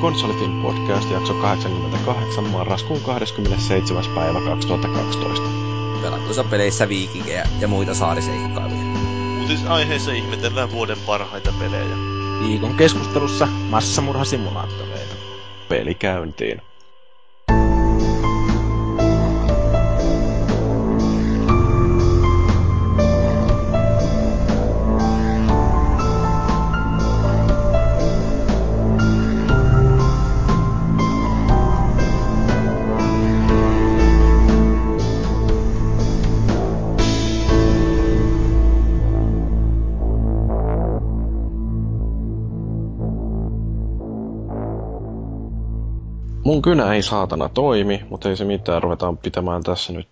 Konsolifin podcast jakso 88 marraskuun 27. päivä 2012. Pelatuissa peleissä viikingejä ja muita saariseikkailuja. Uutisaiheessa ihmetellään vuoden parhaita pelejä. Viikon keskustelussa massamurhasimulaattoreita. Peli käyntiin. Mun kynä ei saatana toimi, mutta ei se mitään. Ruvetaan pitämään tässä nyt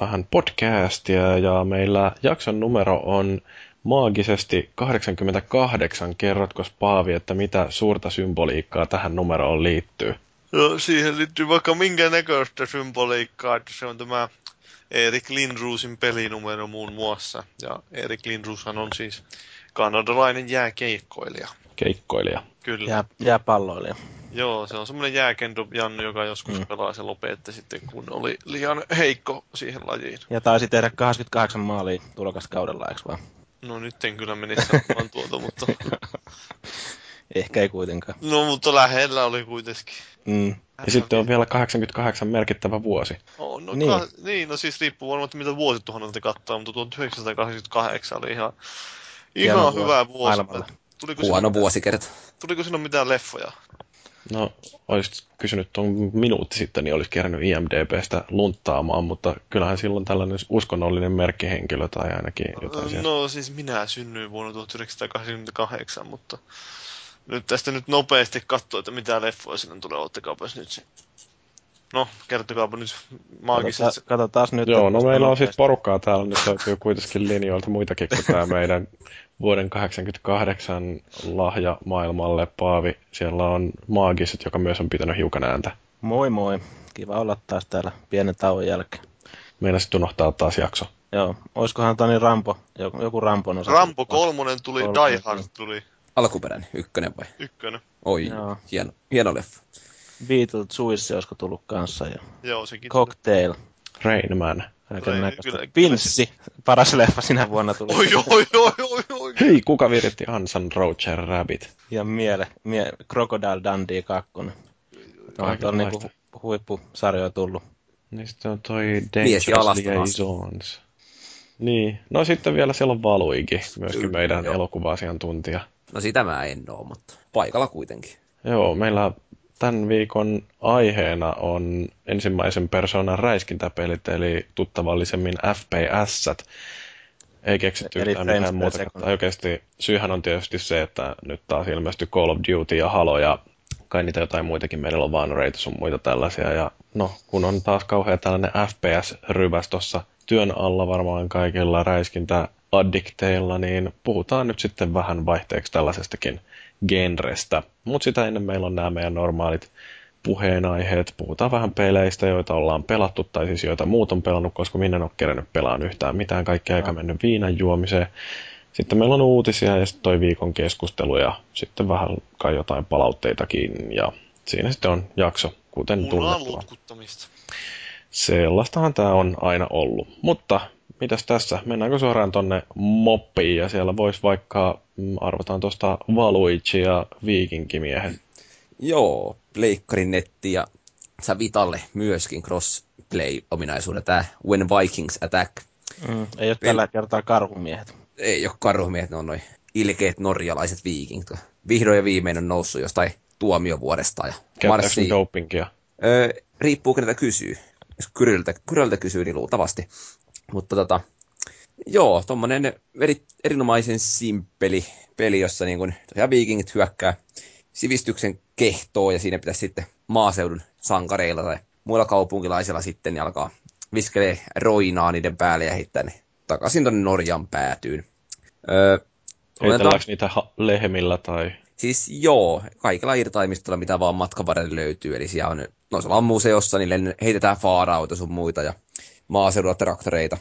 vähän podcastia ja meillä jakson numero on maagisesti 88. Kerrotko Paavi, että mitä suurta symboliikkaa tähän numeroon liittyy? No, siihen liittyy vaikka minkä näköistä symboliikkaa, että se on tämä Erik Lindruusin pelinumero muun muassa. Ja Erik Lindruushan on siis kanadalainen jääkeikkoilija. Keikkoilija. Kyllä. Jää, jääpalloilija. Joo, se on semmoinen jääkendo Jannu, joka joskus mm. pelasi ja lopetti sitten, kun oli liian heikko siihen lajiin. Ja taisi tehdä 88 maalia tulokaskaudella, eikö vaan? No nyt en kyllä menisi sanomaan tuota, mutta... Ehkä ei kuitenkaan. No, mutta lähellä oli kuitenkin. Mm. Ja sitten on vielä 88 merkittävä vuosi. Oh, no, Niin. Ka- niin, no siis riippuu varmaan, että mitä vuosituhannelta katsoa, mutta 1988 oli ihan, ihan hyvä vuosi. maailmalla. Tuliko Huono vuosikerta. tuliko siinä mitään leffoja? No, olisit kysynyt tuon minuutti sitten, niin olisi kerännyt IMDBstä lunttaamaan, mutta kyllähän silloin tällainen uskonnollinen merkkihenkilö tai ainakin jotain siellä. No siis minä synnyin vuonna 1988, mutta nyt tästä nyt nopeasti katsoa, että mitä leffoja sinne tulee, ottakaapas nyt se. No, kertokaapa nyt maagiset. Katsotaan, katsotaan nyt. Joo, no meillä on siis porukkaa täällä, nyt löytyy kuitenkin linjoilta muitakin kuin tämä meidän vuoden 88 lahja maailmalle Paavi. Siellä on maagiset, joka myös on pitänyt hiukan ääntä. Moi moi. Kiva olla taas täällä pienen tauon jälkeen. Meillä sitten unohtaa taas jakso. Joo, olisikohan Toni Rampo, joku, joku Rampon osa. Rambo kolmonen tuli, Kolmonen, Die Hard tuli, Alkuperäinen, ykkönen vai? ykkönen. Oi, Joo. hieno, hieno leffa. Beatles Suisse olisiko tullut kanssa. Ja Joo, sekin. Cocktail. Rain Man. Kaiken näköistä. kyllä- kyllä Pinssi. Paras leffa sinä vuonna tuli. Oi, oi, oi, oi, oi. Hei, kuka viritti Hansan Roger Rabbit? Ja miele, mie, Crocodile Dundee 2. No, on niinku huippusarjoja tullut. Niin sitten on toi Dangerous Liaisons. Niin. No sitten vielä siellä on Valuikin, myöskin Kyllä, meidän joo. elokuva-asiantuntija. No sitä mä en oo, mutta paikalla kuitenkin. Joo, meillä tämän viikon aiheena on ensimmäisen persoonan räiskintäpelit, eli tuttavallisemmin FPS. Ei keksitty Eli yhtään mitään muuta. Tai oikeasti syyhän on tietysti se, että nyt taas ilmestyi Call of Duty ja Halo ja kai niitä jotain muitakin. Meillä on Vanreita sun muita tällaisia. Ja no, kun on taas kauhean tällainen FPS-ryväs tuossa työn alla varmaan kaikilla räiskintäaddikteilla, niin puhutaan nyt sitten vähän vaihteeksi tällaisestakin genrestä. Mutta sitä ennen meillä on nämä meidän normaalit puheenaiheet. Puhutaan vähän peleistä, joita ollaan pelattu, tai siis joita muut on pelannut, koska minä en ole kerännyt pelaan yhtään mitään. Kaikki aika mennyt viinan juomiseen. Sitten meillä on uutisia ja sitten toi viikon keskustelu ja sitten vähän kai jotain palautteitakin. Ja siinä sitten on jakso, kuten tunnettua. Sellaistahan tämä on aina ollut. Mutta mitäs tässä? Mennäänkö suoraan tonne moppiin ja siellä voisi vaikka, mm, arvotaan tuosta Valuigi ja Viikinkimiehen. Joo, Pleikkarin netti ja sä Vitalle myöskin crossplay-ominaisuuden, tää When Vikings Attack. Mm, ei ole tällä kertaa karhumiehet. Ei ole karhumiehet, ne on noin ilkeät norjalaiset viikingit. Vihdoin ja viimein on noussut jostain tuomiovuodesta ja ne dopingia? Öö, riippuu keneltä kysyy. Jos Kyryltä, Kyryltä kysyy, niin luultavasti. Mutta tota, joo, tommonen eri, erinomaisen simppeli peli, jossa niin kun, tosiaan viikingit hyökkää sivistyksen kehtoon ja siinä pitäisi sitten maaseudun sankareilla tai muilla kaupunkilaisilla sitten niin alkaa viskelee roinaa niiden päälle ja heittää ne takaisin tonne Norjan päätyyn. Öö, Heitelläänkö niitä ha- lehmillä tai... Siis joo, kaikilla irtaimistolla, mitä vaan matkan varrella löytyy. Eli siellä on, no se on museossa, niin heitetään faarauta sun muita ja maaseudulla traktoreita.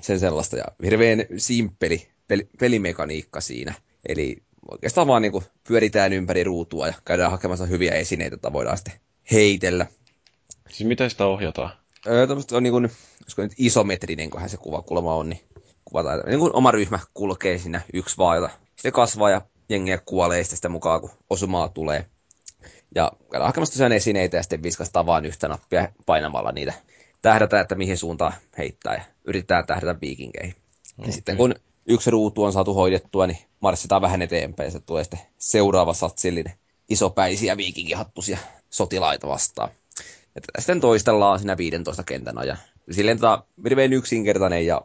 Sen sellaista ja hirveän simppeli peli, pelimekaniikka siinä. Eli oikeastaan vaan niin kuin pyöritään ympäri ruutua ja käydään hakemassa hyviä esineitä, joita voidaan sitten heitellä. Siis miten sitä ohjataan? Öö, on niin kuin, olisiko nyt isometrinen, kunhan se kuvakulma on, niin kuvataan, niin kuin oma ryhmä kulkee siinä yksi vaan, jota sitten kasvaa ja jengiä kuolee sitä mukaan, kun osumaa tulee. Ja käydään hakemassa tosiaan esineitä ja sitten viskastaa vaan yhtä nappia painamalla niitä. Tähdätään, että mihin suuntaan heittää ja yritetään tähdätä viikinkeihin. Okay. Ja sitten kun yksi ruutu on saatu hoidettua, niin marssitaan vähän eteenpäin ja se tulee sitten seuraava satsillinen isopäisiä viikinkihattusia sotilaita vastaan. Ja tätä sitten toistellaan siinä 15 kentän ajan. Silleen tota, hirveän yksinkertainen ja,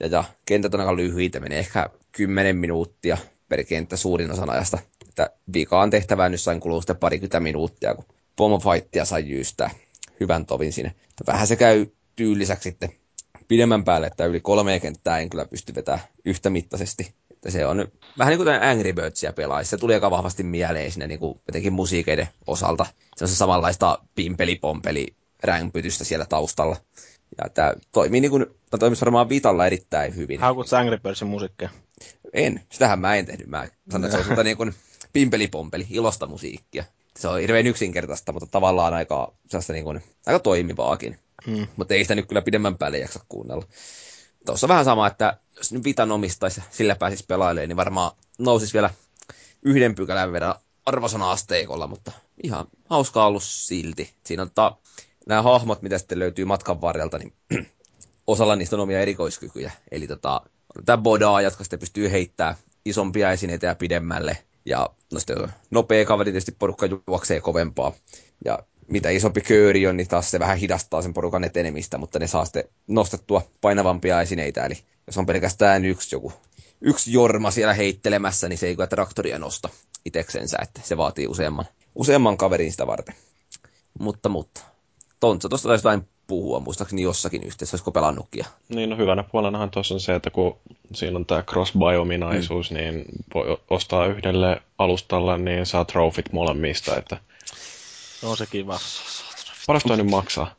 ja, ja kentät on aika lyhyitä, menee ehkä 10 minuuttia per kenttä suurin osan ajasta. Että vikaan tehtävään nyt sain kulua sitten parikymmentä minuuttia, kun pomofightia sai jyystää hyvän tovin sinne. Vähän se käy tyylisäksi sitten pidemmän päälle, että yli kolme kenttää en kyllä pysty vetämään yhtä mittaisesti. Että se on vähän niin kuin Angry Birdsia pelaisi. Se tuli aika vahvasti mieleen sinne niin kuin jotenkin musiikeiden osalta. Se on se samanlaista pimpeli-pompeli rämpytystä siellä taustalla. Ja tämä toimii niin kuin, toimisi varmaan Vitalla erittäin hyvin. Haukut Angry Birdsin musiikkia? En, sitähän mä en tehnyt. Mä sanoin, että se on niin kuin pimpeli-pompeli, ilosta musiikkia. Se on hirveän yksinkertaista, mutta tavallaan aika, niin kuin, aika toimivaakin. Hmm. Mutta ei sitä nyt kyllä pidemmän päälle jaksa kuunnella. Tuossa vähän sama, että jos nyt Vitan omistaisi sillä pääsisi pelailemaan, niin varmaan nousisi vielä yhden pykälän verran arvosana-asteikolla, mutta ihan hauskaa ollut silti. Siinä on ta, nämä hahmot, mitä sitten löytyy matkan varrelta, niin osalla niistä on omia erikoiskykyjä. Eli tota, tämä bodaa, jotka sitten pystyy heittämään isompia esineitä ja pidemmälle. Ja no sitten nopea kaveri tietysti porukka juoksee kovempaa. Ja mitä isompi kööri on, niin taas se vähän hidastaa sen porukan etenemistä, mutta ne saa sitten nostettua painavampia esineitä. Eli jos on pelkästään yksi joku yksi jorma siellä heittelemässä, niin se ei kyllä traktoria nosta iteksensä, että se vaatii useamman, useamman kaverin sitä varten. Mutta, mutta. Tontsa tuosta taisi vain puhua, muistaakseni jossakin yhteydessä, olisiko pelannutkin. Niin, no hyvänä puolenahan tuossa on se, että kun siinä on tämä cross-buy-ominaisuus, mm. niin voi ostaa yhdelle alustalle, niin saa trofit molemmista, että No se kiva. Paljon toi nyt maksaa?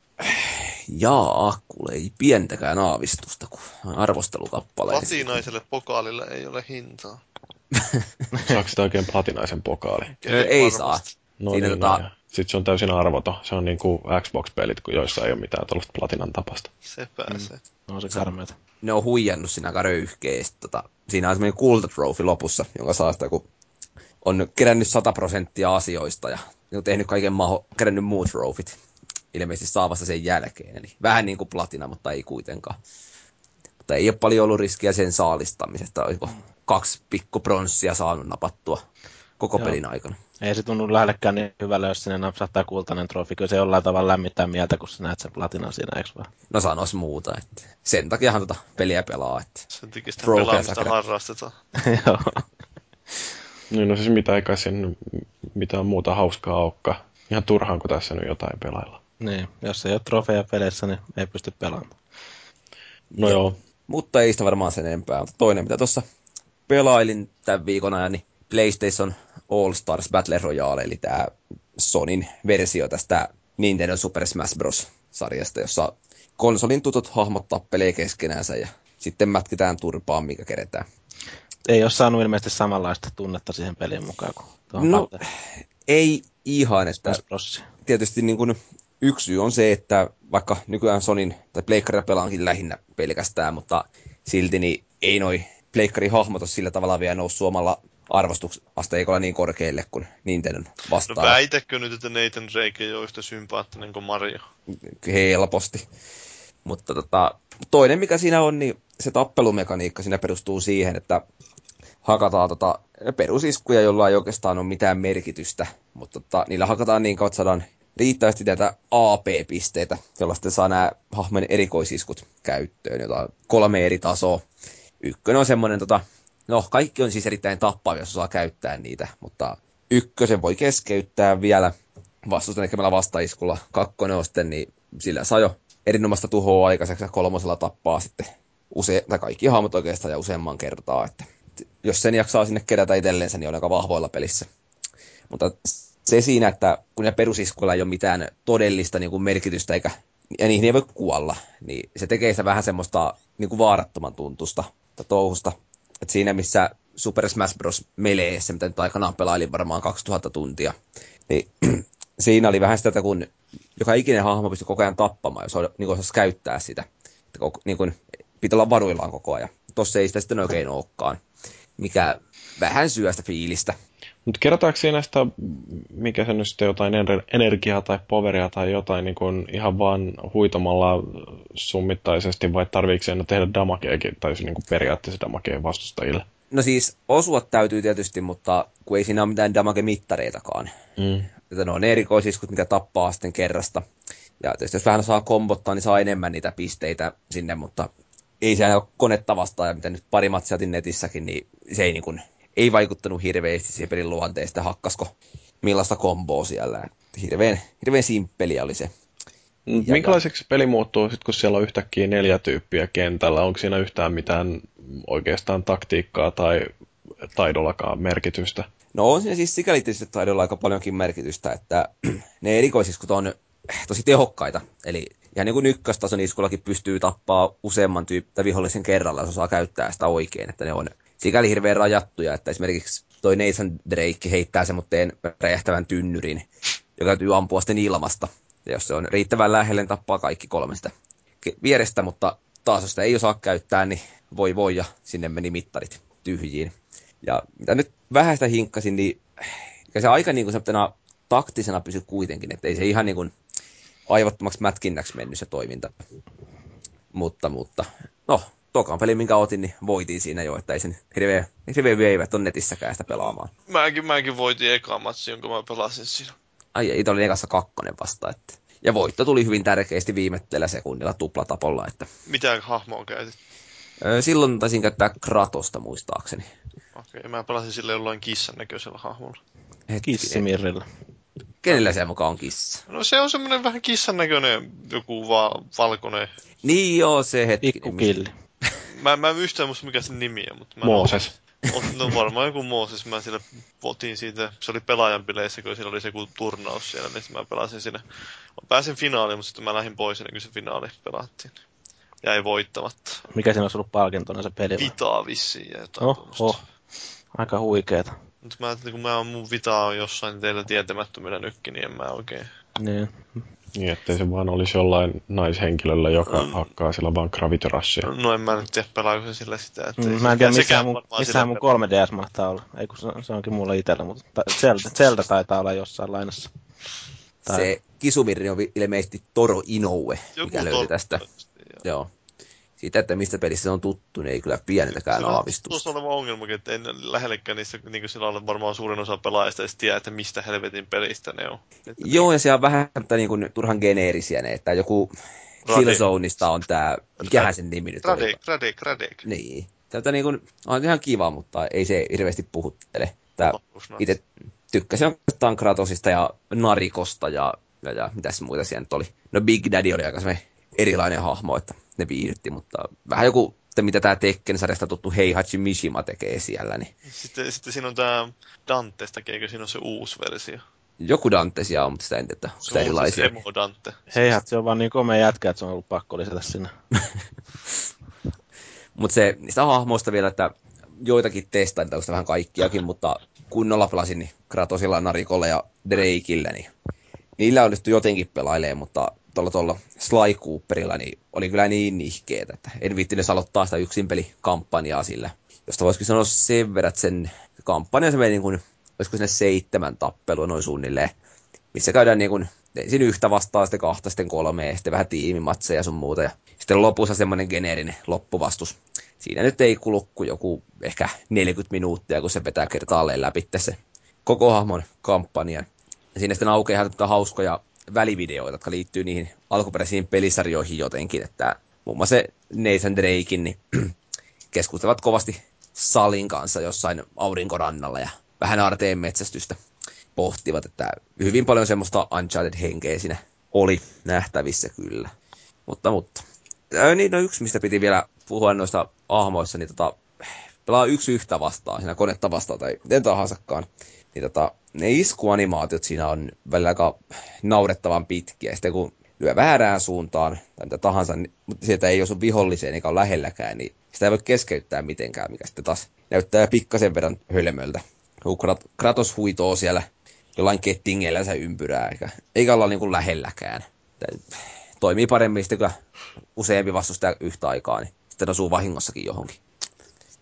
Jaa, kuule ei pientäkään aavistusta, kun arvostelukappale. Platinaiselle pokaalille ei ole hintaa. Saako sitä oikein platinaisen pokaali? Ei, ei saa. No Siinä niin, tota... no, Sitten se on täysin arvoton. Se on niin kuin Xbox-pelit, joissa ei ole mitään tuollaista platinan tapasta. Se pääsee. Mm. No se karmeita. Ne on huijannut siinä aika röyhkeästi. Tota, siinä on semmoinen kulta trophy lopussa, jonka saa sitä, kun on kerännyt 100 prosenttia asioista ja on tehnyt kaiken maho, kerännyt muut trofit ilmeisesti saavassa sen jälkeen. Eli vähän niin kuin platina, mutta ei kuitenkaan. Mutta ei ole paljon ollut riskiä sen saalistamisesta. Olisiko kaksi pronssia saanut napattua koko Joo. pelin aikana. Ei se tunnu lähellekään niin hyvällä, jos sinne napsahtaa kultainen trofi. Kyllä se jollain tavalla lämmittää mieltä, kun sä näet sen platinan siinä, eikö vaan? No sanois muuta. Että sen takiahan tota peliä pelaa. Että sen takia sitä pelaamista harrastetaan. Joo. Niin no siis mitä ei kai sen mitään muuta hauskaa olekaan. Ihan turhaan, kun tässä nyt jotain pelailla. Niin, jos ei ole trofeja peleissä, niin ei pysty pelaamaan. No ja, joo. Mutta ei sitä varmaan sen enempää. Mutta toinen, mitä tuossa pelailin tämän viikon ajan, niin PlayStation All Stars Battle Royale, eli tämä Sonin versio tästä Nintendo Super Smash Bros. sarjasta, jossa konsolin tutut hahmot tappelee keskenänsä ja sitten mätkitään turpaan, mikä keretään ei ole saanut ilmeisesti samanlaista tunnetta siihen peliin mukaan kuin No, ei ihan, että tietysti niin kuin yksi syy on se, että vaikka nykyään Sonin tai Pleikkaria pelaankin lähinnä pelkästään, mutta silti niin ei noi Pleikkari-hahmot ole sillä tavalla vielä noussut suomalla arvostusasteikolla niin korkealle kuin Nintendo vastaan. No väitäkö nyt, että Nathan Drake ei ole yhtä sympaattinen kuin Mario? Helposti. Mutta tota, toinen mikä siinä on, niin se tappelumekaniikka siinä perustuu siihen, että hakataan tota perusiskuja, jolla ei oikeastaan ole mitään merkitystä, mutta tota, niillä hakataan niin kauan, että saadaan riittävästi tätä AP-pisteitä, jolla sitten saa nämä hahmojen erikoisiskut käyttöön, jota on kolme eri tasoa. Ykkönen on semmoinen, tota, no kaikki on siis erittäin tappavia, jos saa käyttää niitä, mutta ykkösen voi keskeyttää vielä vastustan tekemällä vastaiskulla. Kakkonen on sitten, niin sillä saa jo erinomaista tuhoa aikaiseksi ja kolmosella tappaa sitten use, tai kaikki hahmot oikeastaan ja useamman kertaa. Että jos sen jaksaa sinne kerätä itselleensä, niin on aika vahvoilla pelissä. Mutta se siinä, että kun ne perusiskuilla ei ole mitään todellista niin kuin merkitystä eikä ja niihin ei voi kuolla, niin se tekee sitä vähän semmoista niin kuin vaarattoman tuntusta touhusta. Että siinä missä Super Smash Bros. Meleessä, mitä nyt aikanaan pelailin varmaan 2000 tuntia, niin siinä oli vähän sitä, että kun joka ikinen hahmo pystyi koko ajan tappamaan, jos niin osasi käyttää sitä. Että koko, niin kuin, pitää olla varuillaan koko ajan. Tossa ei sitä sitten oikein olekaan, mikä vähän syö sitä fiilistä. Mutta kerrotaanko siinä sitä, mikä se nyt sitten jotain energiaa tai poveria tai jotain niin kuin ihan vaan huitomalla summittaisesti vai tarviiko siinä tehdä damakeekin tai niin kuin periaatteessa damakeen vastustajille? No siis osua täytyy tietysti, mutta kun ei siinä ole mitään damage-mittareitakaan. Mm. Että ne on erikoisiskut, mikä tappaa sitten kerrasta. Ja tietysti jos vähän saa kombottaa, niin saa enemmän niitä pisteitä sinne, mutta ei se ole konetta vastaan, ja mitä nyt pari matsia netissäkin, niin se ei, niin kuin, ei vaikuttanut hirveästi siihen pelin luonteesta, hakkasko millaista komboa siellä. Hirveän, hirveän simppeliä oli se. Mm, minkälaiseksi peli muuttuu sitten, kun siellä on yhtäkkiä neljä tyyppiä kentällä? Onko siinä yhtään mitään oikeastaan taktiikkaa tai taidollakaan merkitystä? No on siinä siis sikäli tietysti taidolla aika paljonkin merkitystä, että ne erikoisiskut on tosi tehokkaita. Eli ihan niin kuin ykköstason iskullakin pystyy tappaa useamman tyyppiä vihollisen kerralla, jos osaa käyttää sitä oikein. Että ne on sikäli hirveän rajattuja, että esimerkiksi toi Nathan Drake heittää semmoitteen räjähtävän tynnyrin, joka täytyy ampua sitten ilmasta. Ja jos se on riittävän lähelle, niin tappaa kaikki kolmesta vierestä, mutta taas jos sitä ei osaa käyttää, niin voi voi ja sinne meni mittarit tyhjiin. Ja mitä nyt vähän sitä hinkkasin, niin se aika niin kuin taktisena pysy kuitenkin, että ei se ihan niin kuin aivottomaksi mätkinnäksi mennyt se toiminta. Mutta, mutta, no, tokan peli, minkä otin, niin voitiin siinä jo, että ei sen hirveä, hirveä veivät on netissäkään sitä pelaamaan. Mäkin, mäkin voitin eka matsi, jonka mä pelasin siinä. Ai, itse oli ekassa kakkonen vasta, että. Ja voitto tuli hyvin tärkeästi viimetteellä sekunnilla tuplatapolla, että. Mitä hahmoa käytit? Silloin taisin käyttää Kratosta muistaakseni. Okei, okay, mä pelasin sille jollain kissan näköisellä hahmolla. Kissimirrillä. Kenellä se mukaan on kissa? No se on semmoinen vähän kissan näköinen, joku va- valkoinen. Niin joo, se hetki. Pikkukilli. Mä, mä en yhtään muista mikä sen nimi on, mutta mä Mooses. On, no varmaan joku Mooses. Mä sillä otin siitä, se oli pelaajan bileissä, kun siinä oli se joku turnaus siellä, niin mä pelasin siinä. Mä pääsin finaaliin, mutta sitten mä lähdin pois ennen kuin se finaali pelattiin. Jäi voittamatta. Mikä siinä olisi ollut palkintona se peli? Vitaa vissiin ja jotain oh, oh. Aika huikeeta. Mutta mä ajattelin, kun mä oon mun vitaa on jossain teillä tietämättömyyden nykki, niin en mä oikein... Niin. Niin, ettei se vaan olisi jollain naishenkilöllä, joka mm. hakkaa sillä vaan gravitorassia. No en mä nyt tiedä, pelaako se sillä sitä. Että mm, mä en tiedä, missä mun, missä mun 3DS mahtaa olla. Ei kun se, se onkin mulla itsellä, mutta Zelda, Zelda taitaa olla jossain lainassa. Tai... Se Kisumirri on ilmeisesti Toro Inoue, Joku mikä löytyi tästä. Joo. joo siitä, että mistä pelistä on tuttu, niin ei kyllä pienetäkään aavistusta. Se on oleva ongelma, että en lähellekään niistä, niin kuin sillä on varmaan suurin osa pelaajista edes tiedä, että mistä helvetin pelistä ne on. Että Joo, ja se on vähän niin kuin, turhan geneerisiä ne, että joku Killzoneista on tämä, mikähän sen nimi nyt Radek, Radek, Radek. Niin. Tältä niin kuin, on ihan kiva, mutta ei se hirveästi puhuttele. Tää, itse tykkäsin oikeastaan Kratosista ja Narikosta ja, ja, ja mitäs muita siellä nyt oli. No Big Daddy oli aika erilainen hahmo, että ne viihdytti, mutta vähän joku, että mitä tämä Tekken-sarjasta tuttu Heihachi Mishima tekee siellä. Niin. Sitten, sitten siinä on tämä Dantesta, eikö siinä on se uusi versio? Joku Dantesia on, mutta sitä en tiedä, se on erilaisia. Se emo Dante. Heihat, se on vaan niin komea jätkä, että se on ollut pakko lisätä sinne. mutta se, niistä hahmoista vielä, että joitakin testain, tai vähän kaikkiakin, mutta kunnolla pelasin niin Kratosilla, Narikolla ja Drakeillä, niin niillä onnistui jotenkin pelailemaan, mutta tuolla, tuolla Sly Cooperilla niin oli kyllä niin nihkeet, että en viittinyt aloittaa sitä yksin pelikampanjaa sillä. Josta voisikin sanoa sen verran, että sen kampanja se meni niin kuin, olisiko sinne seitsemän tappelua noin suunnilleen, missä käydään niin kuin, ensin yhtä vastaan, sitten kahta, sitten kolme, ja sitten vähän tiimimatseja ja sun muuta. Ja sitten lopussa semmoinen geneerinen loppuvastus. Siinä nyt ei kulu kuin joku ehkä 40 minuuttia, kun se vetää kertaalleen läpi se koko hahmon kampanjan. Ja siinä sitten aukeaa hauskoja välivideoita, jotka liittyy niihin alkuperäisiin pelisarjoihin jotenkin, että muun muassa se Nathan Drakein niin keskustelevat kovasti Salin kanssa jossain aurinkorannalla ja vähän arteen metsästystä pohtivat, että hyvin paljon semmoista Uncharted-henkeä siinä oli nähtävissä kyllä. Mutta, mutta. Ää, niin, no yksi, mistä piti vielä puhua noista ahmoissa, niin tota, pelaa yksi yhtä vastaan, siinä konetta vastaan tai miten tahansakaan niin tota, ne iskuanimaatiot siinä on välillä aika naurettavan pitkiä. Sitten kun lyö väärään suuntaan tai mitä tahansa, niin, mutta sieltä ei osu viholliseen eikä ole lähelläkään, niin sitä ei voi keskeyttää mitenkään, mikä sitten taas näyttää pikkasen verran hölmöltä. Kratos huitoo siellä jollain kettingeillä se ympyrää, eikä, eikä olla niin kuin lähelläkään. Toimii paremmin sitten, kun useampi vastustaja yhtä aikaa, niin sitten osuu vahingossakin johonkin.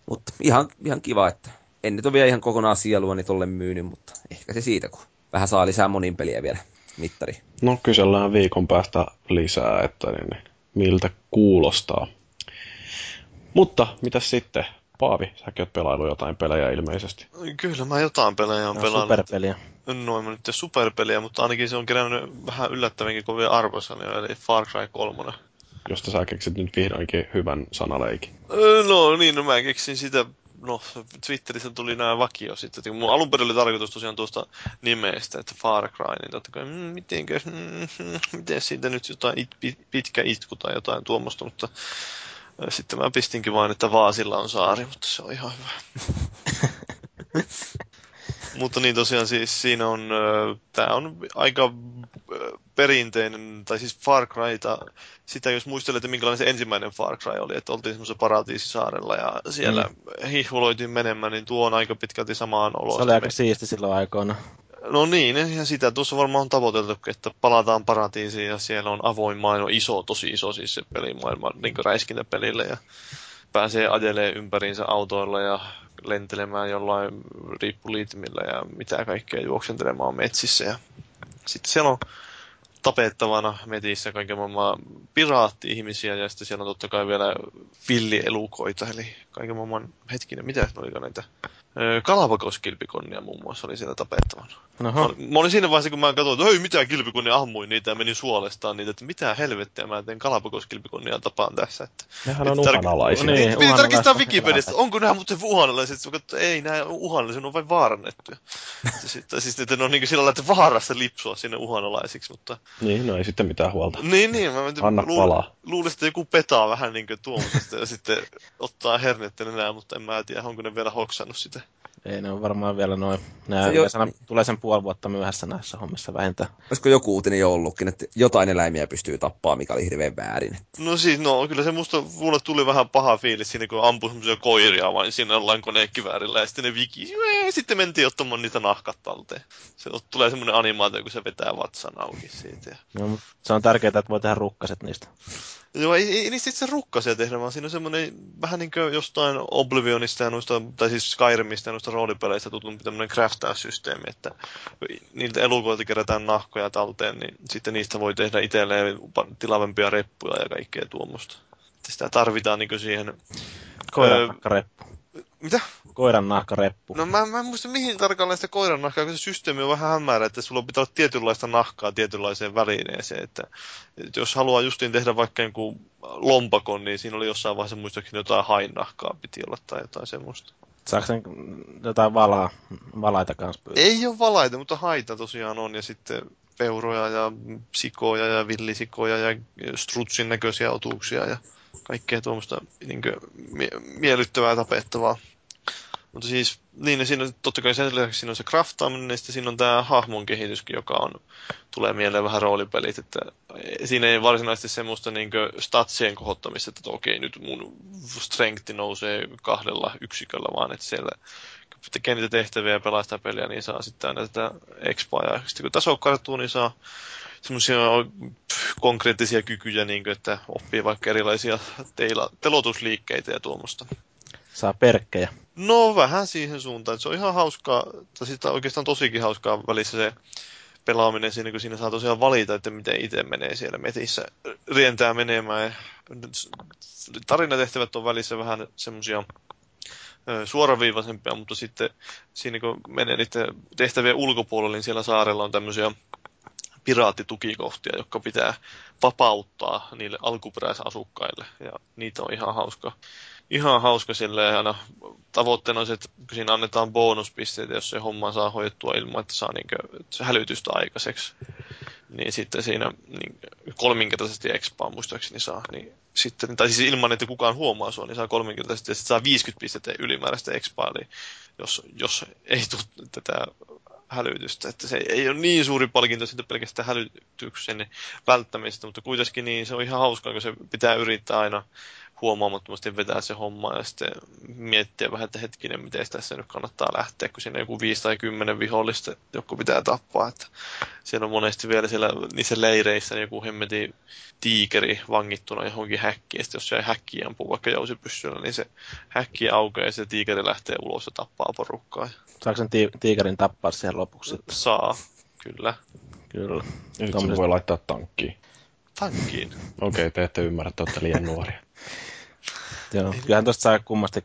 Mutta ihan, ihan kiva, että en nyt ole vielä ihan kokonaan sielua niin tolle myynyt, mutta ehkä se siitä, kun vähän saa lisää monin peliä vielä mittari. No kysellään viikon päästä lisää, että niin, niin, miltä kuulostaa. Mutta mitä sitten? Paavi, säkin oot pelailu jotain pelejä ilmeisesti. Kyllä mä jotain pelejä on no, pelannut. Superpeliä. No, mä nyt superpeliä, mutta ainakin se on kerännyt vähän yllättävänkin kovia arvosanoja, eli Far Cry 3. Josta sä keksit nyt vihdoinkin hyvän sanaleikin. No niin, no mä keksin sitä no, Twitterissä tuli nämä vakio sitten. Mun alun perin oli tarkoitus tosiaan tuosta nimestä, että Far Cry, niin totta kai, mm, mitenkö, mm, miten siitä nyt jotain it, pitkä itku tai jotain tuommoista, mutta sitten mä pistinkin vain, että Vaasilla on saari, mutta se on ihan hyvä. mutta niin tosiaan siis siinä on, tämä on aika perinteinen, tai siis Far Cryta, sitä jos muistelette minkälainen se ensimmäinen Far Cry oli, että oltiin semmoisessa paratiisisaarella ja siellä mm. hihvuloitiin menemään, niin tuo on aika pitkälti samaan oloon. Se oli aika siisti silloin aikoina. No niin, ja sitä tuossa varmaan on tavoiteltu, että palataan paratiisiin ja siellä on avoin maailma, iso, tosi iso siis se pelimaailma, niin kuin räiskintäpelille ja pääsee ajelee ympäriinsä autoilla ja lentelemään jollain riippuliitimillä ja mitä kaikkea juoksentelemaan metsissä. Ja sitten siellä on tapettavana metissä kaiken maailman piraatti-ihmisiä ja sitten siellä on totta kai vielä villielukoita, eli kaiken maailman hetkinen, mitä oli näitä Kalapakoskilpikonnia muun muassa oli siellä tapettavana. Mä, mä olin siinä vaiheessa, kun mä katsoin, että hei, mitä kilpikonnia ammuin niitä ja menin suolestaan niitä, että mitä helvettiä mä teen Kalapakoskilpikonnia tapaan tässä. Että, Nehän on uhanalaisia. Niin, niin piti tarkistaa Wikipediasta, onko nämä muuten uhanalaisia, että ei, nämä on ne on vain vaarannettuja. sitten, siis että ne on niin sillä lailla, että vaarassa lipsua sinne uhanalaisiksi, mutta... Niin, no ei sitten mitään huolta. Niin, niin. Mä Anna luul, palaa. Luulisin, että joku petaa vähän niin kuin tuommoisesta ja sitten ottaa hernettä enää, mutta en mä tiedä, onko ne vielä hoksannut sitä. Ei ne on varmaan vielä noin. Nämä jo... tulee sen puoli vuotta myöhässä näissä hommissa vähintään. Olisiko joku uutinen jo ollutkin, että jotain eläimiä pystyy tappaa, mikä oli hirveän väärin? No siis, no kyllä se musta mulle tuli vähän paha fiilis siinä, kun ampui semmoisia koiria vain siinä jollain konekiväärillä ja sitten ne viki, ja sitten mentiin ottamaan niitä nahkat talteen. Se tulee semmoinen animaatio, kun se vetää vatsan auki siitä. Ja... No, se on tärkeää, että voi tehdä rukkaset niistä. Joo, ei, ei niistä itse rukkasia tehdä, vaan siinä on semmoinen vähän niin kuin jostain Oblivionista ja noista, tai siis Skyrimistä ja noista roolipeleistä tutumpi tämmöinen craftaus-systeemi, että niiltä elukoilta kerätään nahkoja talteen, niin sitten niistä voi tehdä itselleen tilavempia reppuja ja kaikkea tuommoista. Sitä tarvitaan niin siihen... Koiran öö, mitä? Koiran nahkareppu. No mä, mä en muista mihin tarkalleen sitä koiran nahkaa, kun se systeemi on vähän hämärä, että sulla pitää olla tietynlaista nahkaa tietynlaiseen välineeseen. Että, että jos haluaa justiin tehdä vaikka joku lompakon, niin siinä oli jossain vaiheessa muistaakseni jotain nahkaa piti olla tai jotain semmoista. Saako sen jotain valaa, valaita kanssa pyytää? Ei ole valaita, mutta haita tosiaan on. Ja sitten peuroja ja sikoja ja villisikoja ja strutsin näköisiä otuksia ja kaikkea tuommoista niin mie- miellyttävää tapettavaa. Mutta siis, niin siinä totta kai sen lisäksi siinä on se craftaaminen, ja sitten siinä on tämä hahmon kehityskin, joka on, tulee mieleen vähän roolipelit, että siinä ei varsinaisesti semmoista niin statsien kohottamista, että okei, nyt mun strengthi nousee kahdella yksiköllä, vaan että siellä tekee niitä tehtäviä ja pelaa sitä peliä, niin saa sitten aina tätä expaa, ja sitten kun taso karttuu, niin saa semmoisia konkreettisia kykyjä, niin kuin, että oppii vaikka erilaisia teila, telotusliikkeitä ja tuommoista. Saa perkkejä. No vähän siihen suuntaan. Se on ihan hauskaa, tai sitä oikeastaan tosikin hauskaa välissä se pelaaminen siinä, kun siinä saa tosiaan valita, että miten itse menee siellä metissä, rientää menemään. Tarinatehtävät on välissä vähän semmoisia suoraviivaisempia, mutta sitten siinä kun menee niiden tehtävien ulkopuolelle, niin siellä saarella on tämmöisiä piraattitukikohtia, jotka pitää vapauttaa niille alkuperäisasukkaille. Ja niitä on ihan hauska, ihan hauska silleen aina tavoitteena on se, että siinä annetaan bonuspisteitä, jos se homma saa hoidettua ilman, että saa niinkö, hälytystä aikaiseksi. Niin sitten siinä niin kolminkertaisesti expaa muistaakseni saa. Niin sitten, tai siis ilman, että kukaan huomaa sua, niin saa kolminkertaisesti ja sitten saa 50 pistettä ylimääräistä expaa. Eli jos, jos ei tule tätä hälytystä. Että se ei ole niin suuri palkinto siitä pelkästään hälytyksen välttämistä, mutta kuitenkin niin se on ihan hauskaa, kun se pitää yrittää aina huomaamattomasti vetää se homma ja sitten miettiä vähän, että hetkinen, miten tässä nyt kannattaa lähteä, kun siinä on joku viisi tai kymmenen vihollista, joku pitää tappaa. Että siellä on monesti vielä siellä niissä leireissä niin joku hemmeti tiikeri vangittuna johonkin häkkiin. Sitten jos se häkki ampuu vaikka jousipyssyllä, niin se häkki aukeaa ja se tiikeri lähtee ulos ja tappaa porukkaa. Saako sen ti- tiikerin tappaa siihen lopuksi? Sitten? Saa, kyllä. Kyllä. Ja sitten sen voi laittaa tankkiin. Tankkiin. Okei, okay, te ette ymmärrä, että olette liian nuoria. Joo, kyllähän tuosta saa kummasti,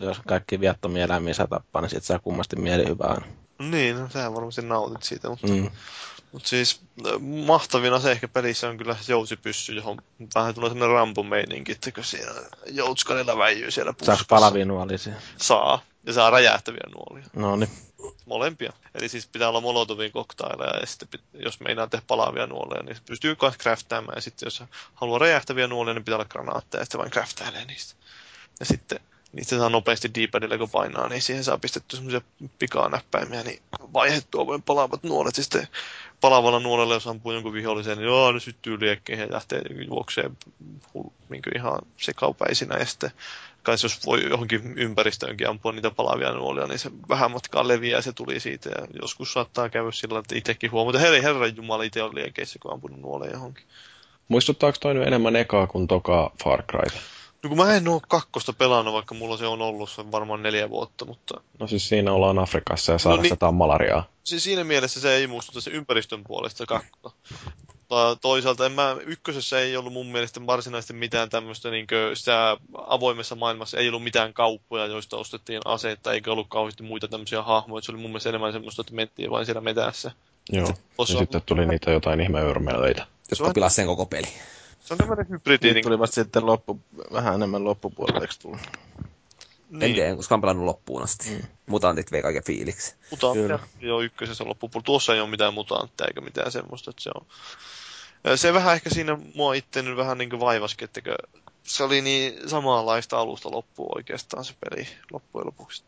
jos kaikki viattomia eläimiä saa tappaa, niin siitä saa kummasti mielihyvää. Niin, no, sähän varmasti nautit siitä, mutta, Mm. mutta siis äh, mahtavina se ehkä pelissä on kyllä jousipyssy, johon vähän tulee sellainen rampomeininki, että kun siinä joutskanilla väijyy siellä Saako puskassa. palavia nuolisia? Saa. Ja saa räjähtäviä nuolia. No niin. Molempia. Eli siis pitää olla Molotovin koktaileja ja sitten pit- jos meinaa tehdä palavia nuoleja, niin pystyy myös crafttaamaan. Ja sitten jos haluaa räjähtäviä nuolia, niin pitää olla granaatteja ja sitten vain crafttailee niistä. Ja sitten niistä saa nopeasti D-padilla, kun painaa, niin siihen saa pistetty semmoisia pikanäppäimiä, niin vaihettua voi palaavat nuolet. Ja sitten palavalla nuolella, jos ampuu jonkun vihollisen, niin joo, ne syttyy liekkeihin ja lähtee juoksee hull- niin ihan sekaupäisinä. Ja sitten kai jos voi johonkin ympäristöönkin ampua niitä palavia nuolia, niin se vähän matkaa leviää se tuli siitä. Ja joskus saattaa käydä sillä että itsekin huomaa, että hei, herran jumala, itse on liekeissä, kun ampunut nuoleen johonkin. Muistuttaako toi nyt enemmän ekaa kuin toka Far Cry? No kun mä en oo kakkosta pelannut, vaikka mulla se on ollut se varmaan neljä vuotta, mutta No siis siinä ollaan Afrikassa ja sairastetaan niin. malariaa. siis siinä mielessä se ei muistuta se ympäristön puolesta se kakkosta. Tai toisaalta en mä, ykkösessä ei ollut mun mielestä varsinaisesti mitään tämmöistä niin sitä avoimessa maailmassa ei ollut mitään kauppoja, joista ostettiin aseita, eikä ollut kauheasti muita tämmöisiä hahmoja. Se oli mun mielestä enemmän semmoista, että mentiin vain siellä metässä. Joo. Ja on, sitten tuli niitä jotain ihmeyrmelöitä. Jotka pilasi sen koko peli. Se on tämmöinen hybridi. Niin, tuli vasta sitten loppu, vähän enemmän loppupuolella, eikö tullut? En niin, tiedä, koska on pelannut loppuun asti. Mm. Mutantit vei kaiken fiiliksi. mutantteja. Joo, ykkösessä loppupuolella. Tuossa ei ole mitään mutantteja eikä mitään semmoista, että se on... Se vähän ehkä siinä mua itse nyt vähän niin kuin vaivaskin, että se oli niin samanlaista alusta loppuun oikeastaan se peli loppujen lopuksi.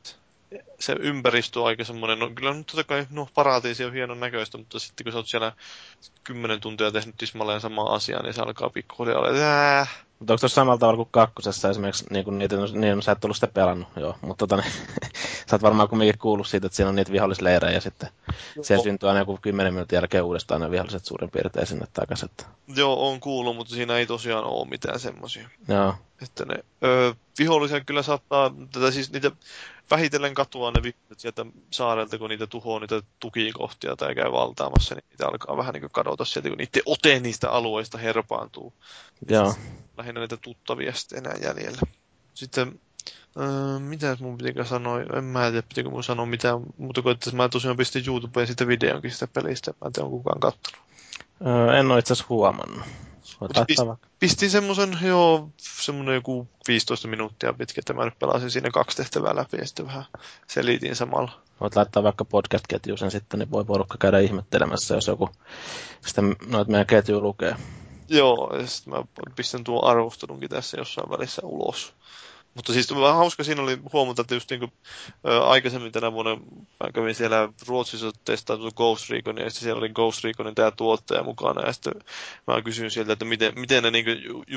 Se ympäristö on aika semmoinen, no kyllä nyt totta kai, no paratiisi on hienon näköistä, mutta sitten kun sä oot siellä kymmenen tuntia tehnyt tismalleen samaa asiaa, niin se alkaa pikkuhiljaa olla, että Mutta onko tuossa samalla tavalla kuin kakkosessa esimerkiksi, niin kuin niitä, niin no, sä et ollut sitä pelannut, joo, mutta tota, niin, sä oot varmaan kumminkin kuullut siitä, että siinä on niitä vihollisleirejä ja sitten siellä syntyy aina joku 10 minuutin jälkeen uudestaan ne viholliset suurin piirtein sinne takaisin. Että, joo, on kuullut, mutta siinä ei tosiaan ole mitään semmoisia. joo, Että ne ö, vihollisia kyllä saattaa, tätä siis niitä vähitellen katoaa ne viholliset sieltä saarelta, kun niitä tuhoaa niitä tukikohtia tai käy valtaamassa, niin niitä alkaa vähän niin kuin kadota sieltä, kun niiden ote niistä alueista herpaantuu. joo. Lähinnä niitä tuttavia sitten enää jäljellä. Sitten, öö, mitä mun pitikö sanoa, en mä tiedä, pitikö mun sanoa mitään, mutta kun että mä tosiaan pistin YouTubeen sitä videonkin sitä pelistä, mä en tiedä, onko kukaan kattonut. Öö, en ole itse asiassa huomannut. Pistin semmoisen, joo, semmoinen joku 15 minuuttia pitkä, että mä nyt pelasin siinä kaksi tehtävää läpi ja sitten vähän selitin samalla. Voit laittaa vaikka podcast-ketjuun sen sitten, niin voi porukka käydä ihmettelemässä, jos joku sitä noita meidän ketjuja lukee. Joo, ja sitten mä pistän tuon arvostelunkin tässä jossain välissä ulos. Mutta siis vähän hauska siinä oli huomata, että just niin kuin, ä, aikaisemmin tänä vuonna mä kävin siellä Ruotsissa testailu Ghost Recon, ja siellä oli Ghost Reconin tämä tuottaja mukana, ja sitten mä kysyin sieltä, että miten, miten ne niin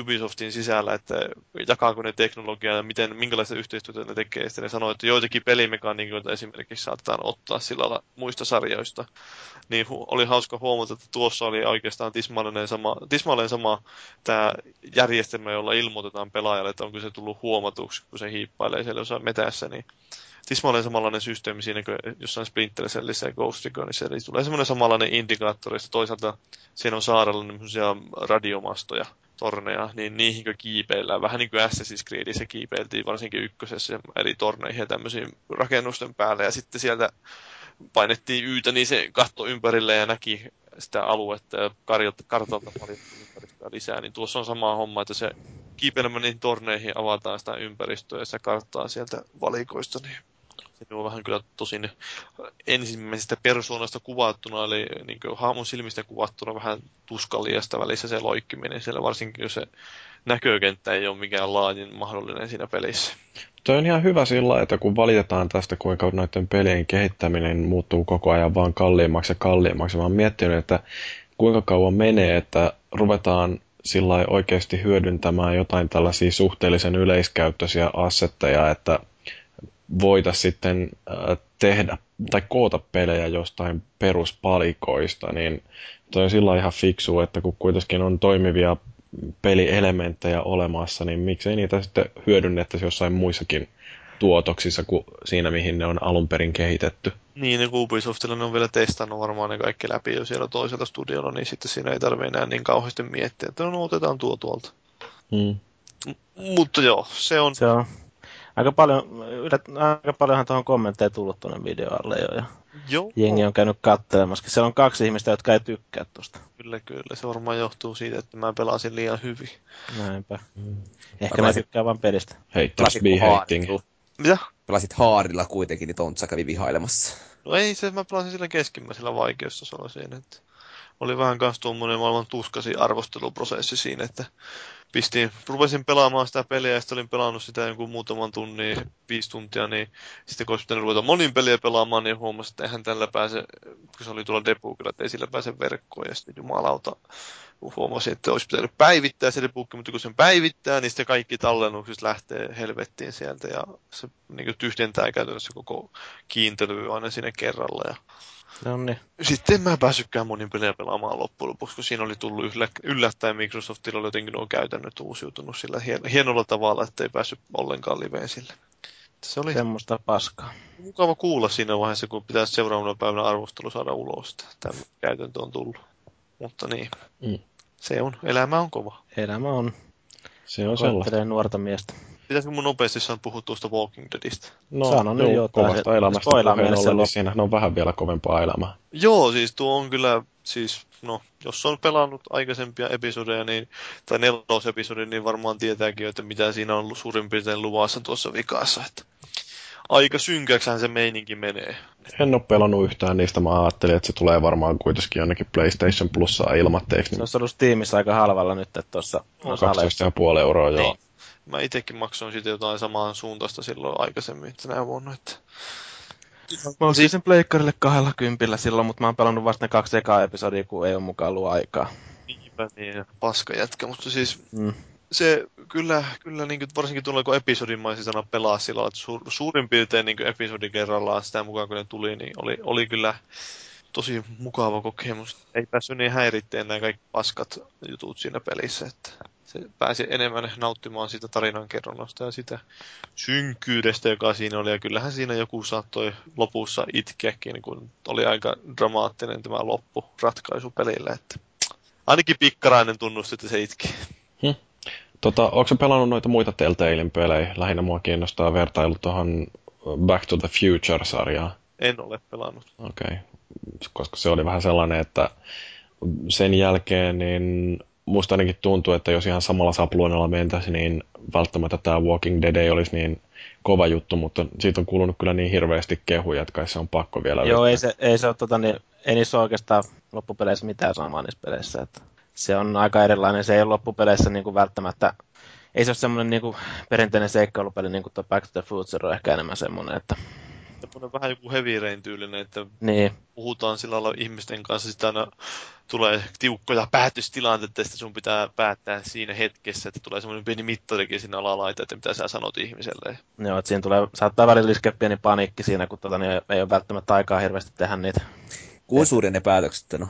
Ubisoftin sisällä, että jakaako ne teknologiaa, ja miten, minkälaista yhteistyötä ne tekee, ja sitten ne sanoi, että joitakin pelimekaniikoita esimerkiksi saatetaan ottaa sillä lailla muista sarjoista. Niin hu- oli hauska huomata, että tuossa oli oikeastaan tismallinen sama, tismalleen sama tämä järjestelmä, jolla ilmoitetaan pelaajalle, että onko se tullut huomatuksi, kun se hiippailee siellä jossain metässä, niin tismalleen samanlainen systeemi siinä kuin jossain Splinter Cellissä ja Ghost Reconissa, eli tulee semmoinen samanlainen indikaattori, että toisaalta siinä on saarella semmoisia radiomastoja, torneja, niin niihin kiipeillään, vähän niin kuin Assassin's Creedissä kiipeiltiin varsinkin ykkösessä eri torneihin ja tämmöisiin rakennusten päälle, ja sitten sieltä painettiin yytä, niin se katto ympärille ja näki sitä aluetta ja karjalta, kartalta paljon ympäristöä lisää, niin tuossa on sama homma, että se kiipeilemään niihin torneihin avataan sitä ympäristöä ja sitä karttaa sieltä valikoista, niin Se on vähän kyllä tosin ensimmäisestä persoonasta kuvattuna, eli niin hahmon silmistä kuvattuna vähän tuskallista välissä se loikkiminen siellä, varsinkin jos se näkökenttä ei ole mikään laajin mahdollinen siinä pelissä. Tuo on ihan hyvä sillä, että kun valitetaan tästä, kuinka noiden pelien kehittäminen muuttuu koko ajan vaan kalliimmaksi ja kalliimmaksi, mä oon miettinyt, että kuinka kauan menee, että ruvetaan sillä oikeasti hyödyntämään jotain tällaisia suhteellisen yleiskäyttöisiä assetteja, että voitaisiin sitten äh, tehdä tai koota pelejä jostain peruspalikoista, niin toi on sillä ihan fiksu, että kun kuitenkin on toimivia pelielementtejä olemassa, niin miksei niitä sitten hyödynnettäisi jossain muissakin tuotoksissa kuin siinä, mihin ne on alun perin kehitetty. Niin, niin Ubisoftilla ne on vielä testannut varmaan ne kaikki läpi jo siellä toisella studiolla, niin sitten siinä ei tarvitse enää niin kauheasti miettiä, että no otetaan tuo tuolta. Hmm. M- mutta joo, se on... Se on aika paljon, aika paljonhan tuohon kommentteja tullut tuonne videoalle jo. Ja Joo. Jengi on käynyt katselemassa. Se on kaksi ihmistä, jotka ei tykkää tuosta. Kyllä, kyllä. Se varmaan johtuu siitä, että mä pelasin liian hyvin. Näinpä. Mm. Ehkä mä tykkään vain pelistä. Haters be hating. Mitä? Pelasit haarilla kuitenkin, niin Tontsa kävi vihailemassa. No ei se, mä pelasin sillä keskimmäisellä vaikeustasolla siinä, että oli vähän kanssa tuommoinen maailman tuskasi arvosteluprosessi siinä, että pistin, rupesin pelaamaan sitä peliä ja sitten olin pelannut sitä jonkun muutaman tunnin, viisi tuntia, niin sitten kun olisi ruveta monin peliä pelaamaan, niin huomasin, että eihän tällä pääse, kun se oli tuolla debugilla, että ei sillä pääse verkkoon. Ja sitten jumalauta huomasin, että olisi pitänyt päivittää se debugki, mutta kun sen päivittää, niin sitten kaikki tallennukset lähtee helvettiin sieltä ja se niin tyhjentää käytännössä koko kiintely aina sinne kerralla ja No niin. Sitten en mä päässytkään monin pelejä pelaamaan loppujen lopuksi, kun siinä oli tullut yllättäen Microsoftilla oli jotenkin nuo käytännöt uusiutunut sillä hienolla tavalla, että ei päässyt ollenkaan liveen sille. Se oli Semmoista paskaa. Mukava kuulla siinä vaiheessa, kun pitäisi seuraavana päivänä arvostelu saada ulos. Tämä käytäntö on tullut. Mutta niin, mm. se on, elämä on kova. Elämä on. Se on sellaista. nuorta miestä. Pitäisikö mun nopeasti sanoa puhua tuosta Walking Deadistä? No, Sanon joo, jo, kovasta elämästä puheen ollen, niin siinä on vähän vielä kovempaa elämää. Joo, siis tuo on kyllä, siis no, jos on pelannut aikaisempia episodeja, niin, tai nelosepisodin, niin varmaan tietääkin, että mitä siinä on suurin piirtein luvassa tuossa vikassa. Että aika synkäksään se meininki menee. En ole pelannut yhtään niistä, mä ajattelin, että se tulee varmaan kuitenkin jonnekin PlayStation Plussaa ilmatteeksi. Niin... Se on ollut Steamissa aika halvalla nyt, että tuossa... No, 12,5 euroa, joo. Niin. Mä itsekin maksoin siitä jotain samaan suuntaista silloin aikaisemmin tänä vuonna, että... Mä oon siis sen pleikkarille kahdella kympillä silloin, mutta mä oon pelannut vasta ne kaksi ekaa episodia, kun ei ole mukaan ollut aikaa. Niinpä niin, paska jätkä, mutta siis mm. se kyllä, kyllä niin kuin, varsinkin tuolla kun episodimaisena pelaa sillä että suur, suurin piirtein niin episodi kerrallaan sitä mukaan kun ne tuli, niin oli, oli kyllä tosi mukava kokemus. Ei päässyt niin häiritteen nämä kaikki paskat jutut siinä pelissä, että se pääsi enemmän nauttimaan siitä tarinankerronnasta ja sitä synkkyydestä, joka siinä oli. Ja kyllähän siinä joku saattoi lopussa itkeäkin, kun oli aika dramaattinen tämä loppuratkaisu pelille. Että ainakin pikkarainen tunnusti, että se itki. Hmm. Tota, onko se pelannut noita muita Telltalein pelejä? Lähinnä mua kiinnostaa vertailu tuohon Back to the Future-sarjaan. En ole pelannut. Okei, okay. koska se oli vähän sellainen, että sen jälkeen niin musta ainakin tuntuu, että jos ihan samalla sapluunalla mentäisi, niin välttämättä tämä Walking Dead ei olisi niin kova juttu, mutta siitä on kuulunut kyllä niin hirveästi kehuja, että kai se on pakko vielä Joo, ei se, ei se ole, tota, niin, ei niissä ole oikeastaan loppupeleissä mitään samaa niissä peleissä. Että se on aika erilainen, se ei ole loppupeleissä niin kuin välttämättä, ei se ole semmoinen niin kuin perinteinen seikkailupeli, niin kuin tuo Back to the Future on ehkä enemmän semmoinen, että semmoinen vähän joku heavy rain tyylinen, että niin. puhutaan sillä lailla ihmisten kanssa, sitä aina tulee tiukkoja päätöstilanteita, että sun pitää päättää siinä hetkessä, että tulee semmoinen pieni mittarikin siinä alalaita, että mitä sä sanot ihmiselle. Joo, että siinä tulee, saattaa välillä iskeä pieni paniikki siinä, kun tota, niin ei ole välttämättä aikaa hirveästi tehdä niitä. Kuinka suuria ne päätökset on? No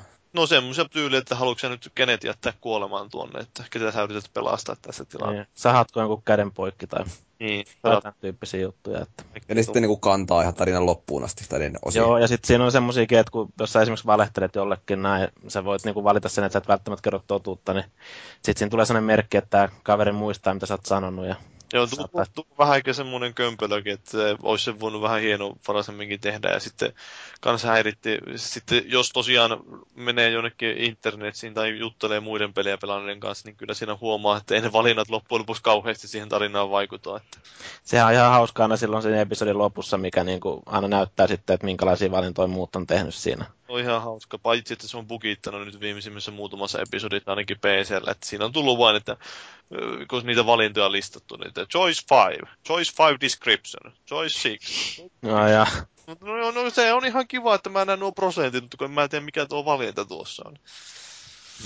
semmoisia tyyliä, että haluatko nyt kenet jättää kuolemaan tuonne, että ketä sä yrität pelastaa tässä tilanteessa. Niin. Sahatko jonkun käden poikki tai niin, tämän tyyppisiä juttuja. Että... Ja ne sitten niin kantaa ihan tarinan loppuun asti tai osia. Joo, ja sitten siinä on semmoisiakin, että kun, jos sä esimerkiksi valehtelet jollekin näin, sä voit niin kuin valita sen, että sä et välttämättä kerro totuutta, niin sitten siinä tulee sellainen merkki, että kaveri muistaa, mitä sä oot sanonut ja Joo, tullut, tullut vähän ehkä semmoinen kömpelökin, että olisi se voinut vähän hienovaraisemminkin tehdä. Ja sitten kanssa häiritti, sitten jos tosiaan menee jonnekin internetsiin tai juttelee muiden pelejä pelaaneiden kanssa, niin kyllä siinä huomaa, että ei ne valinnat loppujen lopuksi kauheasti siihen tarinaan vaikuta. Että... Sehän on ihan hauskaa aina silloin siinä episodin lopussa, mikä niin kuin aina näyttää sitten, että minkälaisia valintoja muut on tehnyt siinä. On ihan hauska, paitsi että se on bugittanut nyt viimeisimmässä muutamassa episodissa ainakin PCllä, että siinä on tullut vain, että kun niitä valintoja on listattu, niin että choice 5, choice 5 description, choice 6. No, ja. No, no, se on ihan kiva, että mä näen nuo prosentit, mutta kun mä en tiedä mikä tuo valinta tuossa on.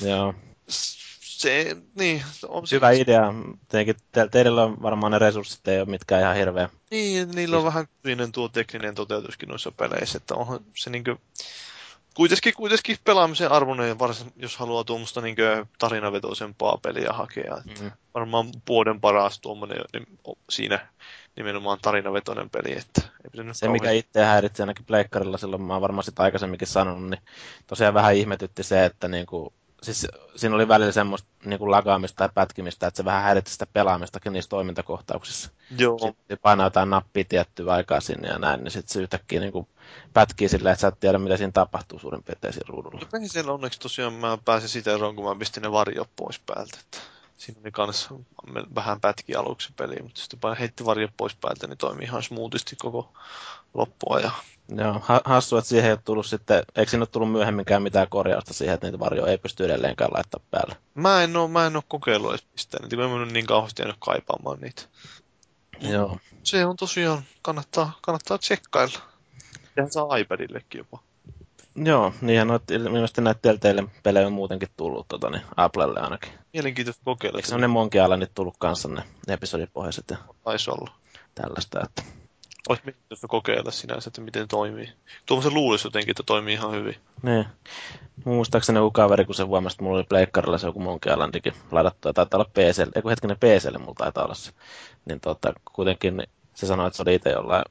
Joo. Se, niin, on se... Hyvä idea. Tietenkin te, teillä on varmaan ne resurssit, ei ole mitkään ihan hirveä. Niin, niillä on vähän kyinen tuo tekninen toteutuskin noissa peleissä, että onhan se niinkö kuitenkin, kuitenkin pelaamisen arvoinen, varsin jos haluaa tuommoista niin tarinavetoisempaa peliä hakea. Mm-hmm. Varmaan vuoden paras tuommoinen niin, siinä nimenomaan tarinavetoinen peli. Että ei se, kauhean... mikä itse häiritsi ainakin pleikkarilla silloin, mä oon varmaan sitä aikaisemminkin sanonut, niin tosiaan vähän ihmetytti se, että niin kuin siis siinä oli välillä semmoista niin kuin lagaamista tai pätkimistä, että se vähän häiritti sitä pelaamistakin niissä toimintakohtauksissa. Joo. Sitten painaa jotain nappia tiettyä aikaa sinne ja näin, niin sitten se yhtäkkiä niin kuin pätkii silleen, että sä et tiedä, mitä siinä tapahtuu suurin piirtein siinä ruudulla. Ei siellä onneksi tosiaan mä pääsin sitä eroon, kun mä pistin ne varjot pois päältä. Että siinä oli kans vähän pätki aluksi peli, mutta sitten heitti varjot pois päältä, niin toimii ihan smoothisti koko loppua. Ja... Joo, hassu, että siihen ei ole tullut sitten, eikö siinä ole tullut myöhemminkään mitään korjausta siihen, että niitä varjoja ei pysty edelleenkään laittaa päälle? Mä en ole, mä en ole kokeillut edes pistää niitä, mä en ole niin kauheasti jäänyt kaipaamaan niitä. Joo. Se on tosiaan, kannattaa, kannattaa tsekkailla. Sehän saa iPadillekin jopa. Joo, niinhän on ilmeisesti näitä Telltale pelejä on muutenkin tullut tota, niin Applelle ainakin. Mielenkiintoista kokeilla. Eikö ne Monkey Islandit tullut kanssa ne episodipohjaiset ja Taisi olla. tällaista, että... Olisi mielenkiintoista kokeilla sinänsä, että miten toimii. Tuommoisen luulisi jotenkin, että toimii ihan hyvin. Niin. Muistaakseni joku kaveri, kun se huomasi, että mulla oli pleikkarilla se joku Monkey Islandikin ladattu, ja taitaa olla PClle, ei kun hetkinen PClle mulla taitaa olla se. Niin tota, kuitenkin se sanoi, että se oli itse jollain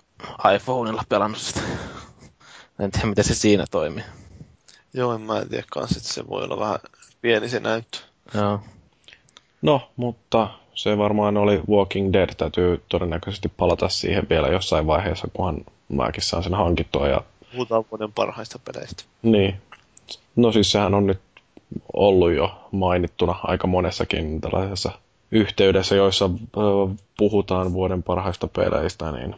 iPhoneilla pelannut sitä. en tiedä, miten se siinä toimii. Joo, en mä tiedä kanssa, että se voi olla vähän pieni se näyttö. Joo. No, mutta se varmaan oli Walking Dead. Täytyy todennäköisesti palata siihen vielä jossain vaiheessa, kunhan mäkin saan sen hankittua. Ja... Puhutaan vuoden parhaista peleistä. Niin. No siis sehän on nyt ollut jo mainittuna aika monessakin tällaisessa yhteydessä, joissa puhutaan vuoden parhaista peleistä, niin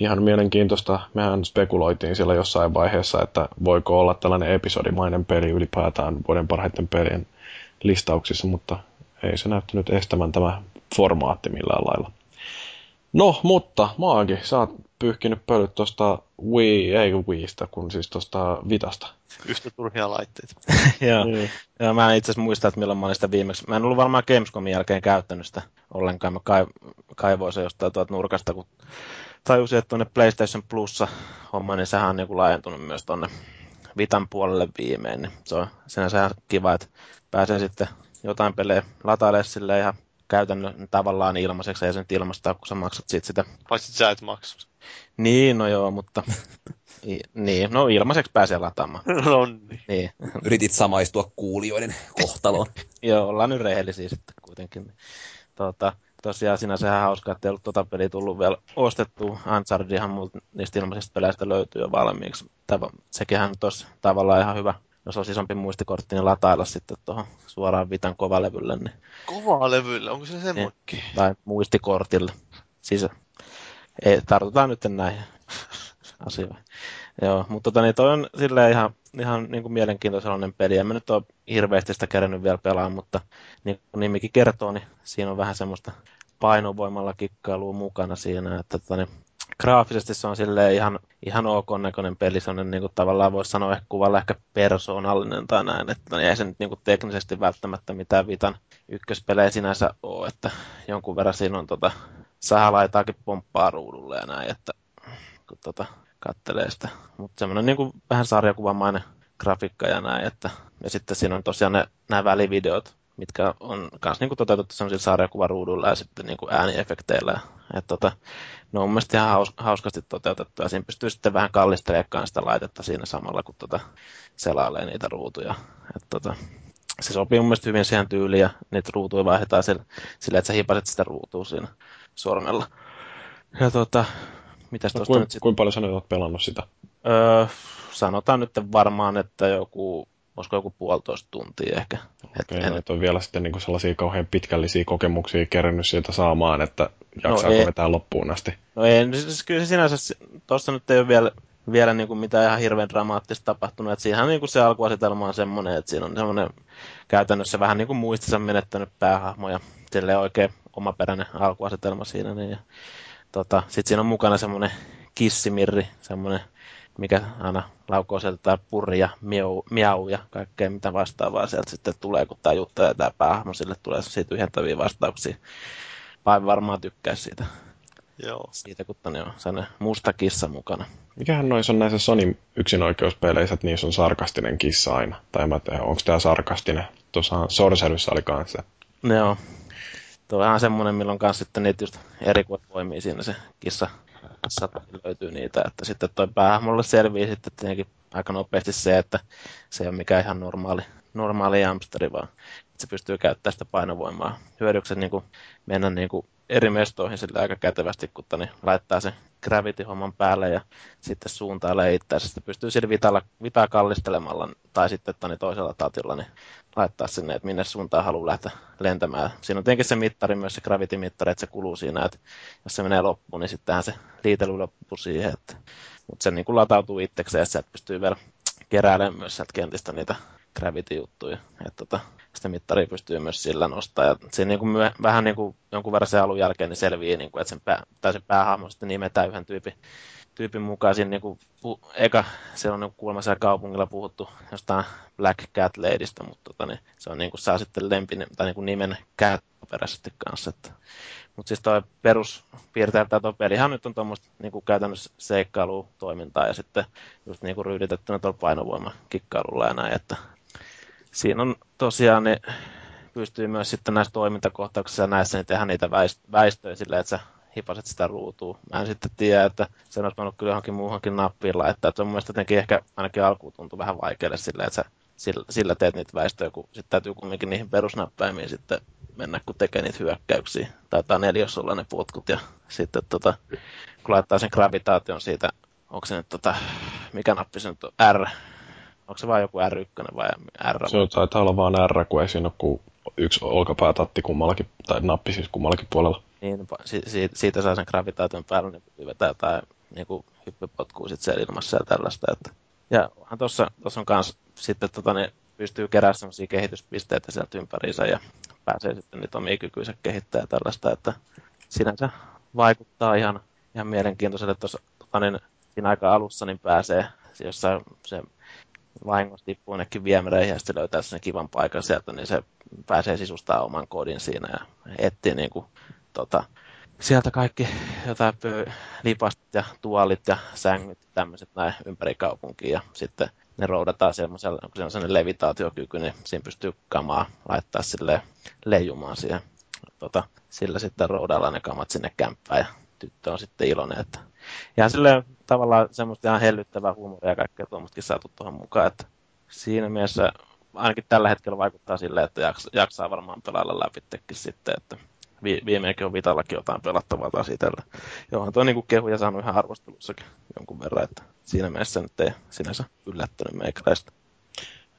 ihan mielenkiintoista. Mehän spekuloitiin siellä jossain vaiheessa, että voiko olla tällainen episodimainen peli ylipäätään vuoden parhaiten pelien listauksissa, mutta ei se näyttänyt estämään tämä formaatti millään lailla. No, mutta Maagi, sä oot pyyhkinyt pölyt tuosta Wii, ei Wiistä, kun siis tuosta Vitasta. Yhtä turhia laitteita. Joo. Niin. Joo, mä en itse asiassa muista, että milloin mä olin sitä viimeksi. Mä en ollut varmaan Gamescomin jälkeen käyttänyt sitä ollenkaan. Mä kaivoin se jostain tuolta nurkasta, kun tajusin, että tuonne PlayStation Plussa homma, niin sehän on niin laajentunut myös tuonne Vitan puolelle viimein. Niin se on sinänsä ihan kiva, että pääsee sitten jotain pelejä latailemaan sille ihan käytännön tavallaan ilmaiseksi, ja sen ilmastaa, kun sä maksat sit sitä. Paitsi sä et maksa. Niin, no joo, mutta niin, no ilmaiseksi pääsee lataamaan. no niin. niin. Yritit samaistua kuulijoiden kohtaloon. joo, ollaan nyt rehellisiä sitten kuitenkin. Tota, tosiaan sinänsä ihan hauskaa, että ei ollut tota peliä tullut vielä ostettu. Multa niistä ilmaisista peleistä löytyy jo valmiiksi. Tava, sekinhän olisi tavallaan ihan hyvä, jos olisi isompi muistikortti, niin latailla sitten tuohon suoraan Vitan kovalevylle. Niin... Kovalevylle? Onko se semmoinen? Niin, tai muistikortille. Siis ei, tartutaan nyt näihin asioihin. Joo, mutta tota, niin toi on silleen ihan, ihan niin kuin mielenkiintoinen peli. En mä nyt ole hirveästi sitä kerännyt vielä pelaamaan, mutta niin kuin nimikin kertoo, niin siinä on vähän semmoista painovoimalla kikkailua mukana siinä, että tota, niin, graafisesti se on silleen ihan, ihan ok näköinen peli, se on niin kuin tavallaan voisi sanoa ehkä kuvalla ehkä persoonallinen tai näin, että ei se nyt niin kuin teknisesti välttämättä mitään Vitan ykköspelejä sinänsä ole, että jonkun verran siinä on tota, sahalaitaakin pomppaa ruudulle ja näin, että kun tota, kattelee sitä. Mutta semmoinen niin vähän sarjakuvamainen grafiikka ja näin, että ja sitten siinä on tosiaan ne, nämä välivideot, mitkä on myös niin toteutettu sellaisilla sarjakuvaruudulla ja sitten niin kuin ääniefekteillä. Et tota, ne on mielestäni ihan haus, hauskasti toteutettu ja siinä pystyy sitten vähän kallistelemaan sitä laitetta siinä samalla, kun tota selailee niitä ruutuja. Et tota, se sopii mun mielestä hyvin siihen tyyliin ja niitä ruutuja vaihdetaan sillä, sillä että sä hipaset sitä ruutua siinä sormella. Ja tota, mitäs No, kuin, nyt sitten? kuinka paljon sä nyt oot pelannut sitä? Öö, sanotaan nyt varmaan, että joku, olisiko joku puolitoista tuntia ehkä. Et Okei, en- no, et on vielä sitten niinku sellaisia kauhean pitkällisiä kokemuksia kerännyt sieltä saamaan, että jaksaako ei. vetää loppuun asti. No ei, no siis kyllä se sinänsä, tuossa nyt ei ole vielä, vielä niin kuin mitään ihan hirveän dramaattista tapahtunut. Että siinähän niin kuin se alkuasetelma on semmoinen, että siinä on semmoinen käytännössä vähän niin kuin muistinsa menettänyt päähahmo ja silleen oikein omaperäinen alkuasetelma siinä. Niin, ja, tota, Sitten siinä on mukana semmoinen kissimirri, semmoinen, mikä aina laukoo sieltä tää purri ja miau, miau ja kaikkea mitä vastaavaa sieltä sitten tulee, kun tämä juttelee tämä päähahmo, sille tulee sellaisia tyhjentäviä vastauksia. Paivi varmaan tykkää siitä Joo. siitä, kun tänne on sellainen musta kissa mukana. Mikähän noissa on näissä Sony yksinoikeuspeleissä, että niissä on sarkastinen kissa aina? Tai mä tiedä, onko tää sarkastinen? Tuossahan Sorcerissa oli kanssa. Joo. Tuo on ihan semmoinen, milloin kanssa sitten niitä just erikoisvoimia siinä se kissa kissa löytyy niitä, että sitten toi päähahmolle selvii sitten tietenkin aika nopeasti se, että se ei ole mikään ihan normaali, normaali hamsteri, vaan se pystyy käyttämään sitä painovoimaa hyödyksi niin kuin mennä niin kuin eri mestoihin sillä aika kätevästi, kun tani laittaa sen gravity-homman päälle ja sitten suuntailee itseänsä. Sitten pystyy sillä vitalla, vitaa kallistelemalla tai sitten tani toisella tatilla niin laittaa sinne, että minne suuntaan haluaa lähteä lentämään. Siinä on tietenkin se mittari, myös se gravity-mittari, että se kuluu siinä, että jos se menee loppuun, niin sittenhän se liitely loppuu siihen. Että... Mutta se niin kuin latautuu itsekseen ja sieltä pystyy vielä keräilemään myös sieltä kentistä niitä gravity-juttuja. Että tota, sitä mittaria pystyy myös sillä nostaa. Ja siinä niin kuin myö, vähän niin kuin jonkun verran se alun jälkeen niin selvii, niin kuin, että sen, pää, tai sen päähahmo sitten nimetään yhden tyypin, tyypin mukaan. Siinä niin kuin, pu, eka, se on niin kuulemma siellä kaupungilla puhuttu jostain Black Cat Ladystä, mutta tota, niin, se on niin kuin, saa sitten lempin, tai niin kuin nimen Cat peräisesti kanssa. Että. Mutta siis toi peruspiirteet, tai tuo pelihan nyt on tuommoista niin kuin käytännössä seikkailutoimintaa ja sitten just niin kuin ryyditettynä tuolla painovoima kikkailulla ja näin, että siinä on tosiaan ne pystyy myös sitten näissä toimintakohtauksissa ja näissä niin tehdä niitä väist- väistöjä silleen, että sä hipaset sitä ruutua. Mä en sitten tiedä, että sen olisi voinut kyllä johonkin muuhunkin nappiin laittaa. Se on mun mielestä jotenkin ehkä ainakin alkuun tuntuu vähän vaikealle silleen, että sä sillä, sillä teet niitä väistöjä, kun sitten täytyy kumminkin niihin perusnäppäimiin sitten mennä, kun tekee niitä hyökkäyksiä. Taitaa neljös olla ne potkut ja sitten tota, kun laittaa sen gravitaation siitä, onko se nyt tota, mikä nappi se nyt on, R, onko se vain joku R1 vai R? Se on, taitaa olla vaan R, kun ei siinä ole kuin yksi olkapäätatti kummallakin, tai nappi siis kummallakin puolella. Niin, si- si- siitä saa sen gravitaation päälle, niin pystyy vetää jotain niin kuin hyppypotkua sitten siellä ilmassa ja tällaista. Että. Ja onhan tuossa on kans sitten tota, ne pystyy keräämään sellaisia kehityspisteitä sieltä ympäriinsä ja pääsee sitten niitä omia kykynsä kehittää ja tällaista, että sinänsä vaikuttaa ihan, ihan mielenkiintoiselle tuossa tota, niin, siinä aika alussa niin pääsee, jossa se vahingossa tippuu jonnekin viemäreihin ja sitten löytää sen kivan paikan sieltä, niin se pääsee sisustaa oman kodin siinä ja etsii niin kuin, tota, sieltä kaikki jotain pö- lipastit ja tuolit ja sängyt ja tämmöiset näin ympäri kaupunkia ja sitten ne roudataan semmoisella, kun se on sellainen levitaatiokyky, niin siinä pystyy kamaa laittaa sille leijumaan siihen. Tota, sillä sitten roudaillaan ne kamat sinne kämppään ja tyttö on sitten iloinen, että ihan silleen tavallaan semmoista ihan hellyttävää huumoria ja kaikkea tuommoistakin saatu tuohon mukaan, että siinä mielessä ainakin tällä hetkellä vaikuttaa silleen, että jaksaa, jaksaa varmaan pelailla läpittekin sitten, että vi, viimeinkin on Vitallakin jotain pelattavaa taas itsellä. Johan tuo niinku kehuja saanut ihan arvostelussakin jonkun verran, että siinä mielessä nyt ei sinänsä yllättänyt meikäläistä.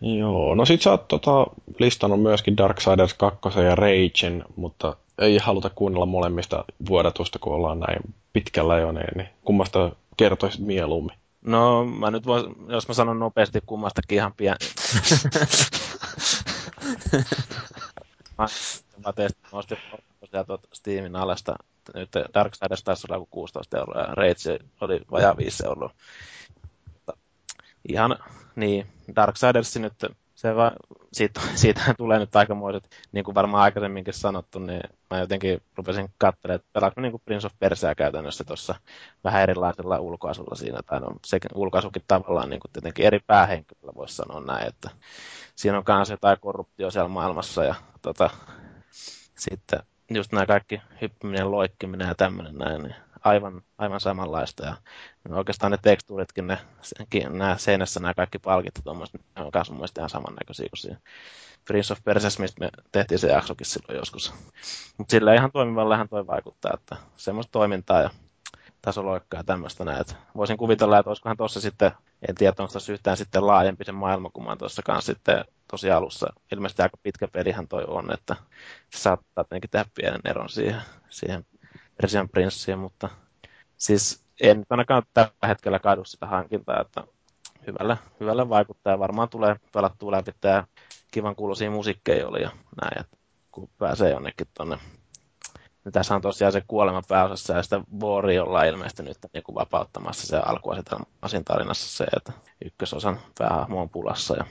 Joo, no sit sä oot tota, listannut myöskin Darksiders 2 ja Ragen, mutta ei haluta kuunnella molemmista vuodatusta, kun ollaan näin pitkällä jo, niin, kummasta kertoisit mieluummin? No, mä nyt vois, jos mä sanon nopeasti kummastakin ihan pian. mä, mä testin, mä ostin tosiaan tuota Steamin alasta. Nyt Darksiders taisi olla joku 16 euroa ja Rage oli vajaa 5 euroa. Mutta ihan niin, Darksiders nyt, se va, siitä, siitä tulee nyt aikamoiset, niin kuin varmaan aikaisemminkin sanottu, niin mä jotenkin rupesin katselemaan, että pelaanko niin kuin Prince of Persia käytännössä tuossa vähän erilaisella ulkoasulla siinä, tai no se ulkoasukin tavallaan niin kuin tietenkin eri päähenkilöllä voisi sanoa näin, että siinä on myös jotain korruptio siellä maailmassa ja tota, sitten just nämä kaikki hyppiminen, loikkiminen ja tämmöinen näin, niin aivan, aivan samanlaista. Ja oikeastaan ne tekstuuritkin, ne, nämä seinässä nämä kaikki palkit tuommoiset, ne on myös mun mielestä ihan samannäköisiä kuin siinä Prince of Persia, mistä me tehtiin se jaksokin silloin joskus. Mutta sillä ihan toimivallehan toi vaikuttaa, että semmoista toimintaa ja tasoloikkaa ja tämmöistä näin. Voisin kuvitella, että olisikohan tuossa sitten, en tiedä, onko tuossa yhtään sitten laajempi se maailma, kun mä tuossa kanssa sitten tosi alussa. Ilmeisesti aika pitkä pelihän toi on, että se saattaa tietenkin tehdä pienen eron siihen, siihen Persian prinssiin, mutta siis en ainakaan tällä hetkellä kadu sitä hankintaa, että hyvällä, hyvällä vaikuttaa ja varmaan tulee pelattua läpi tämä kivan kuulosia musiikkeja oli ja näin, että kun pääsee jonnekin tonne. Ja tässä on tosiaan se kuolema pääosassa ja sitä Boori ollaan ilmeisesti nyt niin kuin vapauttamassa se alkuasetelmasin tarinassa se, että ykkösosan päähahmo on pulassa ja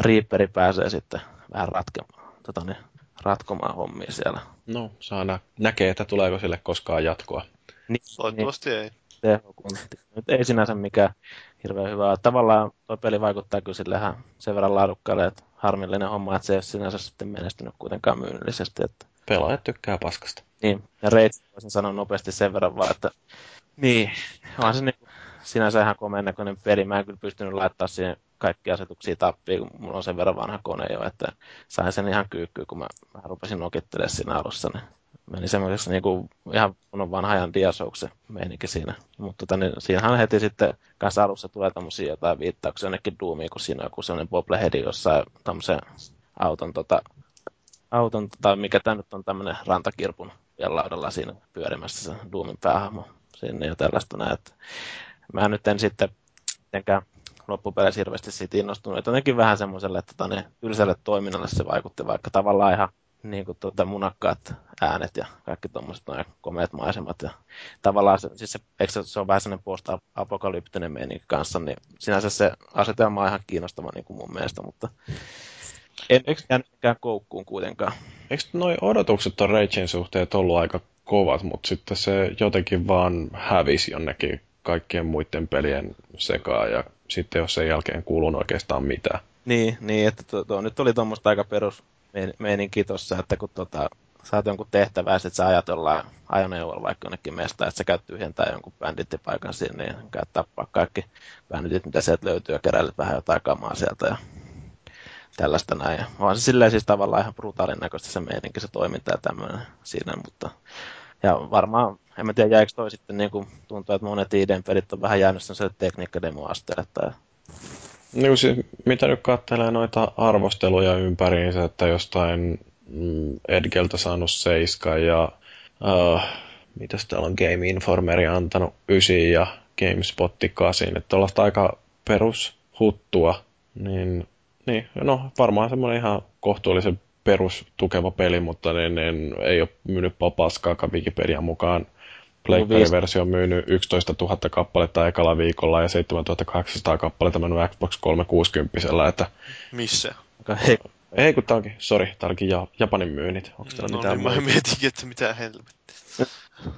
Reaperi pääsee sitten vähän ratkemaan, tota niin, ratkomaan hommia siellä. No, saa nä- näkee, että tuleeko sille koskaan jatkoa. Niin, Toivottavasti niin, ei. Tehokunti. Nyt ei sinänsä mikään hirveän hyvä. Tavallaan tuo peli vaikuttaa kyllä sillehän sen verran laadukkaalle, että harmillinen homma, että se ei ole sinänsä sitten menestynyt kuitenkaan myynnillisesti. Että... Pelaajat tykkää paskasta. Niin, ja Rage voisin sanoa nopeasti sen verran vaan, että niin, onhan se niin, sinänsä ihan komeen näköinen peli. Mä en kyllä pystynyt laittaa siihen kaikki asetuksia tappiin, kun mulla on sen verran vanha kone jo, että sain sen ihan kyykkyyn, kun mä, mä rupesin nokittelemaan siinä alussa. Niin meni semmoiseksi niin kuin ihan vanha ajan diasouksen meininki siinä. Mutta tota, niin, siinähän heti sitten kanssa alussa tulee tämmöisiä jotain viittauksia jonnekin Doomiin, kun siinä on joku semmoinen bobbleheadi jossain tämmöisen auton, tota, auton tai mikä tämä nyt on tämmöinen rantakirpun laudalla siinä pyörimässä se Doomin päähahmo sinne ja tällaista näin. Mä nyt en sitten loppupeleissä hirveästi siitä innostunut. Jotenkin vähän semmoiselle että tota, niin, tylsälle toiminnalle se vaikutti, vaikka tavallaan ihan niin kuin tuota, munakkaat äänet ja kaikki tuommoiset noin komeat maisemat. Ja tavallaan se, siis se, eikö se, se on vähän sellainen post-apokalyptinen meininki kanssa, niin sinänsä se asetelma on ihan kiinnostava niin kuin mun mielestä, mutta en eikö mikään koukkuun kuitenkaan. Eikö noi odotukset on Ragein suhteet ollut aika kovat, mutta sitten se jotenkin vaan hävisi jonnekin kaikkien muiden pelien sekaan ja sitten jos sen jälkeen kuulunut oikeastaan mitään. Niin, niin että tuo, tuo nyt oli tuommoista aika perus meininki tuossa, että kun tota, saat jonkun tehtävää, että sä ajatellaan ajoneuvolla vaikka jonnekin mestaan, että sä käyt tyhjentää jonkun bändittipaikan sinne ja käyt tappaa kaikki bänditit, mitä sieltä löytyy ja keräilet vähän jotain kamaa sieltä ja tällaista näin. Ja on se silleen siis tavallaan ihan brutaalin näköistä se meininki, se toiminta ja tämmöinen siinä, mutta ja varmaan, en mä tiedä jäikö toi sitten niin kuin tuntuu, että monet id pelit on vähän jäänyt sen tekniikkademoasteelle tai niin siis, mitä nyt katselee noita arvosteluja ympäriinsä, että jostain mm, Edgeltä saanut seiska ja uh, mitäs täällä on Game Informeri antanut 9 ja GameSpotti 8, että tuollaista aika perushuttua, niin, niin no varmaan semmoinen ihan kohtuullisen perustukeva peli, mutta niin, niin, ei ole myynyt paskaakaan Wikipedian mukaan Pleikkari-versio on myynyt 11 000 kappaletta ekalla viikolla ja 7800 kappaletta mennyt Xbox 360 että... Missä? Ei, ei kun tää onkin, sori, tää onkin ja, Japanin myynnit. Onko no, mitään niin, mä mietinkin, että mitä helvettiä.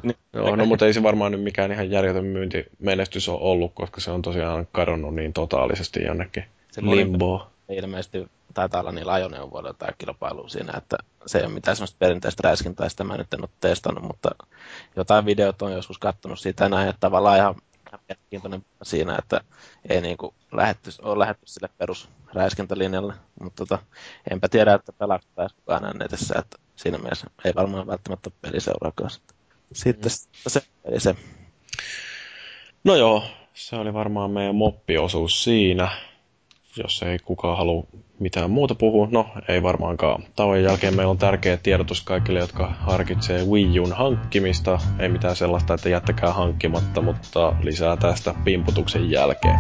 niin, Joo, no mutta ei se varmaan nyt mikään ihan järjetön myyntimenestys ole ollut, koska se on tosiaan kadonnut niin totaalisesti jonnekin se limboa. Ilmeisesti taitaa olla niillä ajoneuvoilla tai kilpailu siinä, että se ei ole mitään semmoista perinteistä räiskintää, sitä mä nyt en ole testannut, mutta jotain videot on joskus katsonut siitä näin, että tavallaan ihan mielenkiintoinen siinä, että ei niin kuin lähetty, ole lähetty sille perusräiskintälinjalle, mutta tota, enpä tiedä, että pelaako kukaan netissä, että siinä mielessä ei varmaan välttämättä ole peliseuraakaan. Sitten mm. se eli se. No joo, se oli varmaan meidän moppiosuus siinä jos ei kukaan halua mitään muuta puhua, no ei varmaankaan. Tauon jälkeen meillä on tärkeä tiedotus kaikille, jotka harkitsee Wii U'n hankkimista. Ei mitään sellaista, että jättäkää hankkimatta, mutta lisää tästä pimputuksen jälkeen.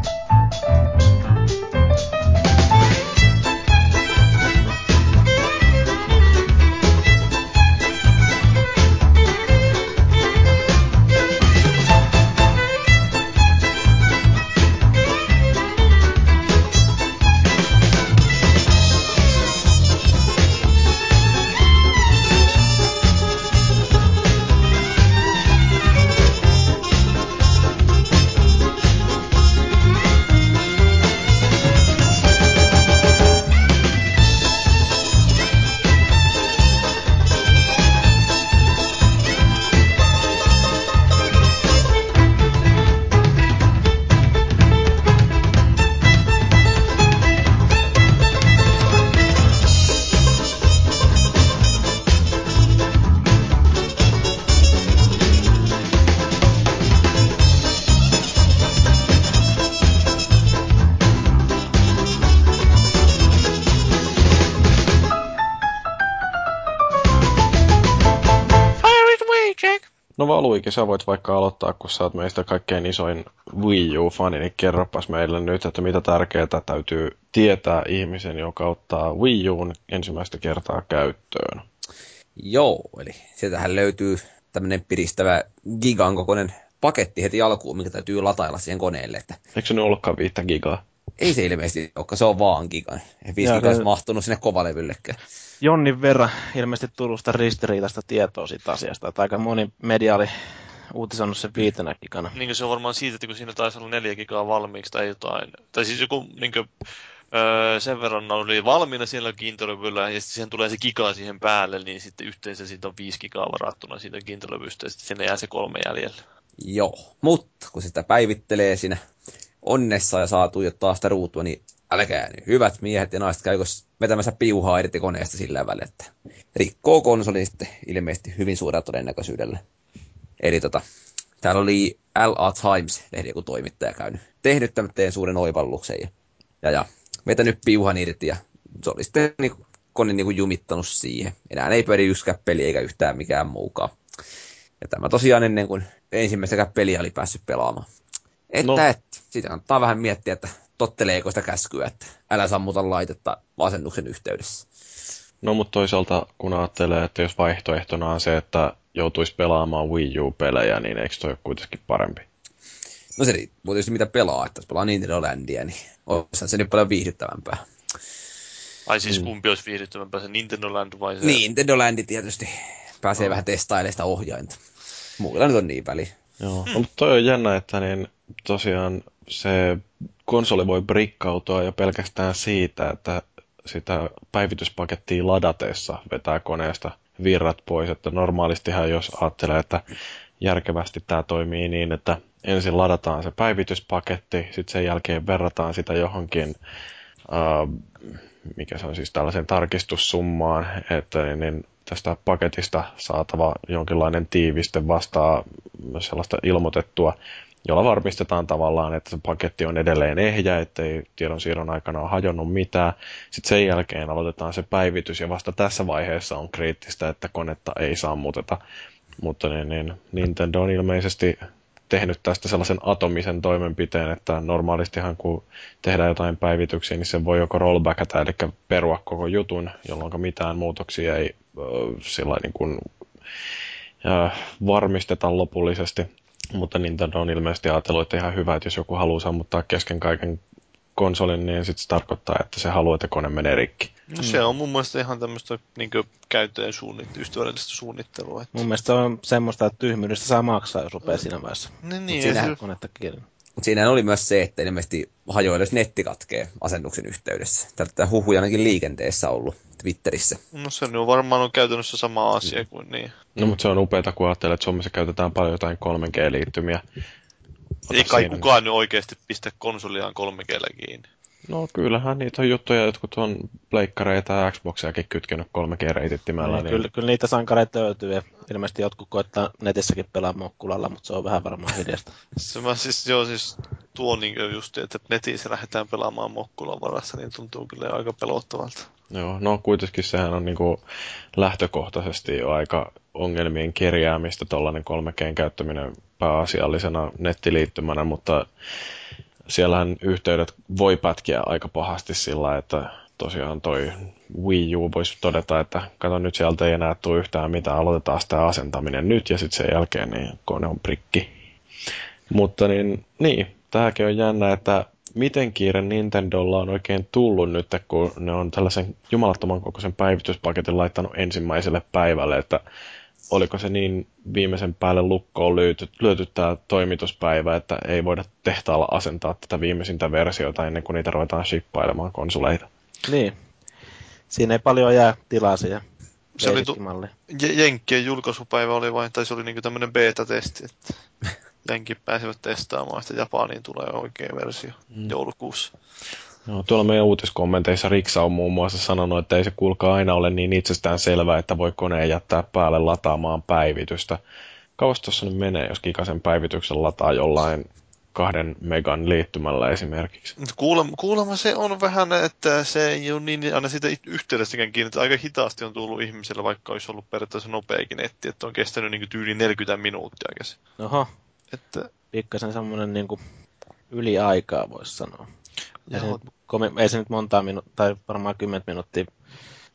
Sä voit vaikka aloittaa, kun sä oot meistä kaikkein isoin Wii U-fani, niin kerropas meille nyt, että mitä tärkeää täytyy tietää ihmisen, joka ottaa Wii Uun ensimmäistä kertaa käyttöön. Joo, eli sieltähän löytyy tämmöinen piristävä gigan kokoinen paketti heti alkuun, mikä täytyy latailla siihen koneelle. Että Eikö se nyt ollutkaan viittä gigaa? ei se ilmeisesti ole, se on vaan gigan. Ei viisi gigaa olisi mahtunut sinne kovalevyllekään. Jonnin verran ilmeisesti tullut sitä ristiriitaista tietoa siitä asiasta, että aika moni media oli uutisoinut sen viitenä gigana. Niin kuin se on varmaan siitä, että kun siinä taisi olla neljä gigaa valmiiksi tai jotain. Tai siis joku niin kuin, öö, sen verran oli valmiina siellä kiintolevyllä ja sitten siihen tulee se giga siihen päälle, niin sitten yhteensä siitä on viisi gigaa varattuna siitä kiintolevystä ja sitten sinne jää se kolme jäljellä. Joo, mutta kun sitä päivittelee siinä onnessa ja saa tuijottaa sitä ruutua, niin älkää nyt hyvät miehet ja naiset käykö vetämässä piuhaa irti koneesta sillä välillä, että rikkoo konsolin sitten ilmeisesti hyvin suurella todennäköisyydellä. Eli tota, täällä oli LA Times, lehdi joku toimittaja käynyt, tehnyt tämmöisen suuren oivalluksen ja, ja, ja vetänyt piuhan irti ja se oli sitten niin, kone niin kuin jumittanut siihen. Enää ei pyöri yksikään peli eikä yhtään mikään muukaan. Ja tämä tosiaan ennen kuin ensimmäistäkään peliä oli päässyt pelaamaan. Että, No. että sitä kannattaa vähän miettiä, että totteleeko sitä käskyä, että älä sammuta laitetta asennuksen yhteydessä. No mutta toisaalta kun ajattelee, että jos vaihtoehtona on se, että joutuisi pelaamaan Wii U-pelejä, niin eikö toi ole kuitenkin parempi? No se riippuu tietysti mitä pelaa, että jos pelaa Nintendo Landia, niin olisi se nyt paljon viihdyttävämpää. Ai siis kumpi olisi viihdyttävämpää, se Nintendo Land vai se... Nintendo Landi tietysti pääsee vähän testailemaan sitä ohjainta. Muilla nyt on niin väliä. Joo, no, mutta toi on jännä, että niin tosiaan se konsoli voi brikkautua jo pelkästään siitä, että sitä päivityspakettia ladatessa vetää koneesta virrat pois. Että normaalistihan jos ajattelee, että järkevästi tämä toimii niin, että ensin ladataan se päivityspaketti, sitten sen jälkeen verrataan sitä johonkin, uh, mikä se on siis tällaisen tarkistussummaan, että niin, niin tästä paketista saatava jonkinlainen tiiviste vastaa sellaista ilmoitettua, jolla varmistetaan tavallaan, että se paketti on edelleen ehjä, ettei tiedonsiirron aikana ole hajonnut mitään. Sitten sen jälkeen aloitetaan se päivitys ja vasta tässä vaiheessa on kriittistä, että konetta ei sammuteta. Mutta niin, niin, Nintendo on ilmeisesti tehnyt tästä sellaisen atomisen toimenpiteen, että normaalistihan kun tehdään jotain päivityksiä, niin se voi joko rollbackata, eli perua koko jutun, jolloin mitään muutoksia ei äh, sillä niin kuin, äh, varmisteta lopullisesti. Mutta Nintendo on ilmeisesti ajatellut, että ihan hyvä, että jos joku haluaa sammuttaa kesken kaiken konsolin, niin sitten se tarkoittaa, että se haluaa, että kone menee rikki. No, se on mun mielestä ihan tämmöistä niin käyttäjän suunnit- ystävällistä suunnittelua. Että... Mun mielestä se on semmoista, että tyhmyydestä saa maksaa, jos rupeaa siinä vaiheessa. Niin, niin, Siinähän- ja se- Konetta. Mutta siinä oli myös se, että ilmeisesti hajoilla, jos netti katkee asennuksen yhteydessä. Tätä huhuja ainakin liikenteessä ollut Twitterissä. no se on varmaan on käytännössä sama asia kuin niin. No, mutta se on upeata, kun ajattelee, että Suomessa käytetään paljon jotain 3G-liittymiä. Ota Ei kai siinä- kukaan nyt oikeasti pistä konsoliaan 3 kiinni. No kyllähän niitä on juttuja, jotkut on pleikkareita ja Xboxiakin kytkenyt 3G-reitittimellä. Niin, Niin, kyllä, kyllä, niitä sankareita löytyy ja ilmeisesti jotkut koettaa netissäkin pelaa mokkulalla, mutta se on vähän varmaan hiljasta. Se mä siis, joo, siis tuo niin just, että netissä lähdetään pelaamaan Mokkulan varassa, niin tuntuu kyllä aika pelottavalta. Joo, no kuitenkin sehän on niinku lähtökohtaisesti jo aika ongelmien kerjäämistä tuollainen 3Gn käyttäminen pääasiallisena nettiliittymänä, mutta siellähän yhteydet voi pätkiä aika pahasti sillä, että tosiaan toi Wii U voisi todeta, että kato nyt sieltä ei enää tule yhtään mitään, aloitetaan sitä asentaminen nyt ja sitten sen jälkeen niin kone on prikki. Mutta niin, niin tämäkin on jännä, että miten kiire Nintendolla on oikein tullut nyt, kun ne on tällaisen jumalattoman kokoisen päivityspaketin laittanut ensimmäiselle päivälle, että oliko se niin viimeisen päälle lukkoon lyöty, lyöty tämä toimituspäivä, että ei voida tehtaalla asentaa tätä viimeisintä versiota ennen kuin niitä ruvetaan shippailemaan konsoleita. Niin. Siinä ei paljon jää tilaa siihen Se oli tu- Jenkkien julkaisupäivä oli vain, tai se oli niinku tämmönen beta-testi, että Jenkit pääsivät testaamaan, että Japaniin tulee oikea versio mm. joulukuussa. No, tuolla meidän uutiskommenteissa Riksa on muun muassa sanonut, että ei se kuulkaa aina ole niin itsestään selvää, että voi koneen jättää päälle lataamaan päivitystä. Kauas tuossa nyt menee, jos Kikasen päivityksen lataa jollain kahden megan liittymällä esimerkiksi. Kuulemma, kuulemma se on vähän, että se ei ole niin aina siitä yhteydestäkään kiinni, että aika hitaasti on tullut ihmisellä, vaikka olisi ollut periaatteessa nopeakin netti, että on kestänyt niin tyyli 40 minuuttia. Oho, Että, pikkasen semmoinen niin yliaikaa voisi sanoa. Ei se, komi- ei se nyt montaa minuuttia, tai varmaan 10 minuuttia,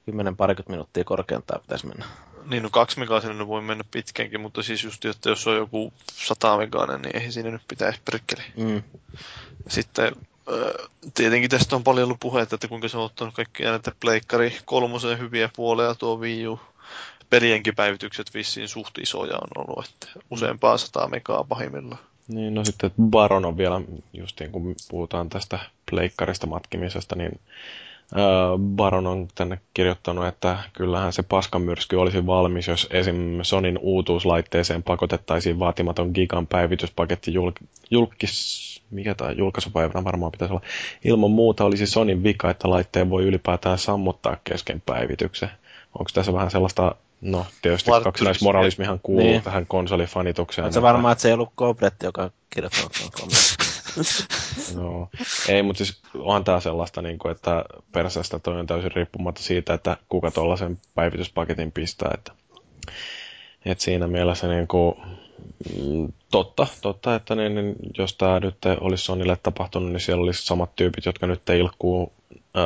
10 parikymmentä minuuttia korkeintaan pitäisi mennä. niin no kaksi megaa sinne voi mennä pitkänkin, mutta siis just, että jos on joku 100 megainen, niin eihän siinä nyt pitäisi perkele. Mm. Sitten äh, tietenkin tästä on paljon ollut puhetta, että kuinka se on ottanut kaikkia näitä pleikkari kolmosen hyviä puolia tuo Wii U. Pelienkin päivitykset vissiin suht isoja on ollut, että useampaa sataa megaa pahimmillaan. Niin, no sitten Baron on vielä, justiin kun puhutaan tästä pleikkarista matkimisesta, niin Baron on tänne kirjoittanut, että kyllähän se paskamyrsky olisi valmis, jos esim. Sonin uutuuslaitteeseen pakotettaisiin vaatimaton gigan päivityspaketti julk- julkis... Mikä tämä julkaisupäivänä varmaan pitäisi olla. Ilman muuta olisi Sonin vika, että laitteen voi ylipäätään sammuttaa kesken päivityksen. Onko tässä vähän sellaista No, tietysti Marttyrismi. kaksinaismoralismihan kuuluu Niin. tähän konsolifanitukseen. On se varmaan, että se ei ollut Kobretti, joka kirjoittanut tuon kommentin. Joo. Ei, mutta siis onhan tämä sellaista, niin kuin, että perseestä toi on täysin riippumatta siitä, että kuka tuollaisen päivityspaketin pistää. Että, että siinä mielessä niin kuin, mm, totta, totta, että niin, niin, jos tämä nyt olisi Sonille tapahtunut, niin siellä olisi samat tyypit, jotka nyt ilkkuu ää,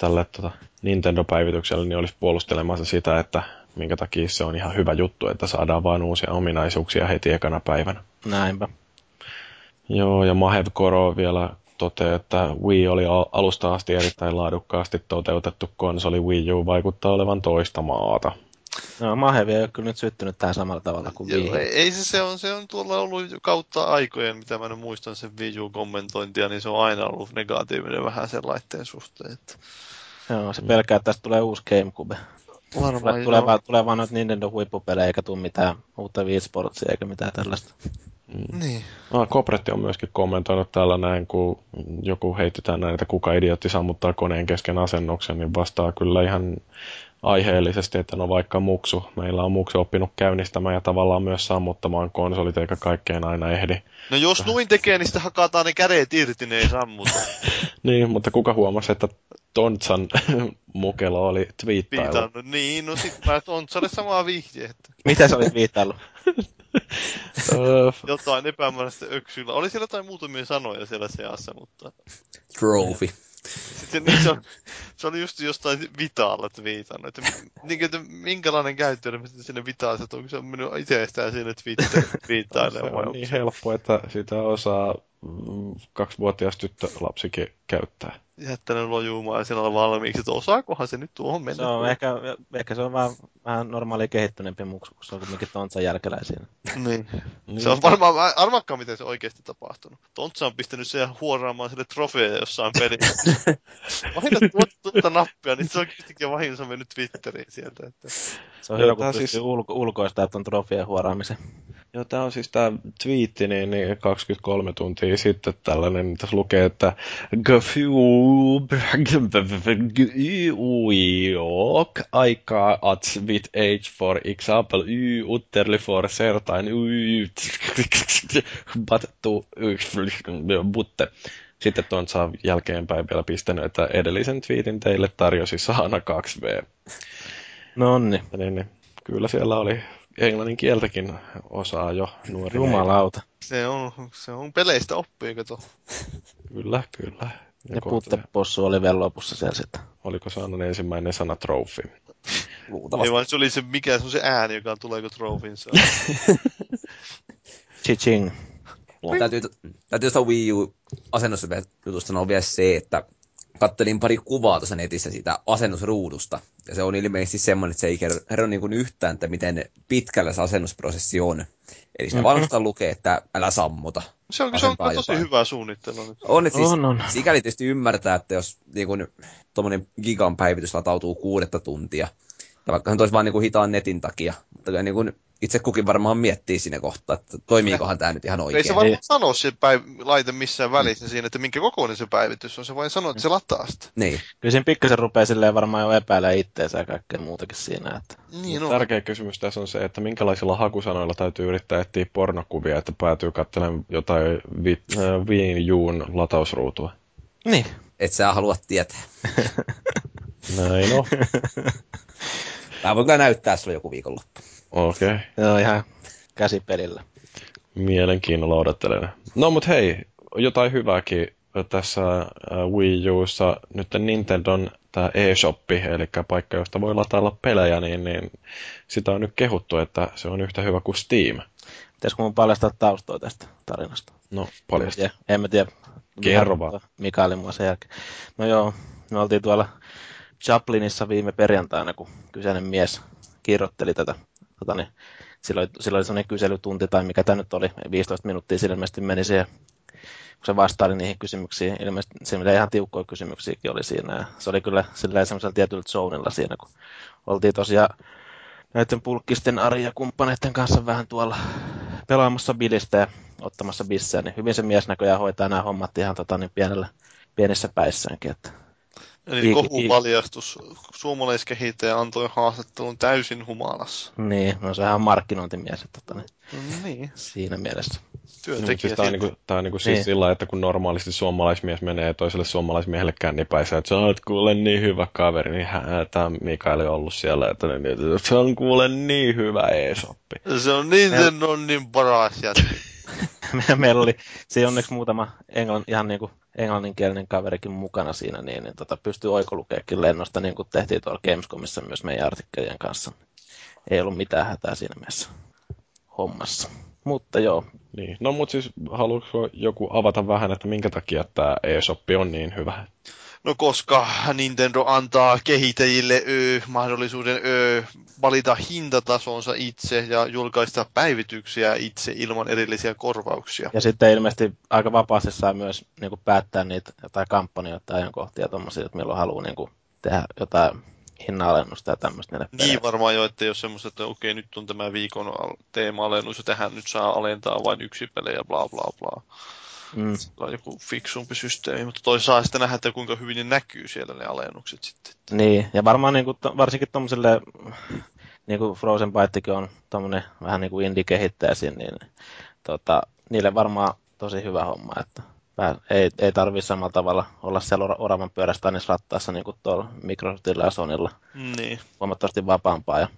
tälle tota, Nintendo-päivitykselle, niin olisi puolustelemassa sitä, että minkä takia se on ihan hyvä juttu, että saadaan vain uusia ominaisuuksia heti ekana päivänä. Näinpä. Joo, ja Mahev Koro vielä toteaa, että Wii oli al- alusta asti erittäin laadukkaasti toteutettu konsoli. Wii U vaikuttaa olevan toista maata. No, Mahevi ei ole kyllä nyt syttynyt tähän samalla tavalla kuin Joo, Wii. ei, ei se, se, on, se on tuolla ollut kautta aikojen, mitä mä nyt muistan sen Wii U-kommentointia, niin se on aina ollut negatiivinen vähän sen laitteen suhteen. Että Joo, se pelkää, että tästä tulee uusi Gamecube. Varmaan Tulee, tulee, vaan, tulee vaan noita Nintendo huippupelejä, eikä tule mitään uutta Wii Sportsia eikä mitään tällaista. Niin. Ah, Kopretti on myöskin kommentoinut tällä näin, kun joku heitetään näin, että kuka idiotti sammuttaa koneen kesken asennuksen, niin vastaa kyllä ihan aiheellisesti, että no vaikka muksu. Meillä on muksu oppinut käynnistämään ja tavallaan myös sammuttamaan konsolit, eikä kaikkeen aina ehdi. No jos noin tekee, niin sitten hakataan ne kädet irti, ne ei sammuta. Niin, mutta kuka huomasi, että Tontsan mukelo oli twiittailu? Viitannut. Niin, no sit mä on se samaa vihje, että Mitä sä olit viittaillut? Öö, jotain epämääräistä öksyllä. Oli siellä jotain muutamia sanoja siellä seassa, mutta Trophy. Sitten niin se, on, se oli just jostain Vitalla viitannut, että, niin, että minkälainen käyttäjä sitten sinne Vitaan, että onko se mennyt itsestään sinne Twitter se on niin helppo, että sitä osaa mm, kaksivuotias tyttölapsikin käyttää. Jättänyt lojumaan ja siellä on valmiiksi, että osaakohan se nyt tuohon mennä. Se on ehkä, ehkä se on vähän, vähän normaali kehittyneempi muksu, kun se on kuitenkin Tontsan jälkeläisiä. Niin. Niin. Se on varmaan, arvakkaan miten se oikeasti tapahtunut. Tontsa on pistänyt sen huoraamaan sille trofeja jossain pelissä. Vahingossa tuota, tuota nappia, niin se on kuitenkin vahingossa mennyt Twitteriin sieltä. Että... Se on hyvä, kun pystyy siis- ulko- ulkoistaa tuon trofien huoraamisen. Joo, tämä on siis tämä twiitti, niin, niin 23 tuntia sitten tällainen, tässä lukee, että Uiok aikaa at with age for example y utterly for certain but to butte. Sitten tuon saa jälkeenpäin vielä pistänyt, että edellisen tweetin teille tarjosi Saana 2V. No. Niin, niin, kyllä siellä oli englannin kieltäkin osaa jo nuori. Jumalauta. Se on, se on peleistä oppii, kato. Kyllä, kyllä. Ja puttepossu oli vielä lopussa siellä sitten. Oliko saanut ensimmäinen sana trophy? Luultavasti. Ei vaan se oli se, mikä se on se ääni, joka tuleeko trofeensa. Chiching. Mulla täytyy, täytyy tuosta Wii U-asennosta jutusta sanoa vielä se, että kattelin pari kuvaa tuossa netissä siitä asennusruudusta. Ja se on ilmeisesti semmoinen, että se ei kerro, kerro niin kuin yhtään, että miten pitkällä se asennusprosessi on. Eli Mhm. mm-hmm. lukee, että älä sammuta. Se on, se on tosi jotain. hyvää suunnittelua nyt. On, että siis On, on. sikäli tietysti ymmärtää, että jos niin kuin, tuommoinen gigan päivitys latautuu kuudetta tuntia, ja vaikka se olisi vain niin kuin hitaan netin takia, mutta niin kuin, itse kukin varmaan miettii siinä kohtaa, että toimiikohan tämä nyt ihan oikein. Ei se varmaan sano se päiv- laite missään välissä siinä, että minkä kokoinen se päivitys on. Se vain sanoo, että se lataa sitä. Niin. Kyllä siinä pikkasen rupeaa silleen varmaan jo epäilemään itteensä ja kaikkea muutakin siinä. Että... Niin on. Tärkeä kysymys tässä on se, että minkälaisilla hakusanoilla täytyy yrittää etsiä pornokuvia, että päätyy katselemaan jotain vi- äh, Wii Uun latausruutua. Niin. Et sä halua tietää. Näin on. Tää voi kyllä näyttää sulle joku viikonloppu. Okei. Okay. Joo, ihan käsipelillä. Mielenkiinnolla odottelen. No mut hei, jotain hyvääkin tässä äh, Wii Ussa. Nyt Nintendon tämä eShoppi, eli paikka, josta voi latailla pelejä, niin, niin sitä on nyt kehuttu, että se on yhtä hyvä kuin Steam. Pitäisikö mun paljastaa taustoja tästä tarinasta? No, paljasta. En mä tiedä. Kerro vaan. Mikaelin mua sen jälkeen. No joo, me oltiin tuolla Chaplinissa viime perjantaina, kun kyseinen mies kirjoitteli tätä. Tota, niin, silloin, silloin oli sellainen kyselytunti, tai mikä tämä nyt oli, 15 minuuttia sillä ilmeisesti meni siihen, kun se vastaili niihin kysymyksiin. Ilmeisesti se ihan tiukkoja kysymyksiäkin oli siinä. Ja se oli kyllä semmoisella tietyllä zonilla siinä, kun oltiin tosiaan näiden pulkkisten Ari ja kumppaneiden kanssa vähän tuolla pelaamassa bilistä ja ottamassa bissejä, niin hyvin se mies näköjään hoitaa nämä hommat ihan tota, niin pienellä, pienissä päissäänkin. Että Eli I- kohupaljastus. Suomalaiskehittäjä antoi haastattelun täysin humalassa. Niin, no sehän on markkinointimies, että tota, niin, No niin, siinä mielessä. Työntekijä. siis tämä on, niinku, tää on niinku siis Niin. sillä lailla, että kun normaalisti suomalaismies menee toiselle suomalaismiehelle kännipäissä, että sä oot kuule niin hyvä kaveri, niin tämä Mikael on ollut siellä, että niin, se on kuule niin hyvä e-shoppi. Se on niin, sen on niin paras jätkä. Me- Meillä oli siinä onneksi muutama englann, ihan niin kuin englanninkielinen kaverikin mukana siinä, niin, niin tota, pystyy oikolukeekin lennosta, niin kuin tehtiin tuolla Gamescomissa myös meidän artikkelien kanssa. Ei ollut mitään hätää siinä mielessä hommassa. Mutta joo, Niin. No mutta siis haluatko joku avata vähän, että minkä takia tämä e-shoppi on niin hyvä? No koska Nintendo antaa kehittäjille ö, mahdollisuuden ö, valita hintatasonsa itse ja julkaista päivityksiä itse ilman erillisiä korvauksia. Ja sitten ilmeisesti aika vapaasti saa myös niin kuin päättää niitä jotain kampanjoita tai ajankohtia tuommoisia, että milloin haluaa niin kuin tehdä jotain hinnanalennusta ja tämmöistä niille Niin peleille. varmaan jo, että jos semmoista, että okei, nyt on tämä viikon al- teema-alennus ja tähän nyt saa alentaa vain yksi peli ja bla bla bla. Mm. On joku fiksumpi systeemi, mutta toi saa sitten nähdä, että kuinka hyvin ne näkyy siellä ne alennukset sitten. Niin, ja varmaan niin kuin, to, varsinkin tuommoiselle, niin kuin Frozen Bytekin on tuommoinen vähän niin kuin indie-kehittäjä siinä, niin tota, niille varmaan tosi hyvä homma, että ei, ei tarvitse samalla tavalla olla siellä ora- oravan pyörästä niin rattaassa niin kuin tuolla Microsoftilla ja Sonylla Niin. huomattavasti vapaampaa. Ja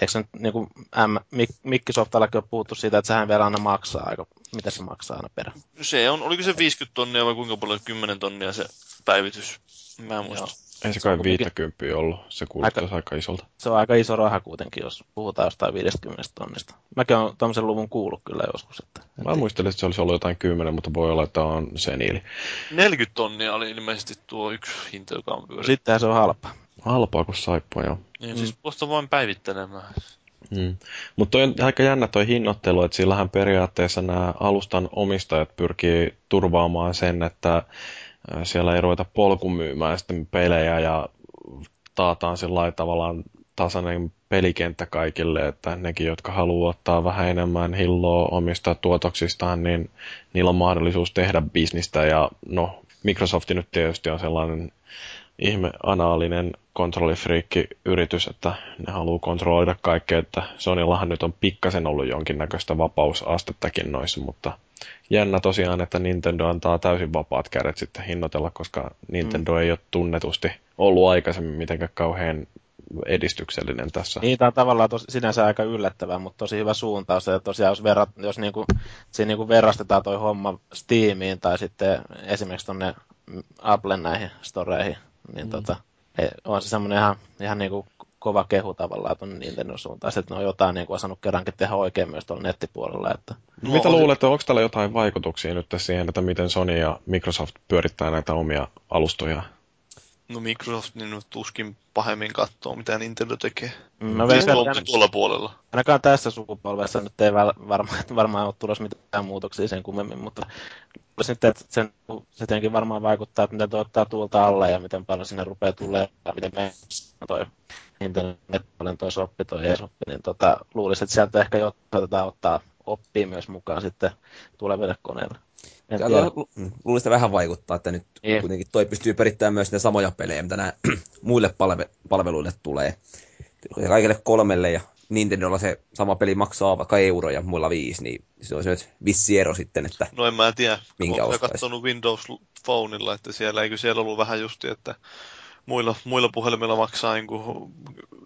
eikö se nyt niin kuin M, Mik- Mikkisoftallakin ole puhuttu siitä, että sehän vielä aina maksaa aika, mitä se maksaa aina perä. Se on, oliko se 50 tonnia vai kuinka paljon 10 tonnia se päivitys? Mä en muista. Joo. Ei se kai kumminkin- 50 ollut. Se kuulostaa aika, aika isolta. Se on aika iso raha kuitenkin, jos puhutaan jostain 50 tonnista. Mäkin olen tuommoisen luvun kuullut kyllä joskus. Että, Mä muistelin, että se olisi ollut jotain 10, mutta voi olla, että on seniili. 40 tonnia oli ilmeisesti tuo yksi hinta, joka on pyörinyt. Sittenhän se on halpa. Halpaa kuin saippua, joo. Niin, siis tuosta vain päivittelemään. Mm. Mutta on aika jännä toi hinnoittelu, että sillähän periaatteessa nämä alustan omistajat pyrkii turvaamaan sen, että siellä ei ruveta polkumyymään sitten pelejä ja taataan sillä tavallaan tasainen pelikenttä kaikille, että nekin, jotka haluaa ottaa vähän enemmän hilloa omista tuotoksistaan, niin niillä on mahdollisuus tehdä bisnistä ja no, Microsoft nyt tietysti on sellainen ihme anaalinen kontrollifriikki yritys, että ne haluaa kontrolloida kaikkea, että Sonyllahan nyt on pikkasen ollut jonkinnäköistä vapausastettakin noissa, mutta jännä tosiaan, että Nintendo antaa täysin vapaat kädet sitten hinnoitella, koska Nintendo mm. ei ole tunnetusti ollut aikaisemmin mitenkään kauhean edistyksellinen tässä. Niin, tämä on tavallaan tos, sinänsä aika yllättävää, mutta tosi hyvä suuntaus. Ja tosiaan, jos, verrat, jos niinku, siinä niinku verrastetaan toi homma Steamiin tai sitten esimerkiksi tuonne Applen näihin storeihin, niin mm. tota, on se semmoinen ihan, ihan niinku kova kehu tavallaan tuonne Nintendo suuntaan. Sitten ne on jotain niinku osannut kerrankin tehdä oikein myös tuolla nettipuolella. Että... No, Mitä luulet, onko tällä jotain vaikutuksia nyt siihen, että miten Sony ja Microsoft pyörittää näitä omia alustoja? No Microsoft niin nyt tuskin pahemmin katsoo, mitä Nintendo tekee. No, Siis veikkaan, tuolla, että tuolla puolella. ainakaan tässä sukupolvessa nyt ei väl- varmaan, varmaan ole tulossa mitään muutoksia sen kummemmin, mutta nyt, että sen, se tietenkin varmaan vaikuttaa, että miten tuo ottaa tuulta alle ja miten paljon sinne rupeaa tulee ja miten me toi Nintendo Netpolen toi soppi, toi eSoppi, niin tota, luulisin, että sieltä ehkä jotain ottaa oppia myös mukaan sitten tuleville koneille. Luulisin, vähän vaikuttaa, että nyt yeah. kuitenkin toi pystyy perittämään myös ne samoja pelejä, mitä nämä muille palve- palveluille tulee. Kaikille kolmelle ja Nintendolla se sama peli maksaa vaikka euro ja muilla viisi, niin se on se vissi ero sitten, että No en mä tiedä, minkä olen katsonut Windows Phoneilla, että siellä eikö siellä ollut vähän justi, että muilla, muilla puhelimilla maksaa niin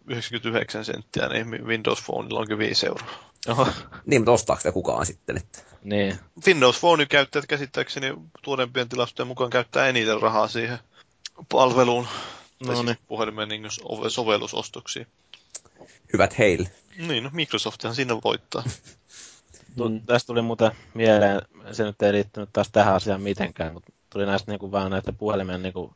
99 senttiä, niin Windows Phoneilla onkin 5 euroa. Oho. Niin, mutta ostaako sitä kukaan sitten? Että... Niin. Windows Phone käyttäjät käsittääkseni tuorempien tilastojen mukaan käyttää eniten rahaa siihen palveluun. No siis niin. puhelimen niin sovellusostoksiin. Hyvät heille. Niin, no Microsofthan siinä voittaa. Mm. Tästä tuli muuten mieleen, se nyt ei liittynyt taas tähän asiaan mitenkään, mutta tuli näistä niin kuin, vaan näitä puhelimen niin kuin,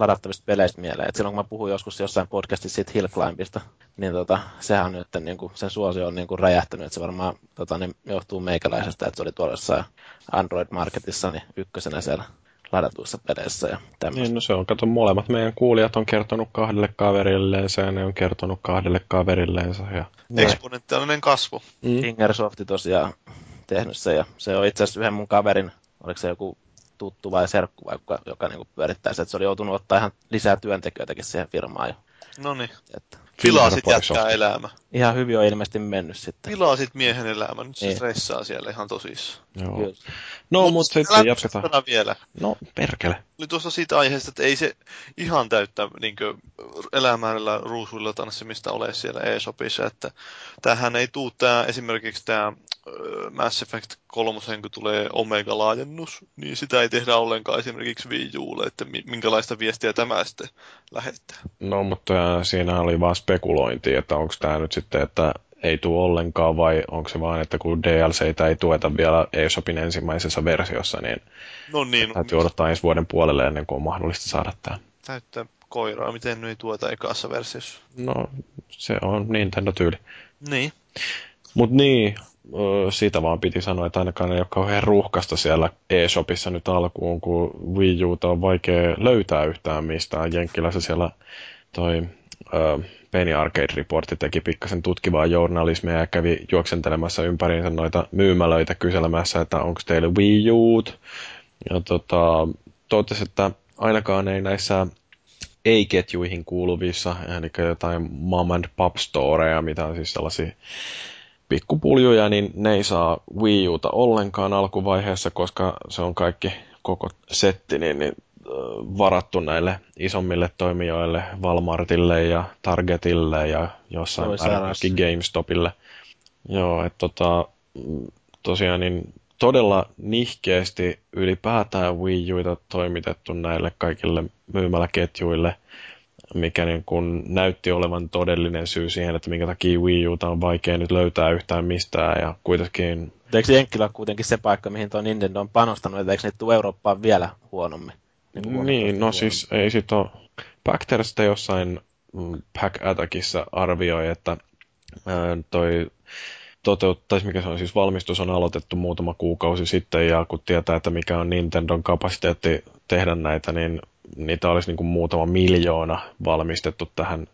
ladattavista peleistä mieleen. Et silloin kun mä puhuin joskus jossain podcastissa siitä Hill Climbista, niin tota, sehän on nyt, niin kuin, sen suosio on niin kuin räjähtänyt, että se varmaan tota, niin johtuu meikäläisestä, että se oli tuolla Android Marketissa niin ykkösenä siellä ladatuissa peleissä ja tämmöistä. Niin, no se on, kato, molemmat meidän kuulijat on kertonut kahdelle kaverilleensa ja ne on kertonut kahdelle kaverilleensa. Ja... Eksponentiaalinen kasvu. Mm. Fingersofti tosiaan tehnyt se ja se on itse asiassa yhden mun kaverin, oliko se joku tuttu vai serkku, vai joka, joka niin pyörittää se, että se oli joutunut ottaa ihan lisää työntekijöitäkin siihen firmaan jo. No niin. Filasit jättää elämä. Ihan hyvin on ilmeisesti mennyt sitten. Filasit miehen elämä, nyt se niin. stressaa siellä ihan tosissaan. Joo. Kyllä. No, mutta mut sitten jatketaan. vielä. No, perkele. Oli tuossa siitä aiheesta, että ei se ihan täyttä niin elämällä ruusuilla tanssimista ole siellä eShopissa, että tähän ei tule tämä, esimerkiksi tämä Mass Effect 3, kun tulee Omega-laajennus, niin sitä ei tehdä ollenkaan esimerkiksi Wii Ulle, että minkälaista viestiä tämä sitten lähettää. No, mutta siinä oli vaan spekulointi, että onko tämä nyt sitten, että ei tule ollenkaan vai onko se vaan, että kun DLCitä ei tueta vielä eShopin ensimmäisessä versiossa, niin, no niin täytyy odottaa ensi vuoden puolelle ennen kuin on mahdollista saada tämä. Täyttää koiraa, miten nyt ei tueta ekassa versiossa? No, se on Nintendo-tyyli. Niin. Mutta niin, siitä vaan piti sanoa, että ainakaan ei ole kauhean ruuhkasta siellä eShopissa nyt alkuun, kun Wii Uta on vaikea löytää yhtään mistään. Jenkkilässä siellä toi uh, Penny Arcade Reportti teki pikkasen tutkivaa journalismia ja kävi juoksentelemassa ympäriinsä noita myymälöitä kyselemässä, että onko teille Wii U't. Ja tota, totesi, että ainakaan ei näissä ei-ketjuihin kuuluvissa, eli jotain mom and pop storeja, mitä on siis sellaisia pikkupuljuja, niin ne ei saa Wii Uta ollenkaan alkuvaiheessa, koska se on kaikki koko setti, niin, niin varattu näille isommille toimijoille, Walmartille ja Targetille ja jossain määrin GameStopille. Joo, että tota, tosiaan niin todella nihkeästi ylipäätään Wii Uita toimitettu näille kaikille myymäläketjuille, mikä niin kun näytti olevan todellinen syy siihen, että minkä takia Wii Uta on vaikea nyt löytää yhtään mistään ja kuitenkin... Eikö Jenkkilä kuitenkin se paikka, mihin tuo Nintendo on panostanut, että eikö ne tule Eurooppaan vielä huonommin? Niin, niin no siis ei sit ole... Bacter sitten jossain mm, Pack Attackissa arvioi, että ää, toi toteuttaisi, mikä se on siis valmistus on aloitettu muutama kuukausi sitten ja kun tietää, että mikä on Nintendon kapasiteetti tehdä näitä, niin niitä olisi niin kuin muutama miljoona valmistettu tähän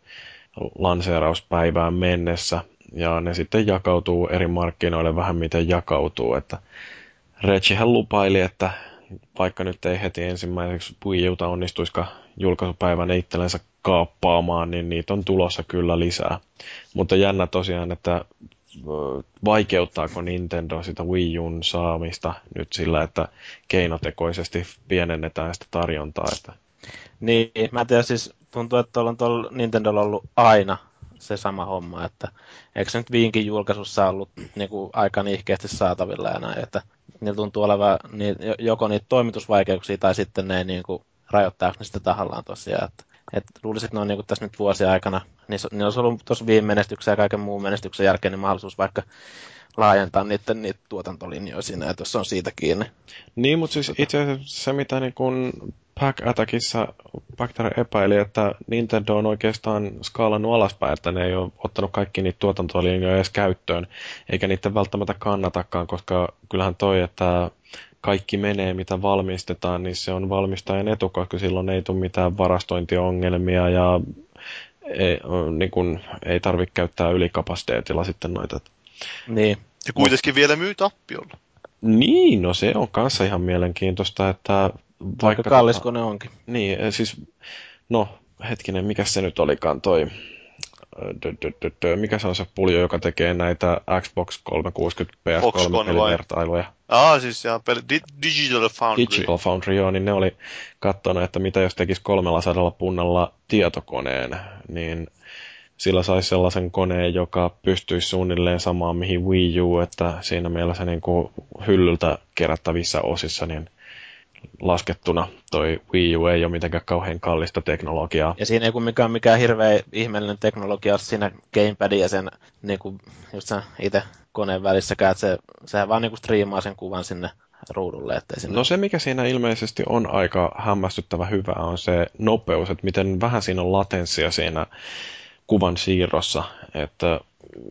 lanseerauspäivään mennessä. Ja ne sitten jakautuu eri markkinoille vähän miten jakautuu, että Regihän lupaili, että vaikka nyt ei heti ensimmäiseksi Wii Uta onnistuisikaan julkaisupäivänä itsellensä kaappaamaan, niin niitä on tulossa kyllä lisää. Mutta jännä tosiaan, että vaikeuttaako Nintendo sitä Wii Un saamista nyt sillä, että keinotekoisesti pienennetään sitä tarjontaa. Että... Niin, mä tiedän siis, tuntuu, että on tuolla Nintendolla ollut aina se sama homma, että eikö se nyt viinkin julkaisussa ollut niin kuin, aika niihkeästi saatavilla ja näin, että niillä tuntuu olevan niin, joko niitä toimitusvaikeuksia tai sitten ne niin kuin, rajoittaako ne sitä tahallaan tosiaan. Että, et luulisin, että ne on niin kuin, tässä nyt vuosien aikana, niin, niin olisi ollut tuossa viime menestyksen ja kaiken muun menestyksen jälkeen niin mahdollisuus vaikka laajentaa niiden, niitä tuotantolinjoja siinä, että jos on siitä kiinni. Niin, mutta siis itse asiassa se, mitä niin kun Pack Attackissa Bacter epäili, että Nintendo on oikeastaan skaalannut alaspäin, että ne ei ole ottanut kaikki niitä tuotantolinjoja edes käyttöön, eikä niitä välttämättä kannatakaan, koska kyllähän toi, että kaikki menee, mitä valmistetaan, niin se on valmistajan etu, koska silloin ei tule mitään varastointiongelmia ja ei, niin kun, ei tarvitse käyttää ylikapasiteetilla sitten noita. Niin. Ja kuitenkin vielä myy tappiolla. Niin, no se on kanssa ihan mielenkiintoista, että Vaikka kallis kone onkin. Niin, eh, siis, no hetkinen, mikä se nyt olikaan toi, dö. mikä se on se puljo, joka tekee näitä Xbox 360 PS3 vertailuja? Ah, siis ja peli, Di- Digital Foundry. Digital Foundry, joo, niin ne oli katsonut, että mitä jos tekisi 300 punnalla tietokoneen, niin sillä saisi sellaisen koneen, joka pystyisi suunnilleen samaan mihin Wii U, että siinä mielessä niin kuin hyllyltä kerättävissä osissa, niin laskettuna toi Wii U ei ole mitenkään kauhean kallista teknologiaa. Ja siinä ei kumminkaan mikään hirveä ihmeellinen teknologia ole siinä gamepadin ja sen niin kuin, just sen itse koneen välissäkään, että se, sehän vaan niin kuin striimaa sen kuvan sinne ruudulle. Ettei sinne... No se, mikä siinä ilmeisesti on aika hämmästyttävä hyvä, on se nopeus, että miten vähän siinä on latenssia siinä kuvan siirrossa, että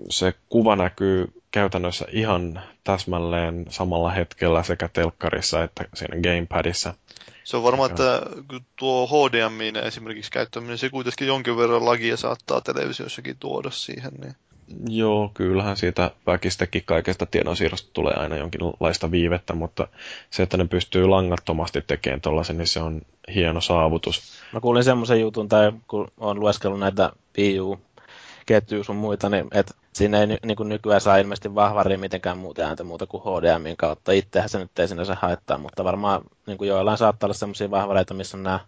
se kuva näkyy käytännössä ihan täsmälleen samalla hetkellä sekä telkkarissa että siinä gamepadissa. Se on varmaan, että tuo HDMI esimerkiksi käyttäminen, se kuitenkin jonkin verran lagia saattaa televisiossakin tuoda siihen. Niin. Joo, kyllähän siitä väkistäkin kaikesta tiedonsiirrosta tulee aina jonkinlaista viivettä, mutta se, että ne pystyy langattomasti tekemään tuollaisen, niin se on hieno saavutus. Mä kuulin semmoisen jutun, tai kun olen lueskellut näitä Wii U ketjuja sun muita, niin että siinä ei niin kuin nykyään saa ilmeisesti vahvaria mitenkään muuta ääntä muuta kuin HDMin kautta. Itsehän se nyt ei sinänsä haittaa, mutta varmaan niin kuin joillain saattaa olla sellaisia vahvareita, missä on nämä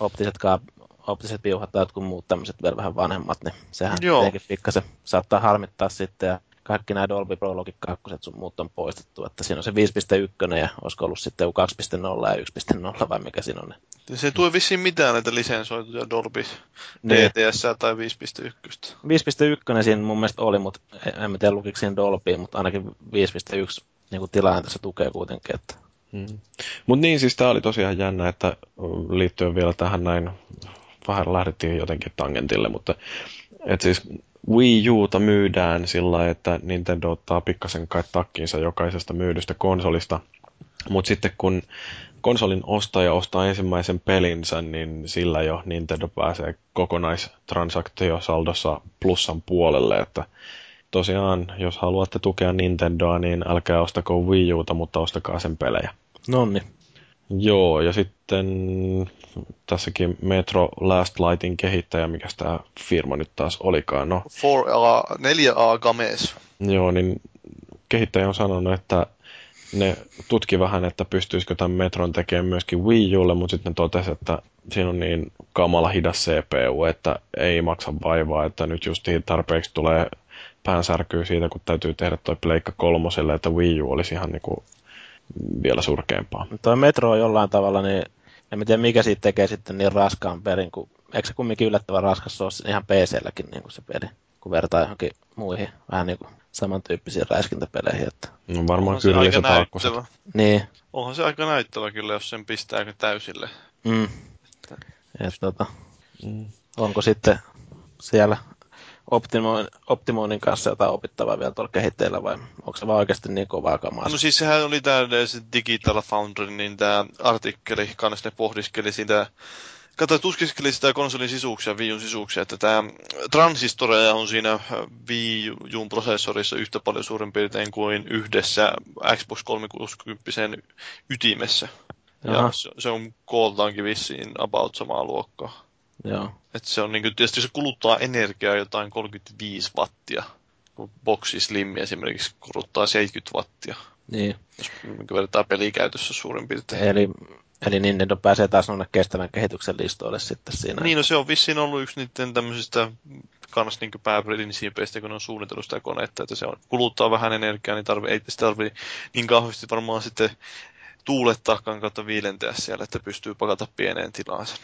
optiset, optiset piuhat tai jotkut muut tämmöiset vielä vähän vanhemmat, niin sehän Joo. tietenkin pikkasen saattaa harmittaa sitten. Ja kaikki nämä Dolby Pro Logic 2 sun muut on poistettu, että siinä on se 5.1 ja olisiko ollut sitten 2.0 ja 1.0 vai mikä siinä on. Se ei tule vissiin mitään näitä lisensoituja Dolby niin. DTS tai 5.1. 5.1 siinä mun mielestä oli, mutta en tiedä lukiko siinä Dolby, mutta ainakin 5.1 niin tilanne tässä tukee kuitenkin. Että... Hmm. Mutta niin, siis tämä oli tosiaan jännä, että liittyen vielä tähän näin, vähän lähdettiin jotenkin tangentille, mutta et siis Wii Uta myydään sillä että Nintendo ottaa pikkasen kai takkiinsa jokaisesta myydystä konsolista. Mutta sitten kun konsolin ostaja ostaa ensimmäisen pelinsä, niin sillä jo Nintendo pääsee kokonaistransaktiosaldossa plussan puolelle, että tosiaan, jos haluatte tukea Nintendoa, niin älkää ostako Wii Uta, mutta ostakaa sen pelejä. Nonni. Joo, ja sitten tässäkin Metro Last Lightin kehittäjä, mikä tämä firma nyt taas olikaan. No, 4A, 4A Games. Joo, niin kehittäjä on sanonut, että ne tutki vähän, että pystyisikö tämän Metron tekemään myöskin Wii Ulle, mutta sitten ne totesi, että siinä on niin kamala hidas CPU, että ei maksa vaivaa, että nyt just tarpeeksi tulee päänsärkyy siitä, kun täytyy tehdä toi Pleikka kolmoselle, että Wii U olisi ihan niinku vielä surkeampaa. Tuo Metro on jollain tavalla, niin en tiedä mikä siitä tekee sitten niin raskaan pelin, kun eikö se kumminkin yllättävän raskas se ole ihan PC-lläkin niin kuin se peli, kun vertaa johonkin muihin vähän niin kuin samantyyppisiin räiskintäpeleihin. Että... No varmaan kyllä se paakkuset. Niin. Onhan se aika näyttävä kyllä, jos sen pistää täysille. Mm. Et, tota, mm. Onko sitten siellä optimo- optimoinnin kanssa jotain opittavaa vielä tuolla kehitteillä vai onko se vaan oikeasti niin kovaa kamaa? No siis sehän oli tämä Digital Foundry, niin tämä artikkeli, kanssa ne pohdiskeli sitä, kato, tuskiskeli sitä konsolin sisuuksia, Wii Un sisuuksia, että tämä transistoreja on siinä Wii Un prosessorissa yhtä paljon suurin piirtein kuin yhdessä Xbox 360 ytimessä. Ja se, se on kooltaankin vissiin about samaa luokkaa. Joo. Et se on niinku, tietysti se kuluttaa energiaa jotain 35 wattia, kun Boxi Slim esimerkiksi kuluttaa 70 wattia. Niin. Jos vertaa pelikäytössä suurin piirtein. Eli, eli Nintendo pääsee taas noille kestävän kehityksen listoille sitten siinä. Niin, no se on vissiin ollut yksi niiden tämmöisistä kans niin pääprinsiipeistä, kun on suunnitellut sitä konetta, että se on, kuluttaa vähän energiaa, niin tarvi, ei sitä tarvitse niin kauheasti varmaan sitten tuulettaakaan kautta viilentää siellä, että pystyy pakata pieneen tilaan sen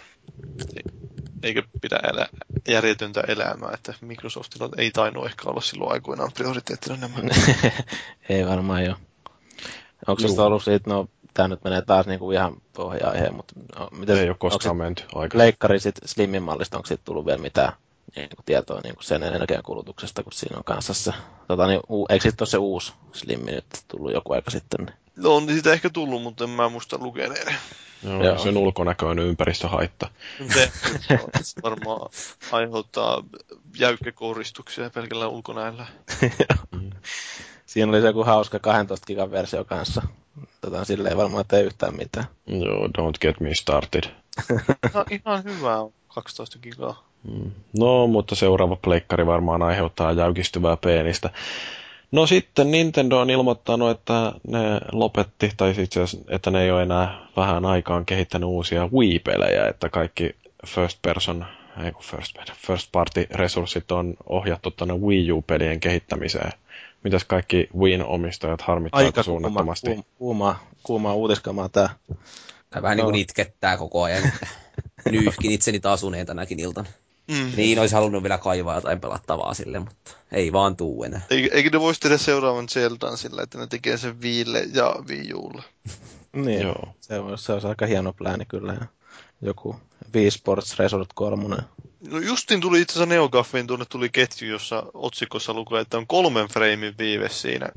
eikä pidä elää järjetöntä elämää, että Microsoftilla ei tainnut ehkä olla silloin aikoinaan prioriteettina nämä. ei varmaan jo. Onko se ollut siitä, no tämä nyt menee taas niinku ihan pohja-aiheen, mutta no, miten, ei ole koskaan menty aika. Leikkari sit Slimin mallista, onko siitä tullut vielä mitään niin kuin tietoa niin kuin sen energiankulutuksesta, kun siinä on kanssa se, tota, niin, u, eikö sitten ole se uusi Slimmi nyt tullut joku aika sitten? Niin? No on siitä ehkä tullut, mutta en mä muista lukeneeni. Joo, Joo. sen ulkonäkö on ympäristöhaitta. Se se varmaan aiheuttaa jäykkäkouristuksia pelkällä ulkonäöllä. Siinä oli se joku hauska 12 gigan versio kanssa. Tota, sille ei varmaan tee yhtään mitään. Joo, don't get me started. Ihan, ihan hyvä on 12 gigaa. Mm. No, mutta seuraava pleikkari varmaan aiheuttaa jäykistyvää peenistä. No sitten Nintendo on ilmoittanut, että ne lopetti, tai siis itse asiassa, että ne ei ole enää vähän aikaan kehittänyt uusia Wii-pelejä, että kaikki first person, ei kun first, first party resurssit on ohjattu tuonne Wii U-pelien kehittämiseen. Mitäs kaikki Wiin omistajat harmittaa Aika aika kuuma, suunnattomasti? kuuma, kuuma, kuumaa uutiskamaa tää. Tai vähän niin kuin itkettää koko ajan. Nyyhkin itseni taas uneen tänäkin iltana. Mm. Niin, olisi halunnut vielä kaivaa jotain pelattavaa sille, mutta ei vaan tuu enää. Eikö, eikö ne voisi tehdä seuraavan Zeldan sillä, että ne tekee sen Viille ja Wii Ulle? Niin, Joo. se, on, se olisi aika hieno plääni kyllä. Ja joku Wii Sports Resort 3. No justin tuli itse asiassa Neogaffin, tuonne tuli ketju, jossa otsikossa lukee, että on kolmen freimin viive siinä,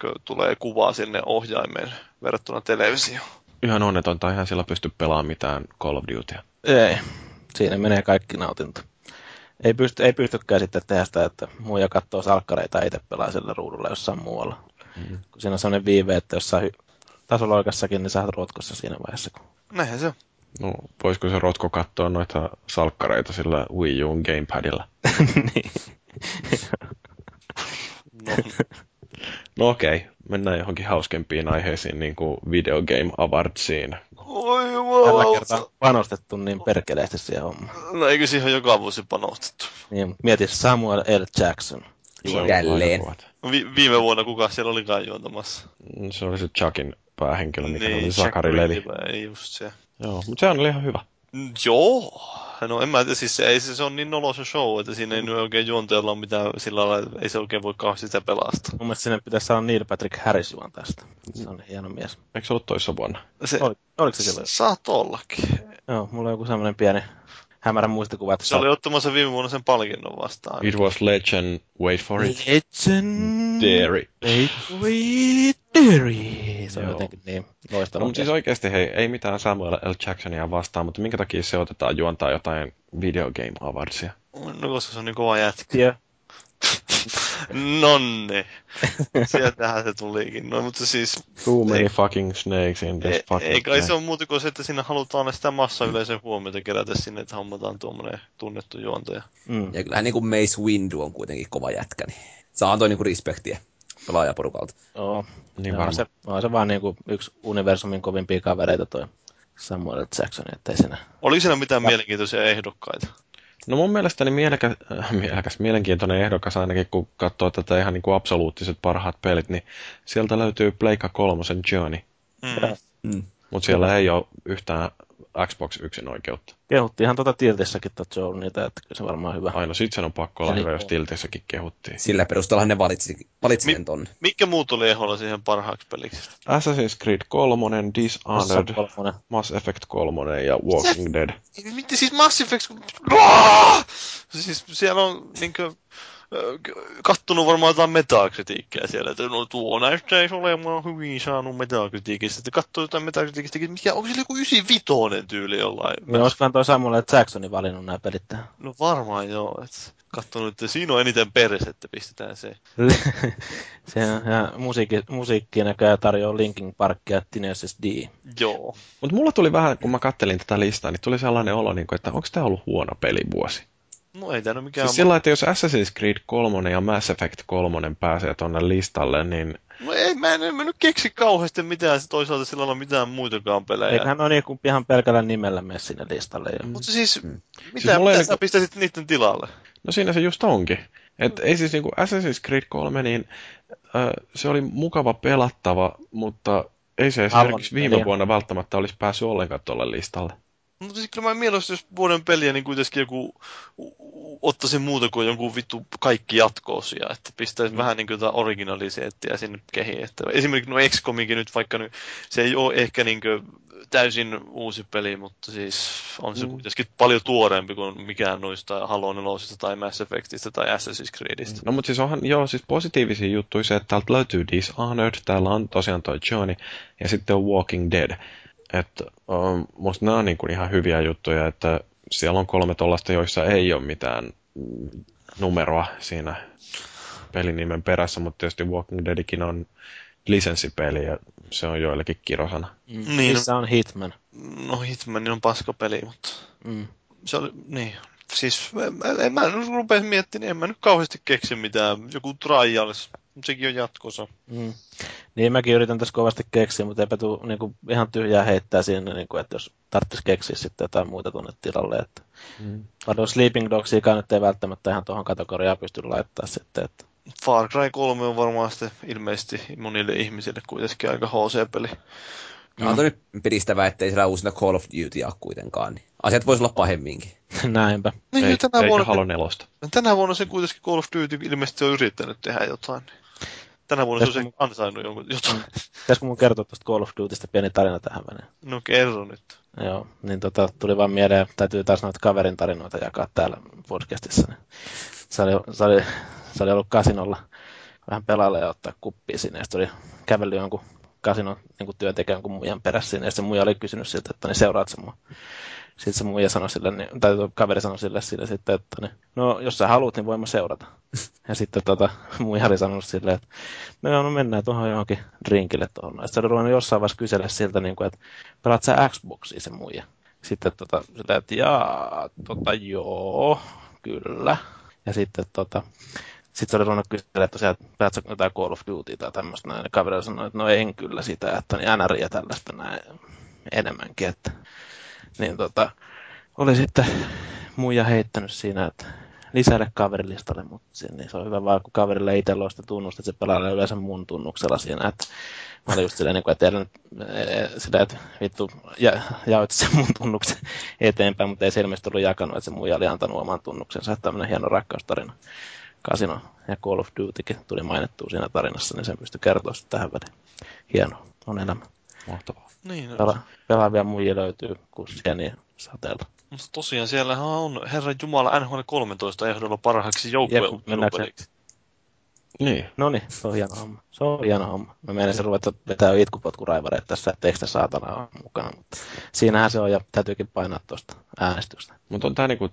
kun tulee kuvaa sinne ohjaimeen verrattuna televisioon. Ihan onnetonta, ihan sillä pysty pelaamaan mitään Call of Dutya. Ei, siinä menee kaikki nautinto. Ei, pysty, ei pystykään sitten tehdä sitä, että muija katsoo salkkareita ja itse pelaa sillä ruudulla jossain muualla. Mm. Kun siinä on sellainen viive, että jossain hy- tasoloikassakin, niin sä oot rotkossa siinä vaiheessa. Kun... Näinhän se on. No, voisiko se rotko katsoa noita salkkareita sillä Wii Un gamepadilla? niin. No, No okei, okay. mennään johonkin hauskempiin aiheisiin, niin kuin Video Game Awardsiin. Oi Tällä kertaa panostettu niin perkeleesti siihen hommaan. No eikö siihen joka vuosi panostettu? Niin, mieti Samuel L. Jackson. Jälleen. No, Vi- viime vuonna kuka siellä olikaan juontamassa? Se oli se Chuckin päähenkilö, mikä niin, oli Sakari Leli. Just se. Joo, mutta se on ihan hyvä. Mm, Joo. No en mä siis se, ei, se, se on niin nolo se show, että siinä ei nyt oikein juonteella ole mitään sillä lailla, että ei se oikein voi kauheasti sitä pelastaa. Mun mielestä sinne pitäisi saada Neil Patrick Harris juon tästä. Se on hieno mies. Eikö se ollut toissa vuonna? Se, Oli, oliko se silloin? Saat ollakin. Joo, mulla on joku semmoinen pieni hämärä muistikuva, että Se oli ottamassa viime vuonna sen palkinnon vastaan. It was legend, wait for it, Legendary. Dairy. Se on Joo. jotenkin niin No, loistava. mutta siis oikeasti hei, ei mitään Samuel L. Jacksonia vastaan, mutta minkä takia se otetaan juontaa jotain Video Game Awardsia? No koska se on niin kova jätkä. Tiedä. Nonne. Sieltähän se tulikin. No mutta siis, Too many Ei- fucking snakes in this ei, fucking ei kai se ole muuta kuin se, että siinä halutaan sitä massayleisön huomiota kerätä sinne, että hommataan tuommoinen tunnettu juontaja. Mm. Ja kyllähän niin kuin Mace Windu on kuitenkin kova jätkä, niin saa antoi niin kuin respektiä pelaajaporukalta. Joo. Niin Joo, varmaan. se, on se vaan niinku yksi universumin kovimpia kavereita toi Samuel. Jackson, ettei siinä... Oliko siinä mitään mielenkiintoisia ehdokkaita? No mun mielestäni mielekäs, äh, mielekäs, mielenkiintoinen ehdokas ainakin, kun katsoo tätä ihan niin kuin absoluuttiset parhaat pelit, niin sieltä löytyy Pleikka kolmosen Journey, Mm. Mm. mutta siellä ei ole yhtään Xbox yksin oikeutta. Kehuttiinhan tuota Tiltissäkin tuota niitä, että kyllä se varmaan hyvä. Aina sit sen on pakko olla Eli- hyvä, jos Tiltissäkin kehuttiin. Sillä perusteella ne valitsi, valitsi Mi- sen tonne. Mikä muu tuli eholla siihen parhaaksi peliksi? Assassin's Creed 3, Dishonored, kolmonen. Mass Effect 3 ja Walking Dead. Miten siis Mass Effect? Siis siellä on niinkö ö, k- kattonut varmaan jotain metakritiikkiä siellä, että no tuo näyttäisi olemaan hyvin saanut metakritiikistä. Sitten katsoo jotain metakritiikistä, että mikä, onko siellä joku 95 tyyli jollain? Niin olisikohan toi Samuel. Jacksonin valinnut nämä pelit tähän? No varmaan joo, että katsonut, että siinä on eniten persettä, pistetään se. se on, ja musiikki, musiikki näköjään tarjoaa Linkin Parkia Tenacious D. Joo. Mutta mulla tuli vähän, kun mä kattelin tätä listaa, niin tuli sellainen olo, niin kuin, että onko tämä ollut huono pelivuosi? No ei no mikään... Siis sillä että jos Assassin's Creed 3 ja Mass Effect 3 pääsee tonne listalle, niin No ei, mä en, en mä nyt keksi kauheasti mitään toisaalta sillä lailla mitään muitakaan pelejä. Eiköhän ole niinku ihan pelkällä nimellä mene sinne listalle. Jo. Mutta siis, Mm. mitä, Siis mitä niinku- sä pistäisit niiden tilalle? No siinä se just onkin. Et ei siis niinku Assassin's Creed 3, niin ö, se oli mukava pelattava, mutta ei se esimerkiksi Aivan, viime vuonna välttämättä olisi päässyt ollenkaan tuolle listalle. Mutta siis kyllä mä mieluusti, jos vuoden peliä, niin kuitenkin joku ottaisi muuta kuin jonkun vittu kaikki jatkoosia, että pistäisi mm. vähän niin kuin originaliteettia sinne kehiin. Että esimerkiksi no XCOMikin nyt vaikka nyt, se ei ole ehkä niin kuin täysin uusi peli, mutta siis on se mm. kuitenkin paljon tuoreempi kuin mikään noista Halo 4 tai Mass Effectista tai Assassin's Creedistä. No mutta siis onhan joo, siis positiivisia juttuja se, että täältä löytyy Dishonored, täällä on tosiaan toi Johnny ja sitten on Walking Dead. Että um, musta nämä on niin kuin ihan hyviä juttuja, että siellä on kolme tollasta, joissa ei ole mitään numeroa siinä pelinimen perässä, mutta tietysti Walking Deadikin on lisenssipeli ja se on joillekin kirosana. Mm. Niin, Missä on Hitman? No Hitman on paskapeli, mutta mm. se oli, niin. Siis en, en mä rupea miettimään, niin en mä nyt kauheasti keksi mitään. Joku Trials, sekin on jatkossa. Mm. Niin mäkin yritän tässä kovasti keksiä, mutta eipä tuu niinku, ihan tyhjää heittää siinä, niinku, että jos tarvitsisi keksiä sitten jotain muuta tuonne tilalle. Että... Mm. Varmaan Sleeping Dogsia nyt ei välttämättä ihan tuohon kategoriaan pysty laittaa sitten. Että... Far Cry 3 on varmaan sitten ilmeisesti monille ihmisille kuitenkin aika HC-peli. No. On nyt piristävää, ettei siellä uusina Call of Duty ole kuitenkaan. Niin asiat voisi olla pahemminkin. Näinpä. Niin, ei, tänä vuonna, Halo nelosta. Tänä vuonna se kuitenkin Call of Duty ilmeisesti on yrittänyt tehdä jotain. Tänä vuonna se on ansainnut jonkun, jotain. Pitäisikö mun kertoa tuosta Call of Dutysta pieni tarina tähän menee? No kerro nyt. Joo, niin tota, tuli vaan mieleen, täytyy taas noita kaverin tarinoita jakaa täällä podcastissa. Niin se, oli, se, oli, se oli ollut kasinolla vähän pelaalle ja ottaa kuppia sinne. Sitten oli kävellyt jonkun kasinon niin työntekijän kuin muijan perässä sinne. Ja se muija oli kysynyt siltä, että niin seuraat se mua. Sitten se muija sanoi sille, niin, tai kaveri sanoi sille, sille sitten, että niin, no jos sä haluat, niin voimme seurata. Ja sitten tota, muija oli sanonut silleen, että no, no mennään tuohon johonkin drinkille tuohon. Sitten oli ruvennut jossain vaiheessa kysellä siltä, niin kuin, että pelaat sä Xboxia se muija. Sitten tota, silleen, että jaa, tota joo, kyllä. Ja sitten tota, sitten se oli ruvennut kysyä, että tosiaan, päätsä jotain Call of Duty tai tämmöistä näin. Ja kaveri sanoi, että no en kyllä sitä, että niin NR ja tällaista näin enemmänkin. Että, niin tota, oli sitten muija heittänyt siinä, että lisälle kaverilistalle, mutta niin se on hyvä vaan, kun kaverille itsellä on sitä tunnusta, että se pelaa yleensä mun tunnuksella siinä, että mä olin just silleen, niin että teillä nyt sitä, että vittu, ja, jaoit sen mun tunnuksen eteenpäin, mutta ei se ilmeisesti ollut jakanut, että se muija oli antanut oman tunnuksensa, että tämmöinen hieno rakkaustarina. Casino ja Call of Dutykin tuli mainittua siinä tarinassa, niin sen pystyi kertoa sitten tähän väliin. Hieno on elämä. Mahtavaa. Niin, no. Pela, pelaavia muijia löytyy kussia niin sateella. Mutta tosiaan siellä on Herran Jumala NHL 13 ehdolla parhaaksi joukkueottelupeliksi. Niin. No niin, se on hieno homma. Se on hieno homma. Mä menen ruveta vetää itkupotkuraivareita tässä, että eikö saatana ole mukana. Mutta siinähän se on ja täytyykin painaa tuosta äänestystä. Mutta on tämä niinku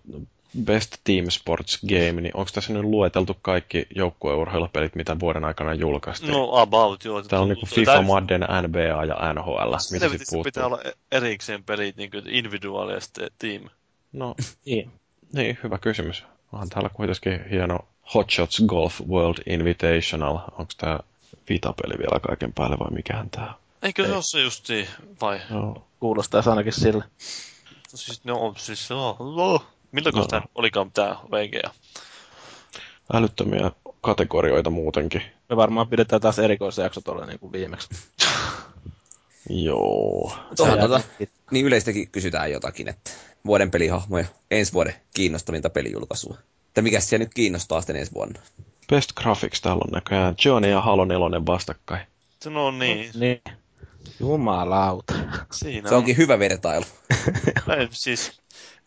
Best Team Sports Game, niin onko tässä nyt lueteltu kaikki joukkueurheilupelit, mitä vuoden aikana julkaistiin? No about, joo. Täällä on niinku FIFA, täysin... Madden, NBA ja NHL, mitä sit puuttuu. pitää olla erikseen pelit, niin kuin individuaali ja sitten team. No, niin. niin, hyvä kysymys. Onhan täällä kuitenkin hieno Hot Shots Golf World Invitational. Onko tämä Vita-peli vielä kaiken päälle vai mikähän tämä Eikö se ole se justi, vai? Joo. Kuulostaa ainakin sille. Siis, no, siis, no, no. Milloin no. tämä olikaan tämä VGA? Älyttömiä kategorioita muutenkin. Me varmaan pidetään taas erikoisjakso tuolla niin kuin viimeksi. Joo. Tuohon tuota, niin yleistäkin kysytään jotakin, että vuoden pelihahmoja, ensi vuoden kiinnostavinta pelijulkaisua. Että mikä siellä nyt kiinnostaa sitten ensi vuonna? Best Graphics täällä on näköjään Johnny ja Halo 4 vastakkain. No niin. No, niin. Jumalauta. Siinä se onkin on. hyvä vertailu. Ei, siis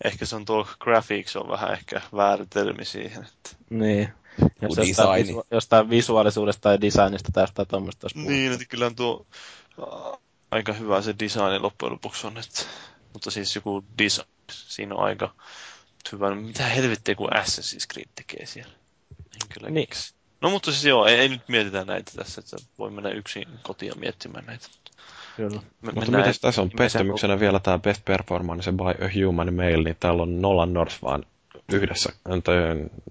ehkä se on tuo graphics on vähän ehkä väärä termi siihen. Että... Niin. Jos jostain, visu- jostain visuaalisuudesta tai designista tai jostain tuommoista Niin, että kyllä tuo aika hyvä se design loppujen lopuksi on. Että, mutta siis joku design, siinä on aika hyvä. Mitä helvettiä kuin Assassin's Creed tekee siellä? kyllä niin. No mutta siis joo, ei, ei nyt mietitä näitä tässä, että voi mennä yksin kotiin miettimään näitä. Kyllä. Me, Mutta miten tässä on pettymyksenä vielä tämä Best Performance by a Human Male, niin täällä on Nolan North vaan yhdessä, tai,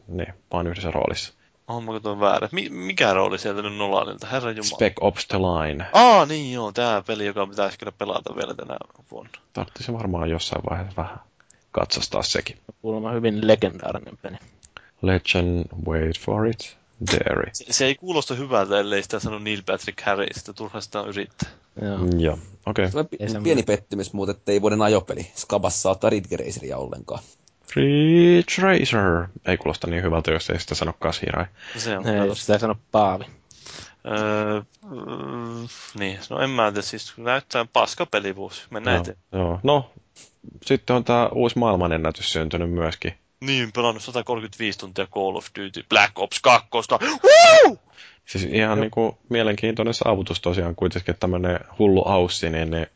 niin, vaan yhdessä roolissa. Oh, mä katsoin väärä. Mi- mikä rooli sieltä nyt Nolanilta? Herra Jumala. Spec Ops The Line. Aa, niin joo, tämä peli, joka pitäisi kyllä pelata vielä tänä vuonna. Tarvitsisi varmaan jossain vaiheessa vähän katsastaa sekin. Kuulemma hyvin legendaarinen peli. Legend, wait for it, Dairy. Se, se ei kuulosta hyvältä, ellei sitä sano Neil Patrick Harris, että turha sitä on yrittää. Joo. Mm, Joo, okei. Se on Ei se pieni pettymys muuten, että ei vuoden ajopeli. Skabassa ottaa Ridge Raceria ollenkaan. Ridge Racer. Ei kuulosta niin hyvältä, jos ei sitä sano Kashirai. Se on. Ei, sitä ei sano Paavi. Öö, mm, niin, no en mä tiedä, siis näyttää paska pelivuosi. Mennään Joo, eteenpäin. joo. No, sitten on tämä uusi maailmanennätys syntynyt myöskin. Niin, pelannut 135 tuntia Call of Duty Black Ops 2. Woo! Siis ihan niinku mielenkiintoinen saavutus tosiaan kuitenkin tämmöinen hullu aussi, niin ne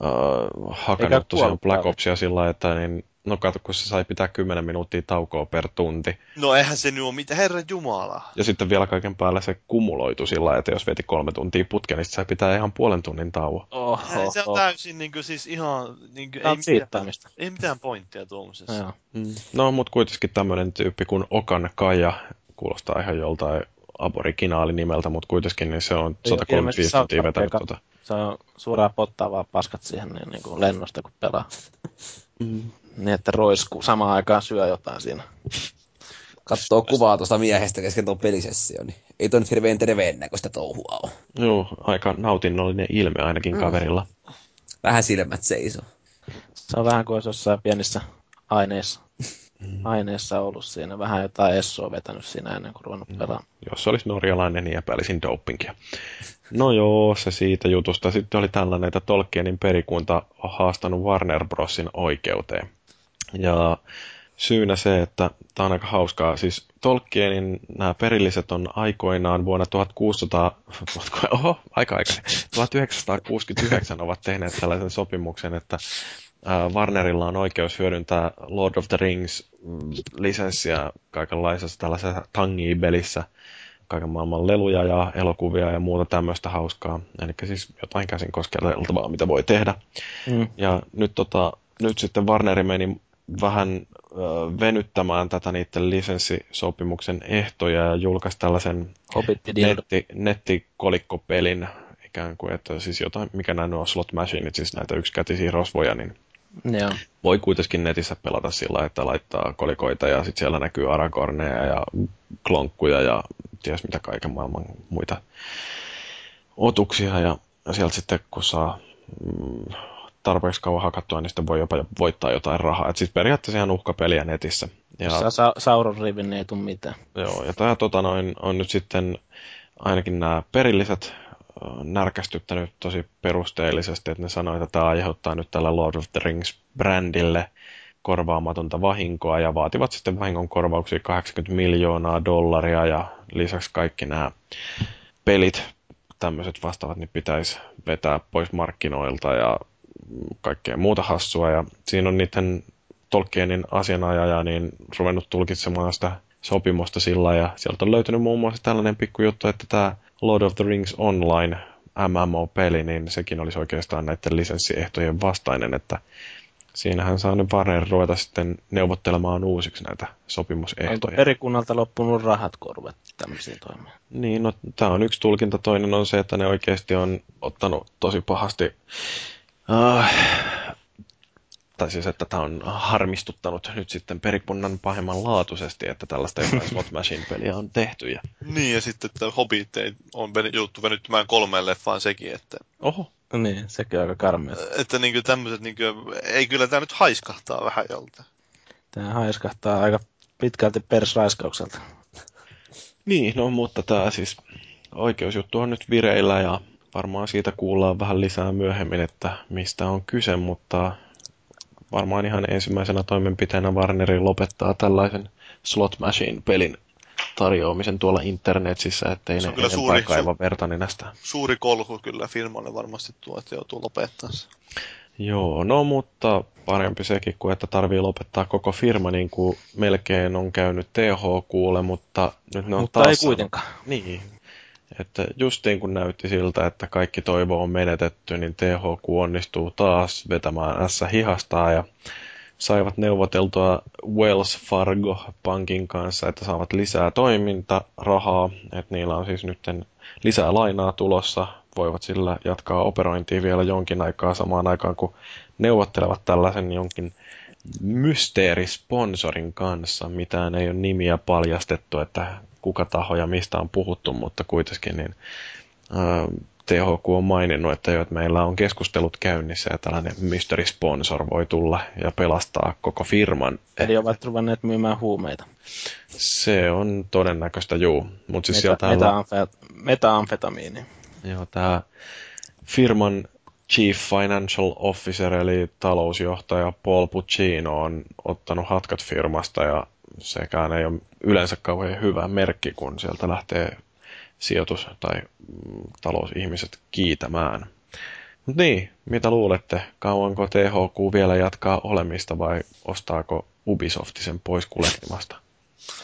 uh, hakannut tosiaan Black. Opsia sillä lailla, että niin, no kato, kun se sai pitää 10 minuuttia taukoa per tunti. No eihän se nyt ole mitään, herra jumala. Ja sitten vielä kaiken päällä se kumuloitu sillä lailla, että jos veti kolme tuntia putkeen, niin sai pitää ihan puolen tunnin tauon. Oho, se on täysin niin kuin, siis ihan, niin kuin, ei, mitään, ei mitään pointtia tuollaisessa. Joo. No, mutta kuitenkin tämmöinen tyyppi kuin Okan Kaja, kuulostaa ihan joltain aboriginaali-nimeltä, mutta kuitenkin niin se on Ei 135 ilmeisesti tuntia vetänyt tota. Se on suoraan pottaa vaan paskat siihen niin, niin kuin lennosta, kun pelaa. Mm. Niin, että roiskuu samaan aikaan syö jotain siinä. Katsoo kuvaa tuosta miehestä kesken tuon pelisessio, niin ei toi nyt hirveän terveen näköistä touhua ole. Joo, aika nautinnollinen ilme ainakin mm. kaverilla. Vähän silmät seisoo. Se on vähän kuin olisi jossain pienissä aineissa, aineissa ollut siinä. Vähän jotain essoa vetänyt siinä ennen kuin ruvennut pelaamaan. Jos olisi norjalainen, niin epäilisin dopingia. No joo, se siitä jutusta. Sitten oli tällainen, että Tolkienin perikunta on haastanut Warner Brosin oikeuteen. Ja syynä se, että tämä on aika hauskaa. Siis Tolkienin nämä perilliset on aikoinaan vuonna 1600, oho, aika aikainen, 1969 ovat tehneet tällaisen sopimuksen, että Warnerilla on oikeus hyödyntää Lord of the Rings mm, lisenssiä kaikenlaisessa tällaisessa tangi-pelissä, kaiken maailman leluja ja elokuvia ja muuta tämmöistä hauskaa. Eli siis jotain käsin kosketeltavaa, mitä voi tehdä. Mm. Ja nyt, tota, nyt sitten Warneri meni vähän venyttämään tätä niiden lisenssisopimuksen ehtoja ja julkaisi tällaisen netti, nettikolikkopelin ikään kuin, että siis jotain, mikä näin on slot machineit, siis näitä yksikätisiä rosvoja, niin Joo. voi kuitenkin netissä pelata sillä, että laittaa kolikoita ja sitten siellä näkyy Aragorneja ja klonkkuja ja ties mitä kaiken maailman muita otuksia ja sieltä sitten kun saa mm, tarpeeksi kauan hakattua, niin sitten voi jopa voittaa jotain rahaa. Et siis periaatteessa ihan uhkapeliä netissä. Ja, saa sa- Sauron rivin, niin ei tule mitään. joo, ja tämä tota noin, on nyt sitten ainakin nämä perilliset närkästyttänyt tosi perusteellisesti, että ne sanoi, että tämä aiheuttaa nyt tällä Lord of the Rings-brändille korvaamatonta vahinkoa ja vaativat sitten vahingon korvauksia 80 miljoonaa dollaria ja lisäksi kaikki nämä pelit, tämmöiset vastaavat, niin pitäisi vetää pois markkinoilta ja kaikkea muuta hassua ja siinä on niiden Tolkienin asianajaja niin ruvennut tulkitsemaan sitä sopimusta sillä ja sieltä on löytynyt muun muassa tällainen pikkujuttu, että tämä Lord of the Rings Online MMO-peli, niin sekin olisi oikeastaan näiden lisenssiehtojen vastainen, että siinähän saa nyt Warner ruveta sitten neuvottelemaan uusiksi näitä Onko sopimusehtoja. perikunnalta loppunut rahat korvet tämmöisiin? Niin, no tämä on yksi tulkinta. Toinen on se, että ne oikeasti on ottanut tosi pahasti... Uh, tai siis, että tämä on harmistuttanut nyt sitten perikunnan pahemman laatuisesti, että tällaista jotain slot machine-peliä on tehty. Ja... Niin, ja sitten, että Hobbit ei, on jouttu venyttämään kolmeen leffaan sekin, että, Oho, Niin, sekin on aika karmea. että niin tämmöiset, niin kuin, ei kyllä tämä nyt haiskahtaa vähän jolta. Tämä haiskahtaa aika pitkälti persraiskaukselta. Niin, no mutta tämä siis oikeusjuttu on nyt vireillä ja varmaan siitä kuullaan vähän lisää myöhemmin, että mistä on kyse, mutta varmaan ihan ensimmäisenä toimenpiteenä Warneri lopettaa tällaisen slot machine-pelin tarjoamisen tuolla internetissä, ettei Se ne on kyllä enempää suuri- kaiva verta nenästä. Suuri kolhu kyllä firmalle varmasti tuo, että joutuu lopettaa se. Joo, no mutta parempi sekin kuin, että tarvii lopettaa koko firma, niin kuin melkein on käynyt THQlle, mutta nyt ne on Mutta taas ei kuitenkaan. Niin. Että justiin kun näytti siltä, että kaikki toivo on menetetty, niin THQ onnistuu taas vetämään S hihastaa ja saivat neuvoteltua Wells Fargo-pankin kanssa, että saavat lisää toimintarahaa, että niillä on siis nyt lisää lainaa tulossa, voivat sillä jatkaa operointia vielä jonkin aikaa samaan aikaan, kun neuvottelevat tällaisen jonkin mysteerisponsorin kanssa. Mitään ei ole nimiä paljastettu, että kuka taho ja mistä on puhuttu, mutta kuitenkin niin, ää, THQ on maininnut, että, jo, että meillä on keskustelut käynnissä ja tällainen mystery sponsor voi tulla ja pelastaa koko firman. Eli ovat ruvanneet myymään huumeita. Se on todennäköistä, juu. Mut siis Meta, sieltä. Joo, tämä firman Chief Financial Officer eli talousjohtaja Paul Puccino on ottanut hatkat firmasta ja sekään ei ole yleensä kauhean hyvä merkki, kun sieltä lähtee sijoitus- tai mm, talousihmiset kiitämään. Mut niin, mitä luulette? Kauanko THQ vielä jatkaa olemista vai ostaako Ubisoft sen pois kuljettimasta?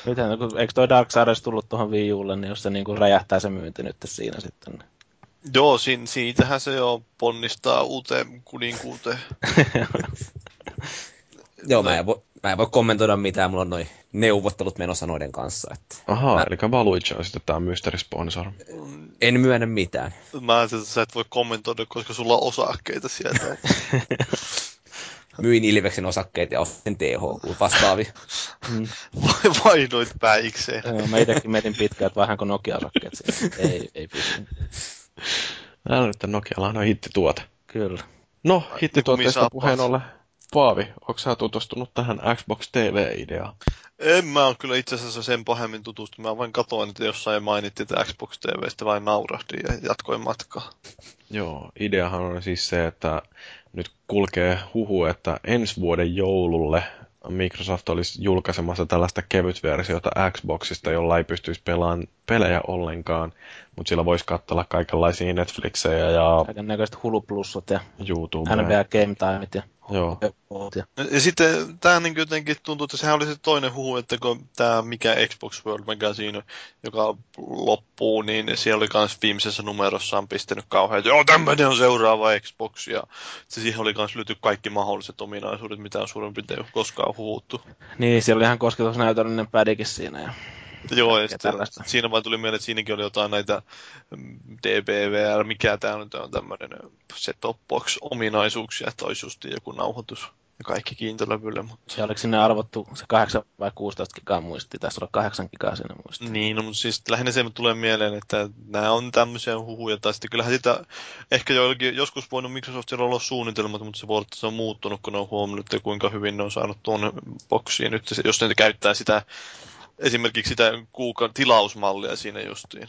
Nythän, kun- eikö toi Darksiders tullut tuohon Wii niin jos se niin räjähtää se myynti nyt siinä sitten. Joo, siin, siitähän se jo ponnistaa uuteen kuninkuuteen. Joo, mä en, voi, mä en voi kommentoida mitään, mulla on noin neuvottelut menossa noiden kanssa. Että Ahaa, Mä- eli Valuigi on sitten tämä mystery sponsor. en myönnä mitään. Mä ajattelin, että sä et voi kommentoida, koska sulla on osakkeita sieltä. Myin Ilveksen osakkeet ja ostin THQ vastaavia. Vai vainoit päikseen. Joo, mä itsekin mietin pitkään, että vähän kuin Nokia-osakkeet siellä. Ei, ei pysty. Älä nyt Nokialla on hittituote. Kyllä. No, hittituotteesta puheen ollen. Paavi, onko sä tutustunut tähän Xbox TV-ideaan? En mä ole kyllä itse asiassa sen pahemmin tutustunut. Mä vain katoin, että jossain mainittiin että Xbox TVstä vain naurahdin ja jatkoin matkaa. Joo, ideahan on siis se, että nyt kulkee huhu, että ensi vuoden joululle Microsoft olisi julkaisemassa tällaista kevytversiota Xboxista, jolla ei pystyisi pelaamaan pelejä ollenkaan, mutta sillä voisi katsella kaikenlaisia Netflixejä ja Kaiken näköiset huluplussat ja YouTubea. NBA Game Timeit ja Joo. ja sitten tämä niin jotenkin tuntuu, että sehän oli se toinen huhu, että kun tämä mikä Xbox World Magazine, joka loppuu, niin siellä oli myös viimeisessä numerossaan pistänyt kauhean, että joo, tämmöinen on seuraava Xbox, ja se siihen oli myös lyty kaikki mahdolliset ominaisuudet, mitä on suurin piirtein koskaan huhuttu. Niin, siellä oli ihan kosketusnäytöllinen pädikin siinä. Ja... Joo, ja sitten siinä vaan tuli mieleen, että siinäkin oli jotain näitä mm, DBVR, mikä tämä nyt on tämmöinen set-top box ominaisuuksia, että olisi just joku nauhoitus ja kaikki kiintolevylle, mutta Ja oliko sinne arvottu se 8 vai 16 gigaa muisti? Taisi olla 8 gigaa siinä muisti. Niin, no, mutta siis lähinnä se tulee mieleen, että nämä on tämmöisiä huhuja, tai sitten kyllähän sitä ehkä joillakin, joskus voinut Microsoftilla olla suunnitelmat, mutta se voi olla, että se on muuttunut, kun ne on huomannut, että kuinka hyvin ne on saanut tuon boksiin nyt, jos ne käyttää sitä, esimerkiksi sitä kuuka tilausmallia siinä justiin.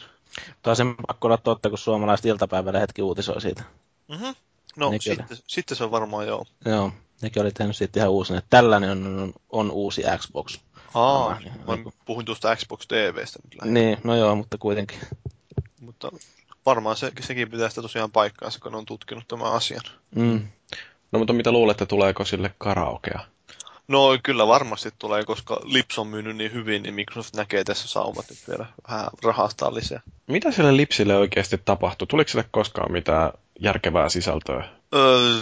Toisen pakko olla totta, kun suomalaiset iltapäivälehdet uutisoi siitä. Mm-hmm. No, Niin sitten, sitten se on varmaan joo. Joo, nekin oli tehnyt siitä ihan uusin, että tällainen on, on, on uusi Xbox. Aa, Varmaan, mä niin puhuin tuosta Xbox TVstä nyt lähinnä. Niin, no joo, mutta kuitenkin. Mutta varmaan se, sekin pitää sitä tosiaan paikkaansa, kun ne on tutkinut tämän asian. Mm. No mutta mitä luulette, tuleeko sille karaokea? No kyllä varmasti tulee, koska Lips on myynyt niin hyvin, niin Microsoft näkee tässä saumat nyt vielä vähän rahastaa lisää. Mitä sille lipsille oikeasti tapahtui? Tuliko sille koskaan mitään järkevää sisältöä? Öö,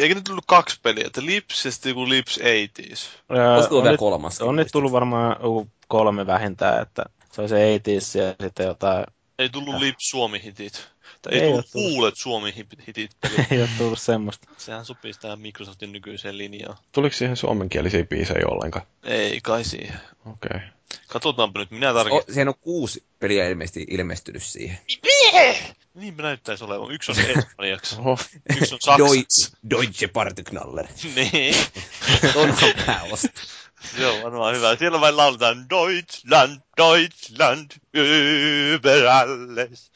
eikö nyt tullut kaksi peliä, että Lips ja sitten joku Lips 80s? Öö, Olisiko on, vielä nyt, kolmas? on nyt tullut varmaan joku kolme vähintään, että se on se 80s ja sitten jotain, Ei tullut Lips Suomi-hitit. Ei ei, oo tullut tullut. kuulet Suomi-hitit ei ole tullut semmoista. Sehän sopii tähän Microsoftin nykyiseen linjaan. Tuliko siihen suomenkielisiä biisejä ollenkaan? Ei kai siihen. Okei. Okay. Katsotaanpa nyt, minä O, tarkistan. siihen on kuusi peliä ilmeisesti ilmestynyt siihen. Niin näyttäisi olevan. Yksi on espanjaksi, Oho. yksi on saksaksi. Deutsch, Deutsche Partiknaller. niin. On pääosta. Se on varmaan hyvä. Siellä vain lauletaan Deutschland, Deutschland, über alles.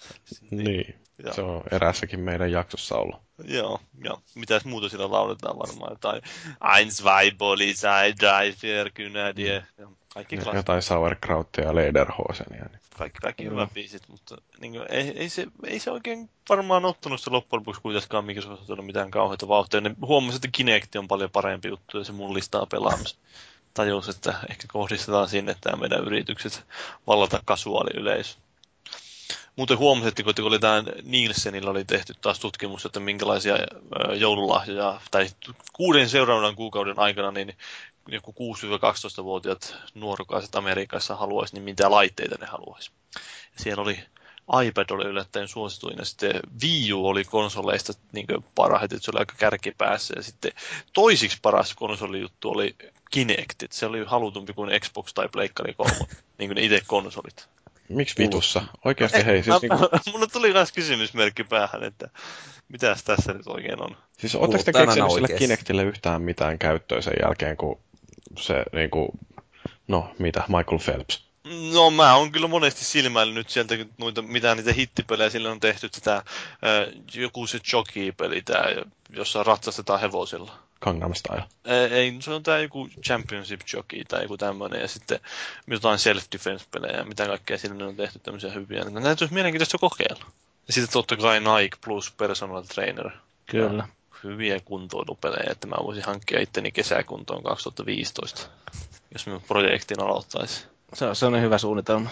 Niin. Joo. Se on erässäkin meidän jaksossa ollut. Joo, ja mitäs muuta siellä lauletaan varmaan jotain Eins, zwei, Polizei, drei, vier, Kynädie. Ja Kaikki, klassi- Jotain sauerkrauttia ja lederhosenia. Niin. kaikki, kaikki Joo. hyvät biisit, mutta niin kuin, ei, ei, se, ei se oikein varmaan ottanut se loppujen lopuksi kuitenkaan Microsoftilla mitään kauheita vauhtia. Ne huomasi, että Kinect on paljon parempi juttu ja se mullistaa pelaamista. Tajus, että ehkä kohdistetaan sinne, että tämä meidän yritykset vallata kasuaaliyleisö. Muuten huomasitteko, että kun oli tämä Nielsenillä oli tehty taas tutkimus, että minkälaisia joululahjoja, tai kuuden seuraavan kuukauden aikana, niin joku 6-12-vuotiaat nuorukaiset Amerikassa haluaisi, niin mitä laitteita ne haluaisi. Siellä oli iPad oli yllättäen suosituin, ja sitten Wii U oli konsoleista niin parhaiten, että se oli aika kärkipäässä, ja sitten toisiksi paras konsolijuttu oli Kinect, se oli halutumpi kuin Xbox tai Pleikkari 3, niin kuin ne itse konsolit. Miksi vitussa? Oikeasti Ei, hei, siis, mä, niinku, mulle tuli myös kysymysmerkki päähän, että mitäs tässä nyt oikein on. siis ootteko te keksinyt sille. Kinectille yhtään mitään käyttöä sen jälkeen, kun se niinku, no mitä, Michael Phelps. No mä oon kyllä monesti silmäillyt sieltä noita, mitä niitä hittipelejä sille on tehty, tätä, ää, joku se jockey-peli, tää, jossa ratsastetaan hevosilla. Gangnam Style. Ei, ei, se on tää joku Championship Jockey tai joku tämmönen, ja sitten jotain self-defense-pelejä, ja mitä kaikkea sille on tehty tämmöisiä hyviä. Näitä olisi mielenkiintoista kokeilla. Ja sitten totta kai Nike plus Personal Trainer. Kyllä. Hyviä kuntoilupelejä, että mä voisin hankkia itteni kesäkuntoon 2015, jos minun projektin aloittaisi. Se on, se on hyvä suunnitelma.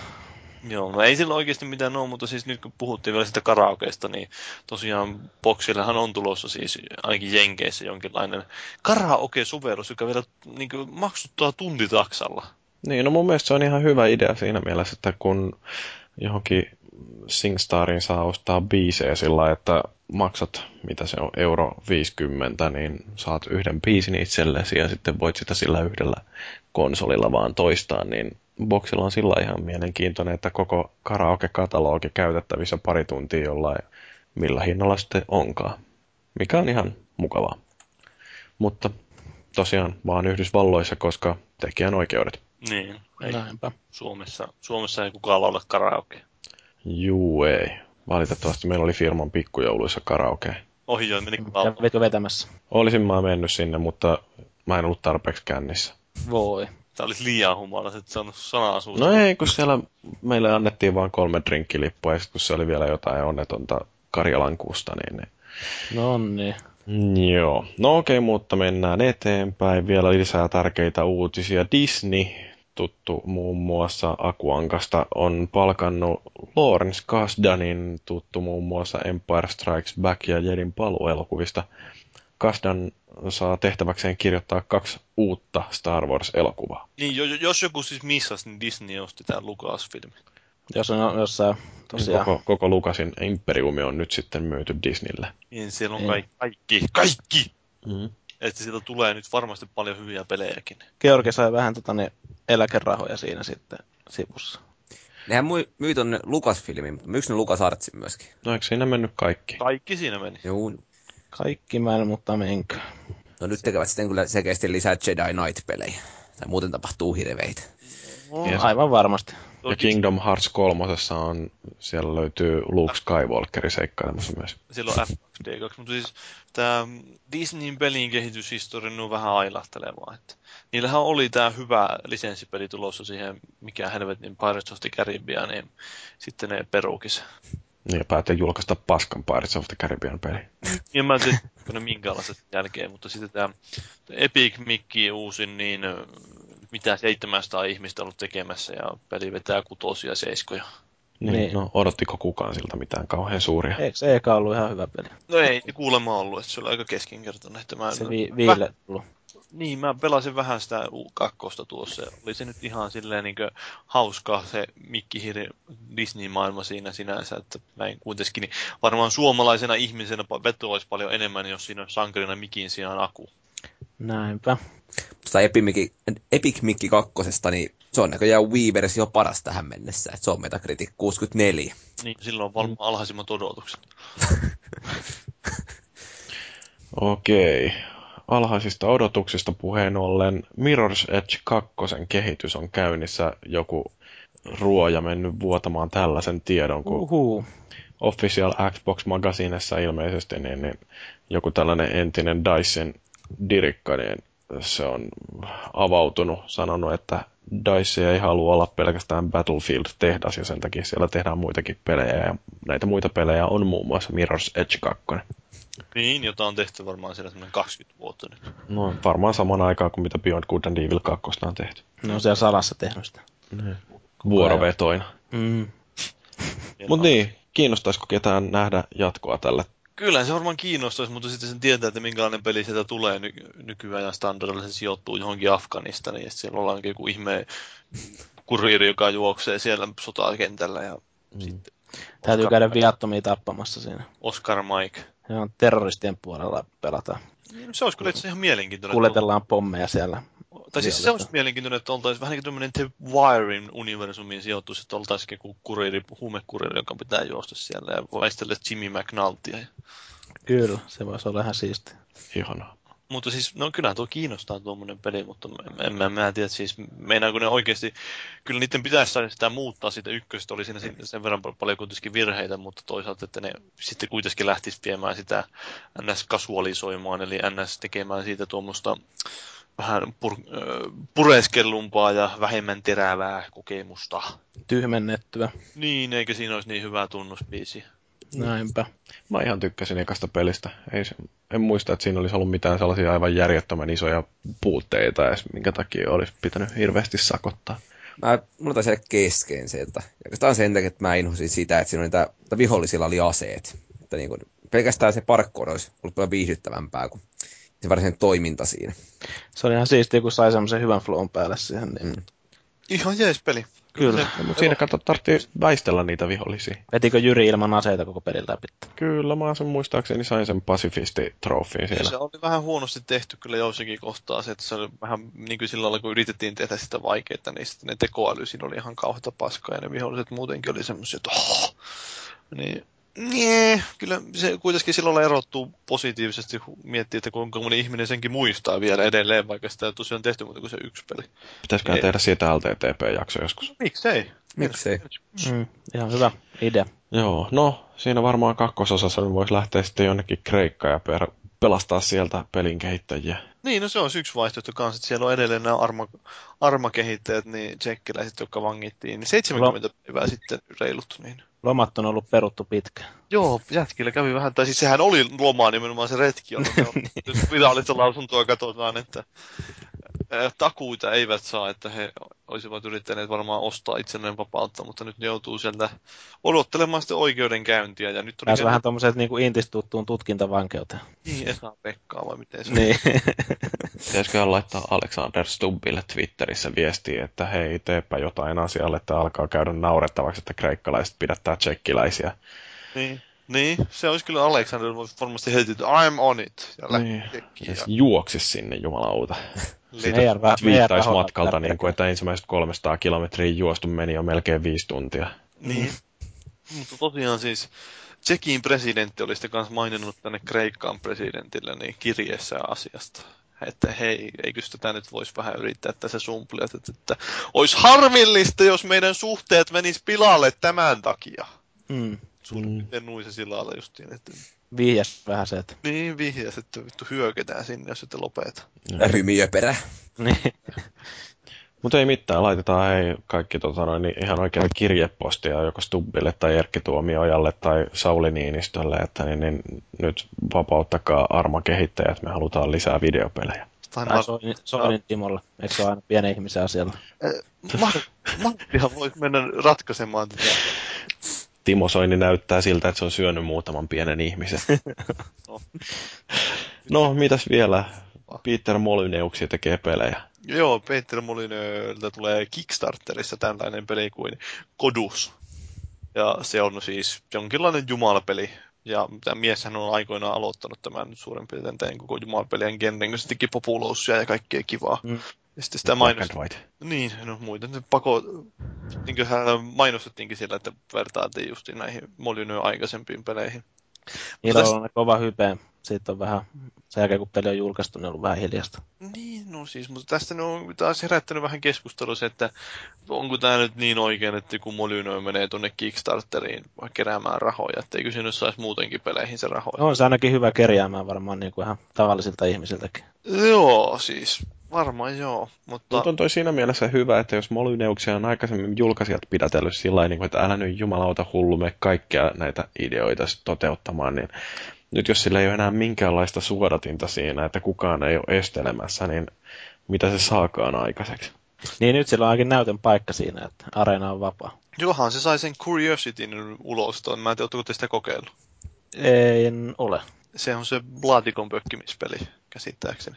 Joo, no ei sillä oikeasti mitään ole, mutta siis nyt kun puhuttiin vielä sitä karaokeesta, niin tosiaan Boxillehan on tulossa siis ainakin Jenkeissä jonkinlainen karaoke-sovellus, joka vielä niin kuin, maksuttaa tuntitaksalla. Niin, no mun mielestä se on ihan hyvä idea siinä mielessä, että kun johonkin SingStariin saa ostaa biisejä sillä että maksat, mitä se on, euro 50, niin saat yhden biisin itsellesi ja sitten voit sitä sillä yhdellä konsolilla vaan toistaa, niin Boxilla on sillä ihan mielenkiintoinen, että koko karaoke-katalogi käytettävissä pari tuntia jollain, millä hinnalla sitten onkaan, mikä on ihan mukavaa. Mutta tosiaan vaan Yhdysvalloissa, koska tekijän oikeudet. Niin, ei Näinpä. Suomessa, Suomessa ei kukaan laula karaoke. Juu ei. Valitettavasti meillä oli firman pikkujouluissa karaoke. Ohi jo, meni laulaa. Kävitkö vetämässä? Olisin mä mennyt sinne, mutta mä en ollut tarpeeksi kännissä. Voi. Tämä olisi liian humalassa, että saanut sanaa suusta. No ei, kun siellä meille annettiin vain kolme drinkkilippua ja sitten kun se oli vielä jotain onnetonta Karjalankuusta, niin ne... No niin. Joo. No okei, mutta mennään eteenpäin. Vielä lisää tärkeitä uutisia. Disney, tuttu muun muassa Akuankasta, on palkannut Lawrence Kasdanin, tuttu muun muassa Empire Strikes Back ja Jedin paluelokuvista. Kasdan saa tehtäväkseen kirjoittaa kaksi uutta Star Wars-elokuvaa. Niin, jo, jo- jos joku siis missasi, niin Disney osti tämän Lucasfilm. Jos on jossain tosiaan... Koko, koko Lukasin imperiumi on nyt sitten myyty Disneylle. Niin siellä on Niin. kaikki, kaikki, kaikki! Mm. Että sieltä tulee nyt varmasti paljon hyviä pelejäkin. Georgi sai vähän tota, ne eläkerahoja siinä sitten sivussa. Nehän myy, myy tonne Lucasfilmin, mutta myyks ne Lucas Artsin myöskin? No eikö siinä mennyt kaikki? Kaikki siinä meni. Joo. Kaikki mä en, mutta menkö. No nyt tekevät sitten kyllä selkeästi lisää Jedi Knight-pelejä. Tai muuten tapahtuu hirveitä. Ja, Aivan varmasti. ja Kingdom Hearts 3 on, siellä löytyy Luke Skywalkerin seikkailemassa myös. Silloin FD2, mutta siis tämä Disneyn pelin kehityshistoria on vähän ailahtelevaa. Että niillähän oli tämä hyvä lisenssipeli tulossa siihen, mikä helvetin Pirates of the Caribbean, niin sitten ne perukis. Niin, ja päätin julkaista paskan Pirates of the Caribbean peli. Ja mä en tiedä, minkälaiset jälkeen, mutta sitten tämä Epic Mickey uusin, niin mitä 700 ihmistä ollut tekemässä ja peli vetää kutosia ja seiskoja. Niin, Niin. no odottiko kukaan siltä mitään kauhean suuria? Eikö se eka ollut ihan hyvä peli? No ei kuulemma ollut, että se oli aika keskinkertainen. Että mä, Se vi- viille tullut. Niin, mä pelasin vähän sitä U2 tuossa. ja Oli se nyt ihan silleen niin hauska se Mikkihiri Disney-maailma siinä sinänsä, että mä en kuitenkin, niin varmaan suomalaisena ihmisenä vetoaisi paljon enemmän, jos siinä on sankarina Mikin sijaan Aku. Näinpä. Tuosta Epic Mickey, Epic Mickey 2, niin se on näköjään Wii-versio paras tähän mennessä. Et se on Metacritic 64. Niin, silloin on varmaan alhaisimmat odotukset. Okei. Alhaisista odotuksista puheen ollen Mirror's Edge 2 kehitys on käynnissä. Joku ruoja mennyt vuotamaan tällaisen tiedon, kun Uhu. Official Xbox Magazinessa ilmeisesti niin, niin joku tällainen entinen Dyson dirikka, niin se on avautunut, sanonut, että DICE ei halua olla pelkästään Battlefield-tehdas ja sen takia siellä tehdään muitakin pelejä ja näitä muita pelejä on muun muassa Mirror's Edge 2. Niin, jota on tehty varmaan siellä semmoinen 20 vuotta nyt. No varmaan saman aikaan kuin mitä Beyond Good and Evil 2 on tehty. Ne on siellä salassa tehnyt sitä. Vuorovetoina. Mm. On- niin, kiinnostaisiko ketään nähdä jatkoa tälle? Kyllä se varmaan kiinnostaisi, mutta sitten sen tietää, että minkälainen peli sieltä tulee ny- nykyajan standardilla. Se sijoittuu johonkin Afganistaniin ja sitten siellä ollaan joku ihme kuriiri, joka juoksee siellä sotakentällä ja sitten Täytyy käydä viattomia tappamassa siinä. Oscar Mike. Ja on terroristien puolella pelataan. Se olisi kyllä itse ihan mielenkiintoinen. Kuljetellaan pommeja siellä Tai siis se olisi mielenkiintoinen, että oltaisiin vähän niin kuin tämmöinen The Wirein universumiin sijoitus, että oltaisiin joku kuriiri, huumekuriiri, joka pitää juosta siellä ja vaistella Jimmy McNultia. Kyllä, se voisi olla ihan siisti. Ihanaa. Mutta siis, no kyllä tuo kiinnostaa tuommoinen peli, mutta en, en mä tiedä, siis meinaanko ne oikeasti, kyllä niiden pitäisi saada sitä muuttaa siitä ykköstä, oli siinä sen verran paljon kuitenkin virheitä, mutta toisaalta, että ne sitten kuitenkin lähtisi viemään sitä NS kasualisoimaan, eli NS tekemään siitä tuommoista vähän pur, pureskellumpaa ja vähemmän terävää kokemusta. Tyhmennettyä. Niin, eikä siinä olisi niin hyvä tunnuspiisi. Näinpä. Mä ihan tykkäsin ekasta pelistä. Ei se, en muista, että siinä olisi ollut mitään sellaisia aivan järjettömän isoja puutteita edes, minkä takia olisi pitänyt hirveästi sakottaa. Mä, mulla taisi kesken se, että oikeastaan sen takia, että mä inhosin sitä, että siinä oli niitä, että vihollisilla oli aseet. Että niin kuin, pelkästään se parkkoon olisi ollut paljon viihdyttävämpää kuin se varsinainen toiminta siinä. Se oli ihan siistiä, kun sai semmoisen hyvän flown päälle siihen. Niin... Mm. Ihan jees peli. Kyllä. No, mutta siinä kato, tarvitsee väistellä niitä vihollisia. Vetikö Jyri ilman aseita koko pelin läpi? Kyllä, mä sen muistaakseni sain sen pasifisti-trofin siinä. Se oli vähän huonosti tehty kyllä joissakin kohtaa se, että se oli vähän niin kuin sillä lailla, kun yritettiin tehdä sitä vaikeaa, niin sitten ne tekoäly siinä oli ihan kauheata paskaa ja ne viholliset muutenkin oli semmoisia, että oh! Niin Nee, kyllä se kuitenkin silloin erottuu positiivisesti, miettii, että kuinka moni ihminen senkin muistaa vielä edelleen, vaikka sitä tosiaan tehty muuta kuin se yksi peli. Pitäisikö tehdä siitä LTTP-jakso joskus? No, miksei? Miksei? Mm, ihan hyvä idea. Joo, no siinä varmaan kakkososassa voisi lähteä sitten jonnekin Kreikkaan ja per, pelastaa sieltä pelin kehittäjiä. Niin, no se on yksi vaihtoehto kanssa, että siellä on edelleen nämä arma, armakehittäjät, niin tsekkiläiset, jotka vangittiin, niin 70 Lo- päivää sitten reilut. Niin. Lomat on ollut peruttu pitkä. Joo, jätkillä kävi vähän, tai siis sehän oli lomaa nimenomaan se retki, jolla jos virallista lausuntoa katsotaan, että takuita eivät saa, että he olisivat yrittäneet varmaan ostaa itselleen vapautta, mutta nyt ne joutuu sieltä odottelemaan sitten oikeudenkäyntiä. Ja nyt Pääsi vähän tuommoiset niin intistuttuun tutkintavankeuteen. Niin, Esa Pekkaa vai miten se niin. Pitäisiköhän laittaa Alexander Stubbille Twitterissä viestiä, että hei, teepä jotain asialle, että alkaa käydä naurettavaksi, että kreikkalaiset pidättää tsekkiläisiä. Niin. Niin, se olisi kyllä Alexander varmasti heti, että I'm on it. Ja niin. ja juoksi sinne, jumalauta. Twiittaisi matkalta, niin kuin, että ensimmäiset 300 kilometriä juostu meni jo melkein viisi tuntia. Niin. Mutta tosiaan siis Tsekin presidentti oli sitten kanssa maininnut tänne Kreikkaan presidentille niin kirjeessä asiasta. Että hei, eikö tätä nyt voisi vähän yrittää tässä sumplia, että, että olisi harmillista, jos meidän suhteet menis pilalle tämän takia. Mm. Suurin mm. nuisa sillä lailla justiin, että... Vihjas vähän se, että... Niin, vihjas, että vittu hyökätään sinne, jos sitten lopeta. Rymiöperä. niin. Mutta ei mitään, laitetaan hei kaikki tota, noin, niin ihan oikein kirjepostia joko Stubbille tai Erkki Tuomiojalle tai Sauli Niinistölle, että niin, niin, nyt vapauttakaa armakehittäjät, me halutaan lisää videopelejä. Tai Mar- Soinin, Soinin Timolle, eikö se ole aina pienen ihmisen asialla? Mattihan voisi mennä ratkaisemaan tätä Timo Soini näyttää siltä, että se on syönyt muutaman pienen ihmisen. no. no, mitäs vielä? Peter Molyneuxi tekee pelejä. Joo, Peter Molyneuxilta tulee Kickstarterissa tällainen peli kuin Kodus. Ja se on siis jonkinlainen jumalapeli. Ja tämä mieshän on aikoinaan aloittanut tämän suurin piirtein koko jumalapelien genren, kun se teki populousia ja kaikkea kivaa. Mm. Ja sitten sitä mainostettiin. Niin, no muuten pako, niin kuin mainostettiinkin sillä, että vertailtiin just näihin Molyneux aikaisempiin peleihin. Niillä on tästä... kova hype. Siitä on vähän, sen jälkeen kun peli on julkaistu, niin on ollut vähän hiljasta. Niin, no siis, mutta tästä on taas herättänyt vähän keskustelua se, että onko tämä nyt niin oikein, että kun Molyneux menee tuonne Kickstarteriin keräämään rahoja, että eikö siinä saisi muutenkin peleihin se rahoja. On se ainakin hyvä kerjäämään varmaan niin kuin ihan tavallisilta ihmisiltäkin. Joo, siis Varmaan joo, mutta... Mutta on toi siinä mielessä hyvä, että jos Molyneuksia on aikaisemmin julkaisijat pidätellyt sillä niin että älä nyt jumalauta hullu me kaikkea näitä ideoita toteuttamaan, niin nyt jos sillä ei ole enää minkäänlaista suodatinta siinä, että kukaan ei ole estelemässä, niin mitä se saakaan aikaiseksi? Niin nyt sillä on ainakin näytön paikka siinä, että areena on vapaa. Johan se sai sen Curiosityn ulos tuon. Mä en tiedä, te sitä kokeillut? Ei, en ole. Se on se laatikon pökkimispeli, käsittääkseni.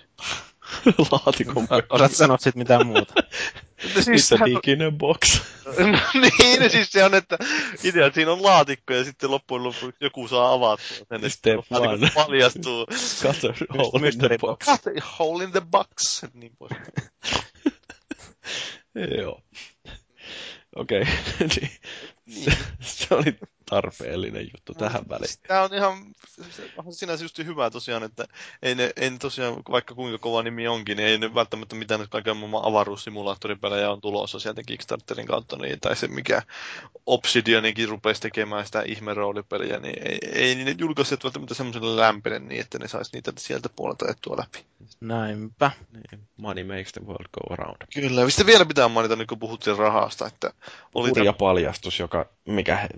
laatikon Osaat sanoa sitten mitään muuta. Siis sehän on- diginen box. No niin, no siis se on, että idea, että siinä on laatikko ja sitten loppujen lopuksi joku saa avattua sen. Step one. paljastuu. Cut a hole in the box. Cut a hole in the box. Niin pois. Joo. Okei, niin. Se, se oli tarpeellinen juttu tähän väliin. Tämä on ihan, on sinänsä just hyvä tosiaan, että ei ne, ei ne tosiaan, vaikka kuinka kova nimi onkin, niin ei ne välttämättä mitään nyt kaiken maailman avaruussimulaattoripelejä on tulossa sieltä Kickstarterin kautta, niin, tai se mikä Obsidianikin rupesi tekemään sitä ihmeroolipeliä, niin ei, ei ne julkaisijat välttämättä semmoiselle lämpene niin, että ne saisi niitä sieltä puolelta ajettua läpi. Näinpä. Niin, money makes the world go around. Kyllä, sitten vielä pitää mainita, nyt kun puhuttiin rahasta, että oli Hurja paljastus, joka, mikä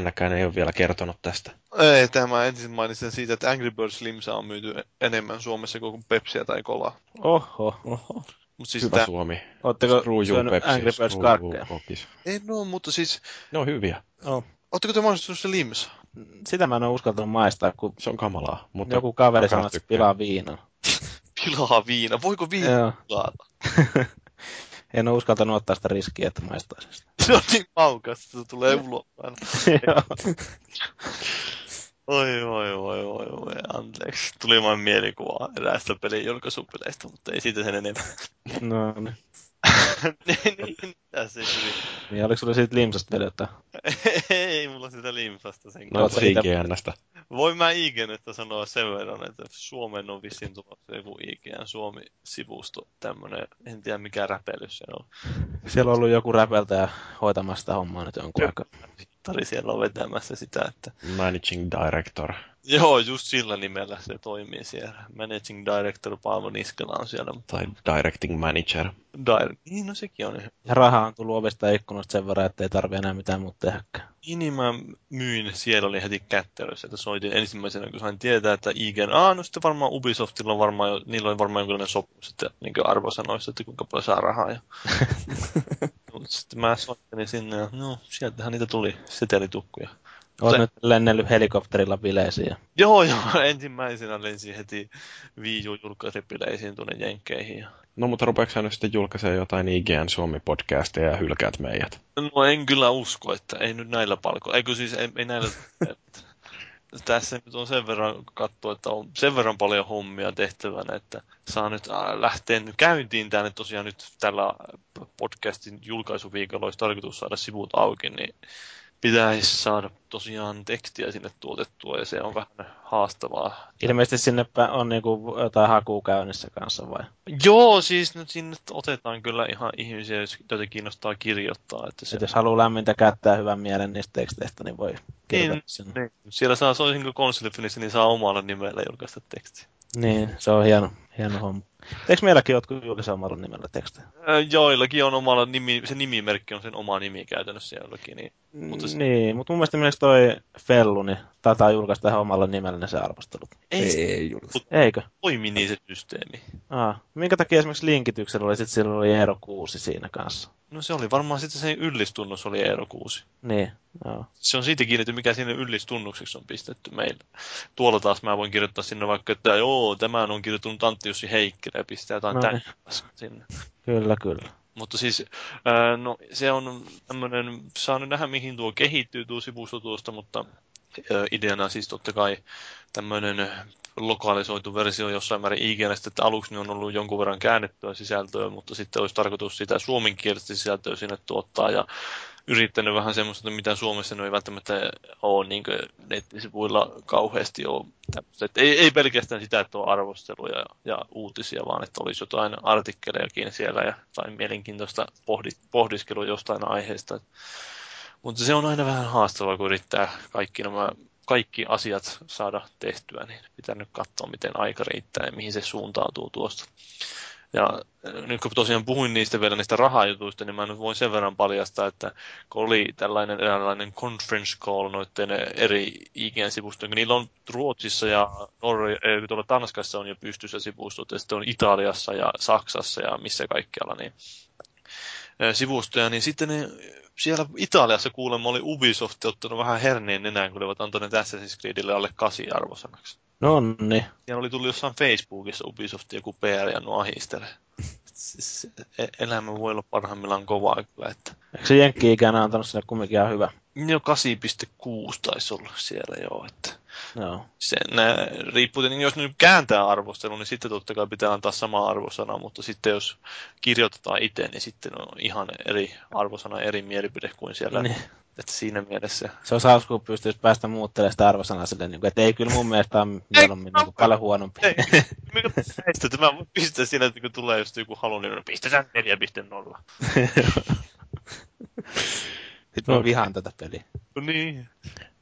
IGNkään ei ole vielä kertonut tästä. Ei, tämä ensin mainitsin siitä, että Angry Birds Limsa on myyty enemmän Suomessa kuin Pepsiä tai kolaa. Oho. Oho. Mutta siis Hyvä tää, Suomi. You, syönyt Pepsi. Angry Birds karkkeja? ei no, mutta siis, Ne on hyviä. Oh. ootteko te mainostanut se Limsa? Sitä mä en ole uskaltanut maistaa, kun Se on kamalaa. Mutta joku kaveri sanoi, että pilaa viinan. Pilaa viina. Voiko viina pilata? en ole uskaltanut ottaa sitä riskiä, että maistaisin sitä. Se on niin maukas, että se tulee ulos. Oi, oi, oi, oi, oi, anteeksi. Tuli vain mielikuva eräästä pelin julkaisupeleistä, mutta ei siitä sen enempää. no niin. Niin, niin, tässä ei tuli. Niin, oliko sulla siitä limsasta vedettä? ei mulla sitä limsasta sen No, ite- IGNstä. Voin mä IGNstä sanoa sen verran, että Suomen on vissiin tulossa joku IGN Suomi-sivusto, tämmönen, en tiedä mikä räpelys se on. Siellä on ollut joku räpeltäjä hoitamassa sitä hommaa nyt jonkun aikaa. Tari siellä on vetämässä sitä, että Managing Director. joo, just sillä nimellä se toimii siellä. Managing Director Paavo Niskala on siellä, mutta Tai Directing Manager. Dire... niin no sekin on ihan Ja rahaa on tullut ovesta ikkunasta sen verran, että ei tarvi enää mitään muuta tehdäkään. Niin, niin mä myin, siellä oli heti kättelössä, että soitin ensimmäisenä, kun sain tietää, että IGN, aah, no sitten varmaan Ubisoftilla on varmaan, jo, niillä oli varmaan jonkinlainen sopimus, että niin arvosanoissa, että kuinka paljon saa rahaa. Ja... Sitten mä soittelin sinne ja no, sieltähän niitä tuli setelitukkuja. Oot Se- nyt lennellyt helikopterilla bileisiin. Joo, joo, ensimmäisenä lensin heti Wii U julkaisipileisiin tuonne Jenkkeihin. Ja... No mutta rupeeko nyt sitten julkaisemaan jotain IGN Suomi-podcasteja ja hylkäät meidät? No en kyllä usko, että ei nyt näillä palkoilla. Eikö siis, ei, ei näillä... Tässä nyt on sen verran katsoa, että on sen verran paljon hommia tehtävänä, että saa nyt äh, lähteä käyntiin tänne tosiaan nyt tällä podcastin julkaisuviikolla olisi tarkoitus saada sivut auki, niin pitäisi saada tosiaan tekstiä sinne tuotettua ja se on vähän haastavaa. Ilmeisesti sinne on niinku jotain hakua käynnissä kanssa vai? Joo, siis nyt sinne otetaan kyllä ihan ihmisiä, joita kiinnostaa kirjoittaa. Että se, Et jos haluaa lämmintä kättää hyvän mielen niistä teksteistä, niin voi kirjoittaa Niin, sinne. niin. Siellä saa soisinko konsolifinissä, niin saa omalla nimellä julkaista tekstiä. Niin, se on hieno, hieno homma. Eikö meilläkin jotkut julkaise omalla nimellä tekstejä? Joillakin on omalla nimi, se nimimerkki on sen oma nimi käytännössä jollakin, niin Mutta se- Niin, mutta mun mielestä esimerkiksi toi Fellu, niin taitaa julkaista ihan omalla nimellä ne se arvostelut. ei, ei. Ei julkaista. Eikö? toimi niin se systeemi. Aa, minkä takia esimerkiksi linkityksellä oli sitten sillä oli Eero 6 siinä kanssa? No se oli varmaan sitten se yllistunnos oli Eero 6. Niin, joo. Se on siitä kiinni, että mikä sinne yllistunnukseksi on pistetty meillä. Tuolla taas mä voin kirjoittaa sinne vaikka, että joo, tämän on kirjoittanut Antti Jussi Heikkilä ja pistää jotain no, niin. sinne. Kyllä, kyllä. Mutta siis, no se on tämmöinen, saa nyt nähdä mihin tuo kehittyy tuo sivusto tuosta, mutta ideana siis totta kai tämmöinen lokalisoitu versio jossain määrin IGNstä, että aluksi on ollut jonkun verran käännettyä sisältöä, mutta sitten olisi tarkoitus sitä suomenkielistä sisältöä sinne tuottaa ja yrittänyt vähän semmoista, mitä Suomessa ei välttämättä ole niin nettisivuilla kauheasti ole ei, ei pelkästään sitä, että on arvosteluja ja uutisia, vaan että olisi jotain artikkelejakin siellä ja tai mielenkiintoista pohdi, pohdiskelua jostain aiheesta. Mutta se on aina vähän haastavaa, kun yrittää kaikki nämä kaikki asiat saada tehtyä, niin pitää nyt katsoa, miten aika riittää ja mihin se suuntautuu tuosta. Ja äh, nyt kun tosiaan puhuin niistä vielä niistä rahajutuista, niin mä nyt voin sen verran paljastaa, että kun oli tällainen eräänlainen conference call noiden eri IGN-sivustojen, niillä on Ruotsissa ja Norja, tuolla Tanskassa on jo pystyssä sivustot, ja sitten on Italiassa ja Saksassa ja missä kaikkialla, niin eh, sivustoja, niin sitten ne, siellä Italiassa kuulemma oli Ubisoft ottanut vähän herneen nenään, kun olivat antaneet Assassin's Creedille alle kasi arvosanaksi. No niin. Siellä oli tullut jossain Facebookissa Ubisoft joku PR ja nuo ahistelee. siis e- elämä voi olla parhaimmillaan kovaa kyllä, että Eikö se Jenkki-ikänä antanut sille kumminkin ihan hyvä? jo 8.6 taisi olla siellä joo, että Joo. se nää, riippuu, tietenkin, jos nyt kääntää arvostelun, niin sitten totta kai pitää antaa sama arvosana, mutta sitten jos kirjoitetaan itse, niin sitten on ihan eri arvosana, eri mielipide kuin siellä. Niin. Että siinä mielessä. Se on hauska, kun pystyisi päästä muuttelemaan sitä arvosanaa silleen, niin kuin, että ei kyllä mun mielestä on mieluummin niin kuin, paljon huonompi. Ei, näistä, että mä voin pistää siinä, että kun tulee just joku halu, niin pistetään 4.0. Sitten mä vihaan tätä peliä. No niin.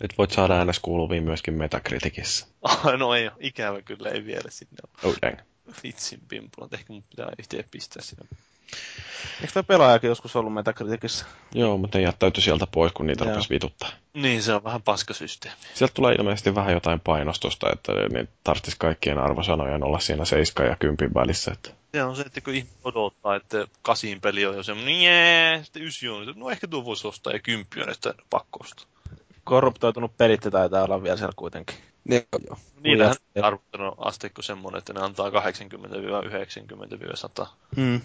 Nyt voit saada äänes kuuluviin myöskin Metacriticissa. Ah, no ei, ikävä kyllä ei vielä sinne ole. Oh dang. Vitsin pimpulat. Ehkä mun pitää itse pistää sinne. Eikö tämä pelaajakin joskus ollut Metacriticissa? Joo, mutta ne jättäytyi sieltä pois, kun niitä Joo. rupesi vituttaa. Niin, se on vähän paskasysteemi. Sieltä tulee ilmeisesti vähän jotain painostusta, että niin tarvitsisi kaikkien arvosanojen olla siinä 7 ja 10 välissä. Että... Se on se, että kun ihmiset odottaa, että kasin peli on jo semmoinen, jee, sitten ysi on, että no ehkä tuo voisi ostaa, ja kymppi on, että pakko ostaa. Korruptoitunut pelit taitaa olla vielä siellä kuitenkin. Joo. Niillähän Ujasti. arvottelun asteikko semmoinen, että ne antaa 80-90-100. Mm.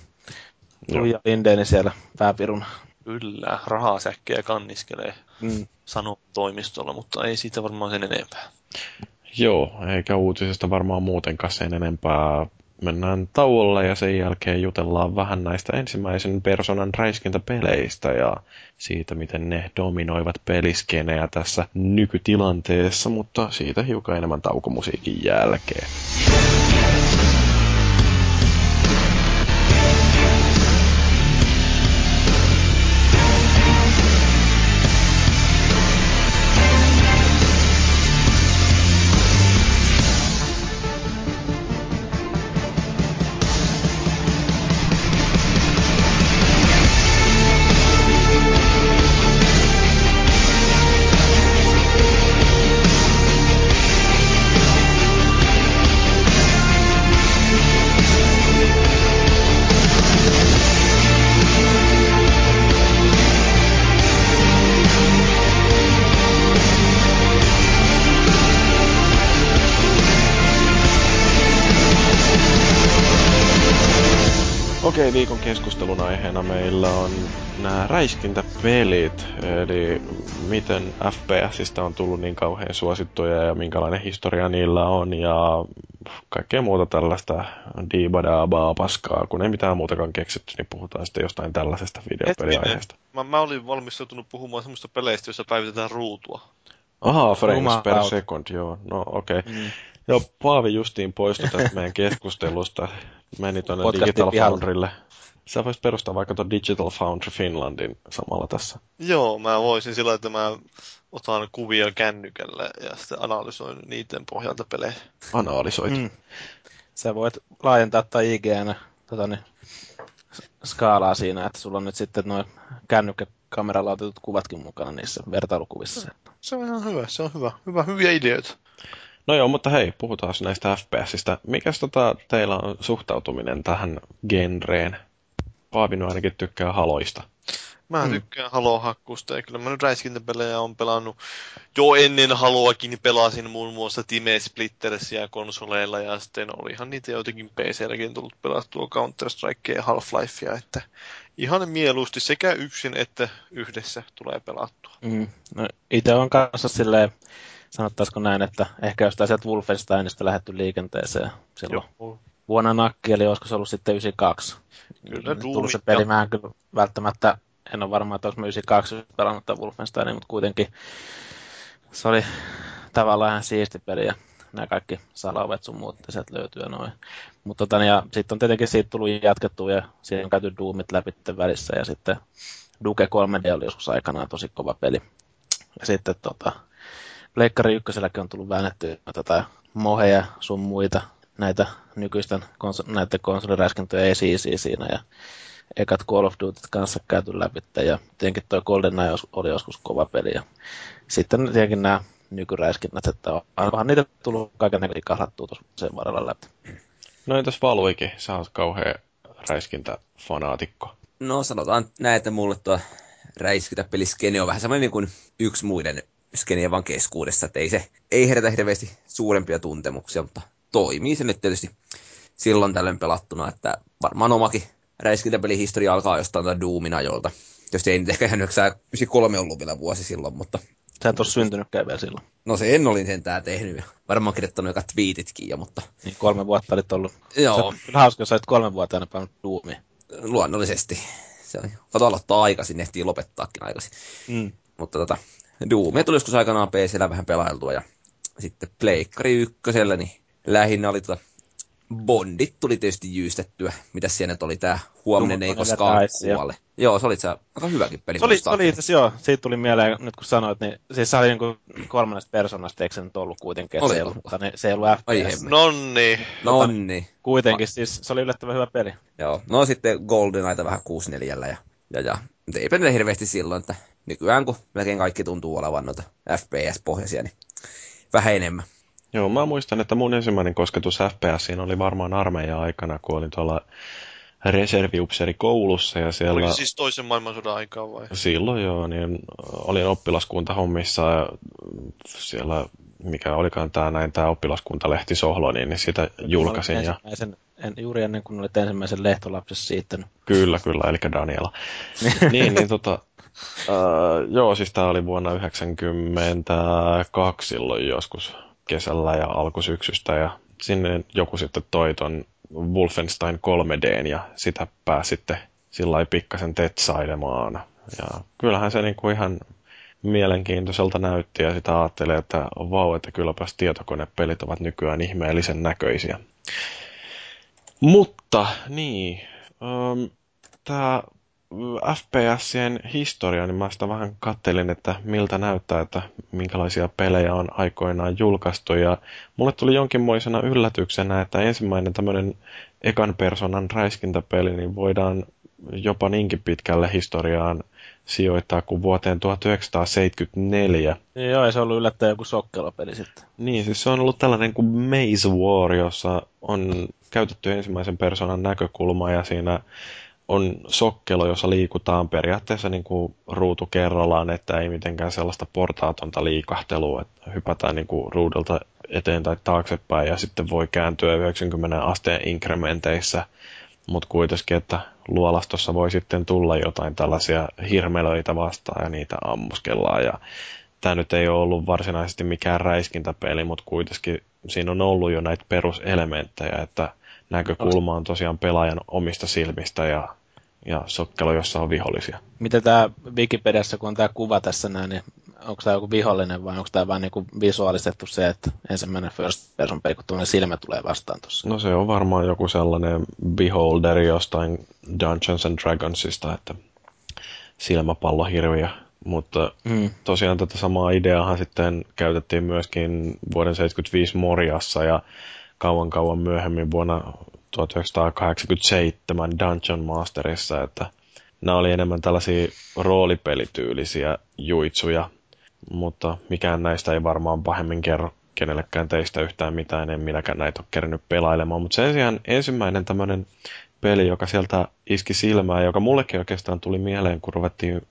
Tuija Lindeni siellä pääpiruna. Kyllä, rahasäkkejä kanniskelee Mm. sanon toimistolla, mutta ei siitä varmaan sen enempää. Joo, eikä uutisesta varmaan muutenkaan sen enempää. Mennään tauolle ja sen jälkeen jutellaan vähän näistä ensimmäisen personan räiskintäpeleistä ja siitä, miten ne dominoivat peliskenejä tässä nykytilanteessa, mutta siitä hiukan enemmän taukomusiikin jälkeen. Okei, viikon keskustelun aiheena meillä on nämä räiskintäpelit, eli miten FPSistä on tullut niin kauhean suosittuja ja minkälainen historia niillä on ja kaikkea muuta tällaista diibadaabaa paskaa, kun ei mitään muutakaan keksitty, niin puhutaan sitten jostain tällaisesta videopeliaiheesta. Mä, mä olin valmistautunut puhumaan semmoista peleistä, joissa päivitetään ruutua. Ahaa, frames per second, joo, no okei. Okay. Mm. Joo, Paavi justiin poistui tästä meidän keskustelusta. Meni tuonne Digital. Foundrylle. Sä voisit perustaa vaikka tuon Digital Foundry Finlandin samalla tässä. Joo, mä voisin sillä, että mä otan kuvia kännykällä ja sitten analysoin niiden pohjalta pelejä. Analysoit. Mm. Sä voit laajentaa tai IGN tota, niin, skaalaa siinä, että sulla on nyt sitten noin kännykkäkameralla otetut kuvatkin mukana niissä vertailukuvissa. Se on ihan hyvä, se on hyvä. hyvä hyviä ideoita. No joo, mutta hei, puhutaan näistä FPSistä. Mikäs tota teillä on suhtautuminen tähän genreen? Paavi nyt ainakin tykkää haloista. Mä Mm. tykkään Halo-hakkusta ja kyllä mä nyt räiskintäpelejä on pelannut jo ennen Haloakin, niin pelasin muun muassa Time Splittersia konsoleilla ja sitten olihan niitä jotenkin PClläkin tullut pelattua Counter-Strikea ja Half-Lifea, että ihan mieluusti sekä yksin että yhdessä tulee pelattua. Mm. No, itse on kanssa silleen, sanottaisiko näin, että ehkä jostain sieltä Wolfensteinista lähetty liikenteeseen silloin Joo. vuonna nakki, eli olisiko se ollut sitten 92. Kyllä, Nyt tullut se peli, mä en kyllä välttämättä, en ole varma, että olisi mä 92 pelannut tämän Wolfensteinin, mutta kuitenkin se oli tavallaan ihan siisti peli ja nämä kaikki salaovet sun muut sieltä löytyy ja noin. Mutta tota, ja sitten on tietenkin siitä tullut jatkettua ja siinä on käyty Doomit läpi välissä ja sitten Duke 3D oli joskus aikanaan tosi kova peli. Ja sitten tota, Pleikkari ykköselläkin on tullut väännettyä tätä moheja sun muita näitä nykyisten konso- näiden konsoliräiskintöjen esi siinä ja ekat Call of Duty kanssa käyty läpi ja tietenkin toi GoldenEye oli joskus kova peli ja sitten tietenkin nämä nykyräiskinnät, että onhan niitä tullut kaiken näköisiä kahlattua tuossa sen varrella läpi. No entäs Valvikin? Sä oot kauhea räiskintäfanaatikko. No sanotaan näin, että mulle tuo räiskintäpeliskene on vähän semmoinen niin kuin yksi muiden skenien vaan keskuudessa, että ei se ei herätä hirveästi suurempia tuntemuksia, mutta toimii se nyt tietysti silloin tällöin pelattuna, että varmaan omakin räiskintäpelihistoria alkaa jostain tai Doomin ajolta. Tietysti ei nyt ehkä ihan 93 ollut vielä vuosi silloin, mutta Sä et ole syntynytkään vielä silloin. no se en olin sentään tehnyt. ja Varmaan kirjoittanut joka twiititkin jo, mutta Niin kolme vuotta olit ollut. joo, Se kyllä hauska, jos sä olit kolme vuotta pelannut Doomia. luonnollisesti. Se on, kato aloittaa aikaisin, ehtii lopettaakin aikaisin. Mm. Mutta tota, Doomia tuli joskus aikanaan PCllä vähän pelailtua ja sitten Pleikkari ykkösellä, niin lähinnä oli tota, Bondit tuli tietysti jyystettyä. Mitäs siellä nyt oli tää Huominen ei koskaan joo. kuole. Joo, se oli se aika hyväkin peli. Se oli, se oli itse joo, siitä tuli mieleen, nyt kun sanoit, niin siis se oli niinku kolmannesta persoonasta, eikö se nyt ollut kuitenkin, Oli se, ei ollut. ollut, mutta ne, se ei ollut FPS. Nonni. No niin. Kuitenkin, siis se oli yllättävän hyvä peli. Joo. No sitten GoldenEye vähän 64 ja, ja, ja. Mutta eipä ne hirveästi silloin, että nykyään kun melkein kaikki tuntuu olevan noita FPS-pohjaisia, niin vähän enemmän. Joo, mä muistan, että mun ensimmäinen kosketus FPSiin oli varmaan armeijan aikana, kun olin tuolla reserviupseerikoulussa ja siellä... Oliko siis toisen maailmansodan aikaa vai? Silloin joo, niin olin oppilaskuntahommissa ja siellä, mikä olikaan tämä näin, tämä oppilaskuntalehti Sohlo, niin, niin sitä julkaisin. Ja, En, juuri ennen kuin olit ensimmäisen lehtolapsessa siittänyt. kyllä, kyllä, eli Daniela. niin, niin tota, uh, joo, siis tämä oli vuonna 1992 silloin joskus kesällä ja alkusyksystä ja sinne joku sitten toi ton Wolfenstein 3Dn ja sitä pääsi sitten sillä pikkasen tetsailemaan. Ja kyllähän se niinku ihan mielenkiintoiselta näytti ja sitä ajattelee, että vau, että kylläpäs tietokonepelit ovat nykyään ihmeellisen näköisiä. Mutta, niin, um, tämä FPSien historia, niin mä sitä vähän kattelin, että miltä näyttää, että minkälaisia pelejä on aikoinaan julkaistu. Ja mulle tuli jonkinmoisena yllätyksenä, että ensimmäinen tämmöinen ekan personan räiskintäpeli, niin voidaan jopa niinkin pitkälle historiaan sijoittaa kuin vuoteen 1974. Joo, ja se on ollut yllättäen joku sokkelopeli sitten. Niin, siis se on ollut tällainen kuin Maze War, jossa on käytetty ensimmäisen persoonan näkökulmaa ja siinä on sokkelo, jossa liikutaan periaatteessa niin kuin ruutu kerrallaan, että ei mitenkään sellaista portaatonta liikahtelua, että hypätään niin kuin ruudulta eteen tai taaksepäin ja sitten voi kääntyä 90 asteen inkrementeissä, mutta kuitenkin, että luolastossa voi sitten tulla jotain tällaisia hirmelöitä vastaan ja niitä ammuskellaan. Ja tämä nyt ei ole ollut varsinaisesti mikään räiskintäpeli, mutta kuitenkin siinä on ollut jo näitä peruselementtejä, että näkökulma on tosiaan pelaajan omista silmistä ja, ja sokkelo, jossa on vihollisia. Miten tämä Wikipediassa, kun on tämä kuva tässä näin, niin onko tämä joku vihollinen vai onko tämä vain niinku visuaalistettu se, että ensimmäinen first person peli, kun tuollainen silmä tulee vastaan tuossa? No se on varmaan joku sellainen beholder jostain Dungeons and Dragonsista, että silmäpallohirviö. Mutta Mm. tosiaan tätä samaa ideaahan sitten käytettiin myöskin vuoden 75 Moriassa ja kauan kauan myöhemmin vuonna 1987 Dungeon Masterissa, että nämä oli enemmän tällaisia roolipelityylisiä juitsuja, mutta mikään näistä ei varmaan pahemmin kerro kenellekään teistä yhtään mitään, en minäkään näitä ole kerännyt pelailemaan, mutta sen sijaan ensimmäinen tämmöinen peli, joka sieltä iski silmään, joka mullekin oikeastaan tuli mieleen, kun ruvettiin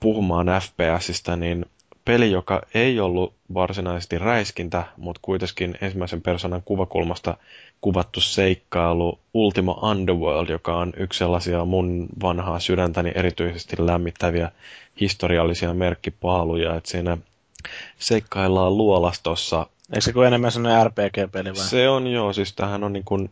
puhumaan FPSistä, niin peli, joka ei ollut varsinaisesti räiskintä, mutta kuitenkin ensimmäisen persoonan kuvakulmasta kuvattu seikkailu Ultima Underworld, joka on yksi sellaisia mun vanhaa sydäntäni erityisesti lämmittäviä historiallisia merkkipaaluja, että siinä seikkaillaan luolastossa Eikö se kuin enemmän sellainen RPG-peli vai? se on joo, siis tämähän on niin kuin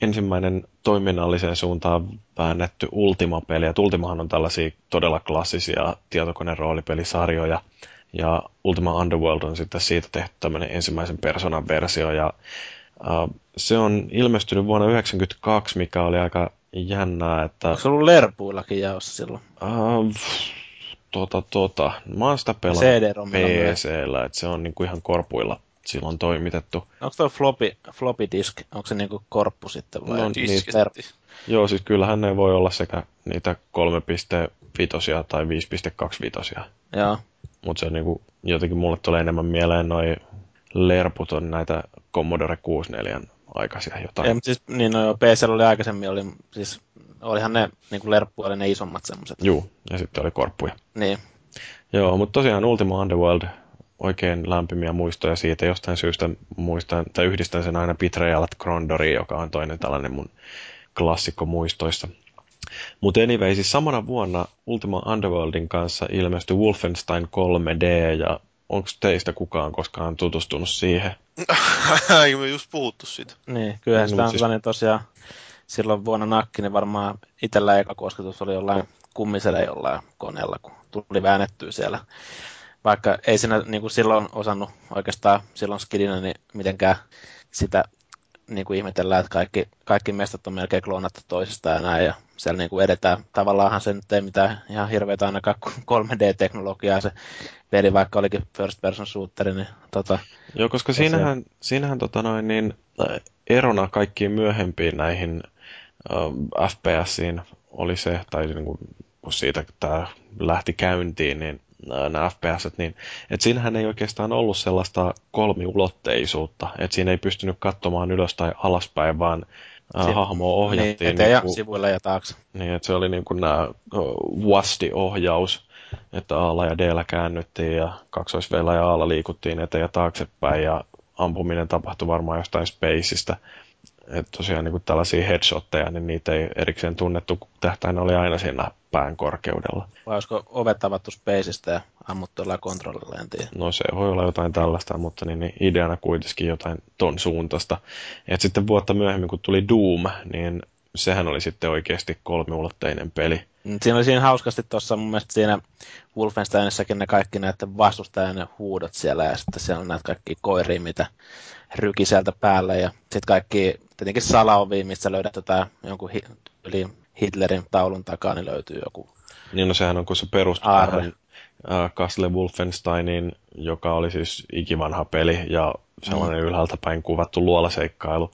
ensimmäinen toiminnalliseen suuntaan väännetty Ultima-peli. Et Ultimahan on tällaisia todella klassisia tietokoneroolipelisarjoja. Ja Ultima Underworld on sitten siitä tehty tämmöinen ensimmäisen persoonan versio. Ja uh, se on ilmestynyt vuonna 1992, mikä oli aika jännää, että... Onko se ollut Lerpuillakin jaossa silloin? Uh, tota, tota. Mä oon sitä pelannut. PCllä, että se on niinku ihan korpuilla silloin toimitettu. Onko tuo floppy, floppy disk, onko se niinku korppu sitten vai? No. Ler- Joo, siis kyllähän ne voi olla sekä niitä 3.5 tai 5.25. Joo. Mutta se niinku, jotenkin mulle tulee enemmän mieleen noi lerput on näitä Commodore 64 aikaisia jotain. Ja, mutta siis, niin no joo, PC oli aikaisemmin, oli, siis, olihan ne niin lerppu, oli ne isommat semmoset. Juu, ja sitten oli korppuja. Niin. Joo, mutta tosiaan Ultima Underworld, oikein lämpimiä muistoja siitä. Jostain syystä muistan, tai yhdistän sen aina Betrayal at Grondoriin, joka on toinen tällainen mun klassikko muistoista. Mutta anyway, siis samana vuonna Ultima Underworldin kanssa ilmestyi Wolfenstein 3D ja onko teistä kukaan koskaan tutustunut siihen? Eikö me just puhuttu siitä? Niin, kyllähän No, sitä on siis- sellainen tosiaan silloin vuonna nakki, niin varmaan itsellä eka kosketus oli jollain kummisella jollain koneella, kun tuli väännettyä siellä. Vaikka ei siinä niin kuin silloin osannut oikeastaan silloin skidinä niin mitenkään sitä niin kuin ihmetellään, että kaikki, kaikki mestat on melkein kloonattu toisistaan ja näin, ja siellä niin kuin edetään. Tavallaanhan se nyt ei mitään ihan hirveätä ainakaan kuin 3D-teknologiaa se peli, vaikka olikin first person shooteri, niin tota, Joo, koska siinähän, siinähän tota noin, niin, äh, erona kaikkiin myöhempiin näihin äh, FPSiin oli se, tai niin kuin, kun siitä tämä lähti käyntiin, niin nämä FPS, niin että siinähän ei oikeastaan ollut sellaista kolmiulotteisuutta, että siinä ei pystynyt katsomaan ylös tai alaspäin, vaan äh, Si- hahmoa ohjattiin. niin, eteen ja kuin- sivuille ja taakse. niin, että se oli niin kuin nämä WASD-ohjaus, että A ja D käännyttiin ja kaksois ja A liikuttiin eteen ja taaksepäin ja ampuminen tapahtui varmaan jostain spaceista. Että tosiaan niin kuin tällaisia headshotteja, niin niitä ei erikseen tunnettu, kun tähtäin oli aina siinä pään korkeudella. Vai olisiko ovet avattu Spaceista ja ammuttu jollain kontrollilla, en tiedä. No se voi olla jotain tällaista, mutta niin, niin ideana kuitenkin jotain ton suuntaista. Et sitten vuotta myöhemmin, kun tuli Doom, niin sehän oli sitten oikeasti kolmiulotteinen peli. Mm, Siinä oli siinä hauskasti tuossa mun mielestä siinä Wolfensteinissakin ne kaikki näiden vastustajien huudot siellä ja sitten siellä on näitä kaikki koiria, mitä ryki sieltä päälle ja sitten kaikki tietenkin salaovia, mistä löydät tätä jonkun hi- yli Hitlerin taulun takaa, niin löytyy joku. Niin no sehän on, kun se äh, Castle Wolfensteinin, joka oli siis ikivanha peli ja sellainen mm. ylhäältä päin kuvattu luolaseikkailu,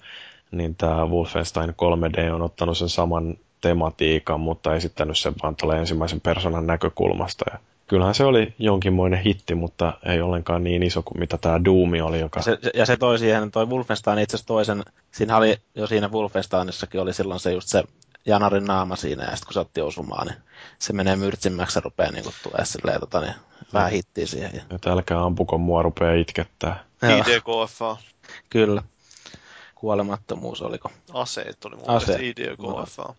niin tämä Wolfenstein 3D on ottanut sen saman tematiikan, mutta esittänyt sen vaan tuolle ensimmäisen persoonan näkökulmasta. Ja kyllähän se oli jonkinmoinen hitti, mutta ei ollenkaan niin iso kuin mitä tämä Doom oli, joka... Ja se, se- ja se toi siihen, toi Wolfenstein itse asiassa toisen, siinä oli jo siinä Wolfensteinissakin oli silloin se just se Janarin naama siinä, ja sitten kun se otti osumaan, niin se menee myrtsimmäksi ja rupeaa niin tulee silleen, tota, niin, vähän hittiä siihen. Ja, Että älkää ampuko mua, rupeaa itkettää. IDKFA. Kyllä. Kuolemattomuus oliko? Aseet oli mun mielestä IDKFA.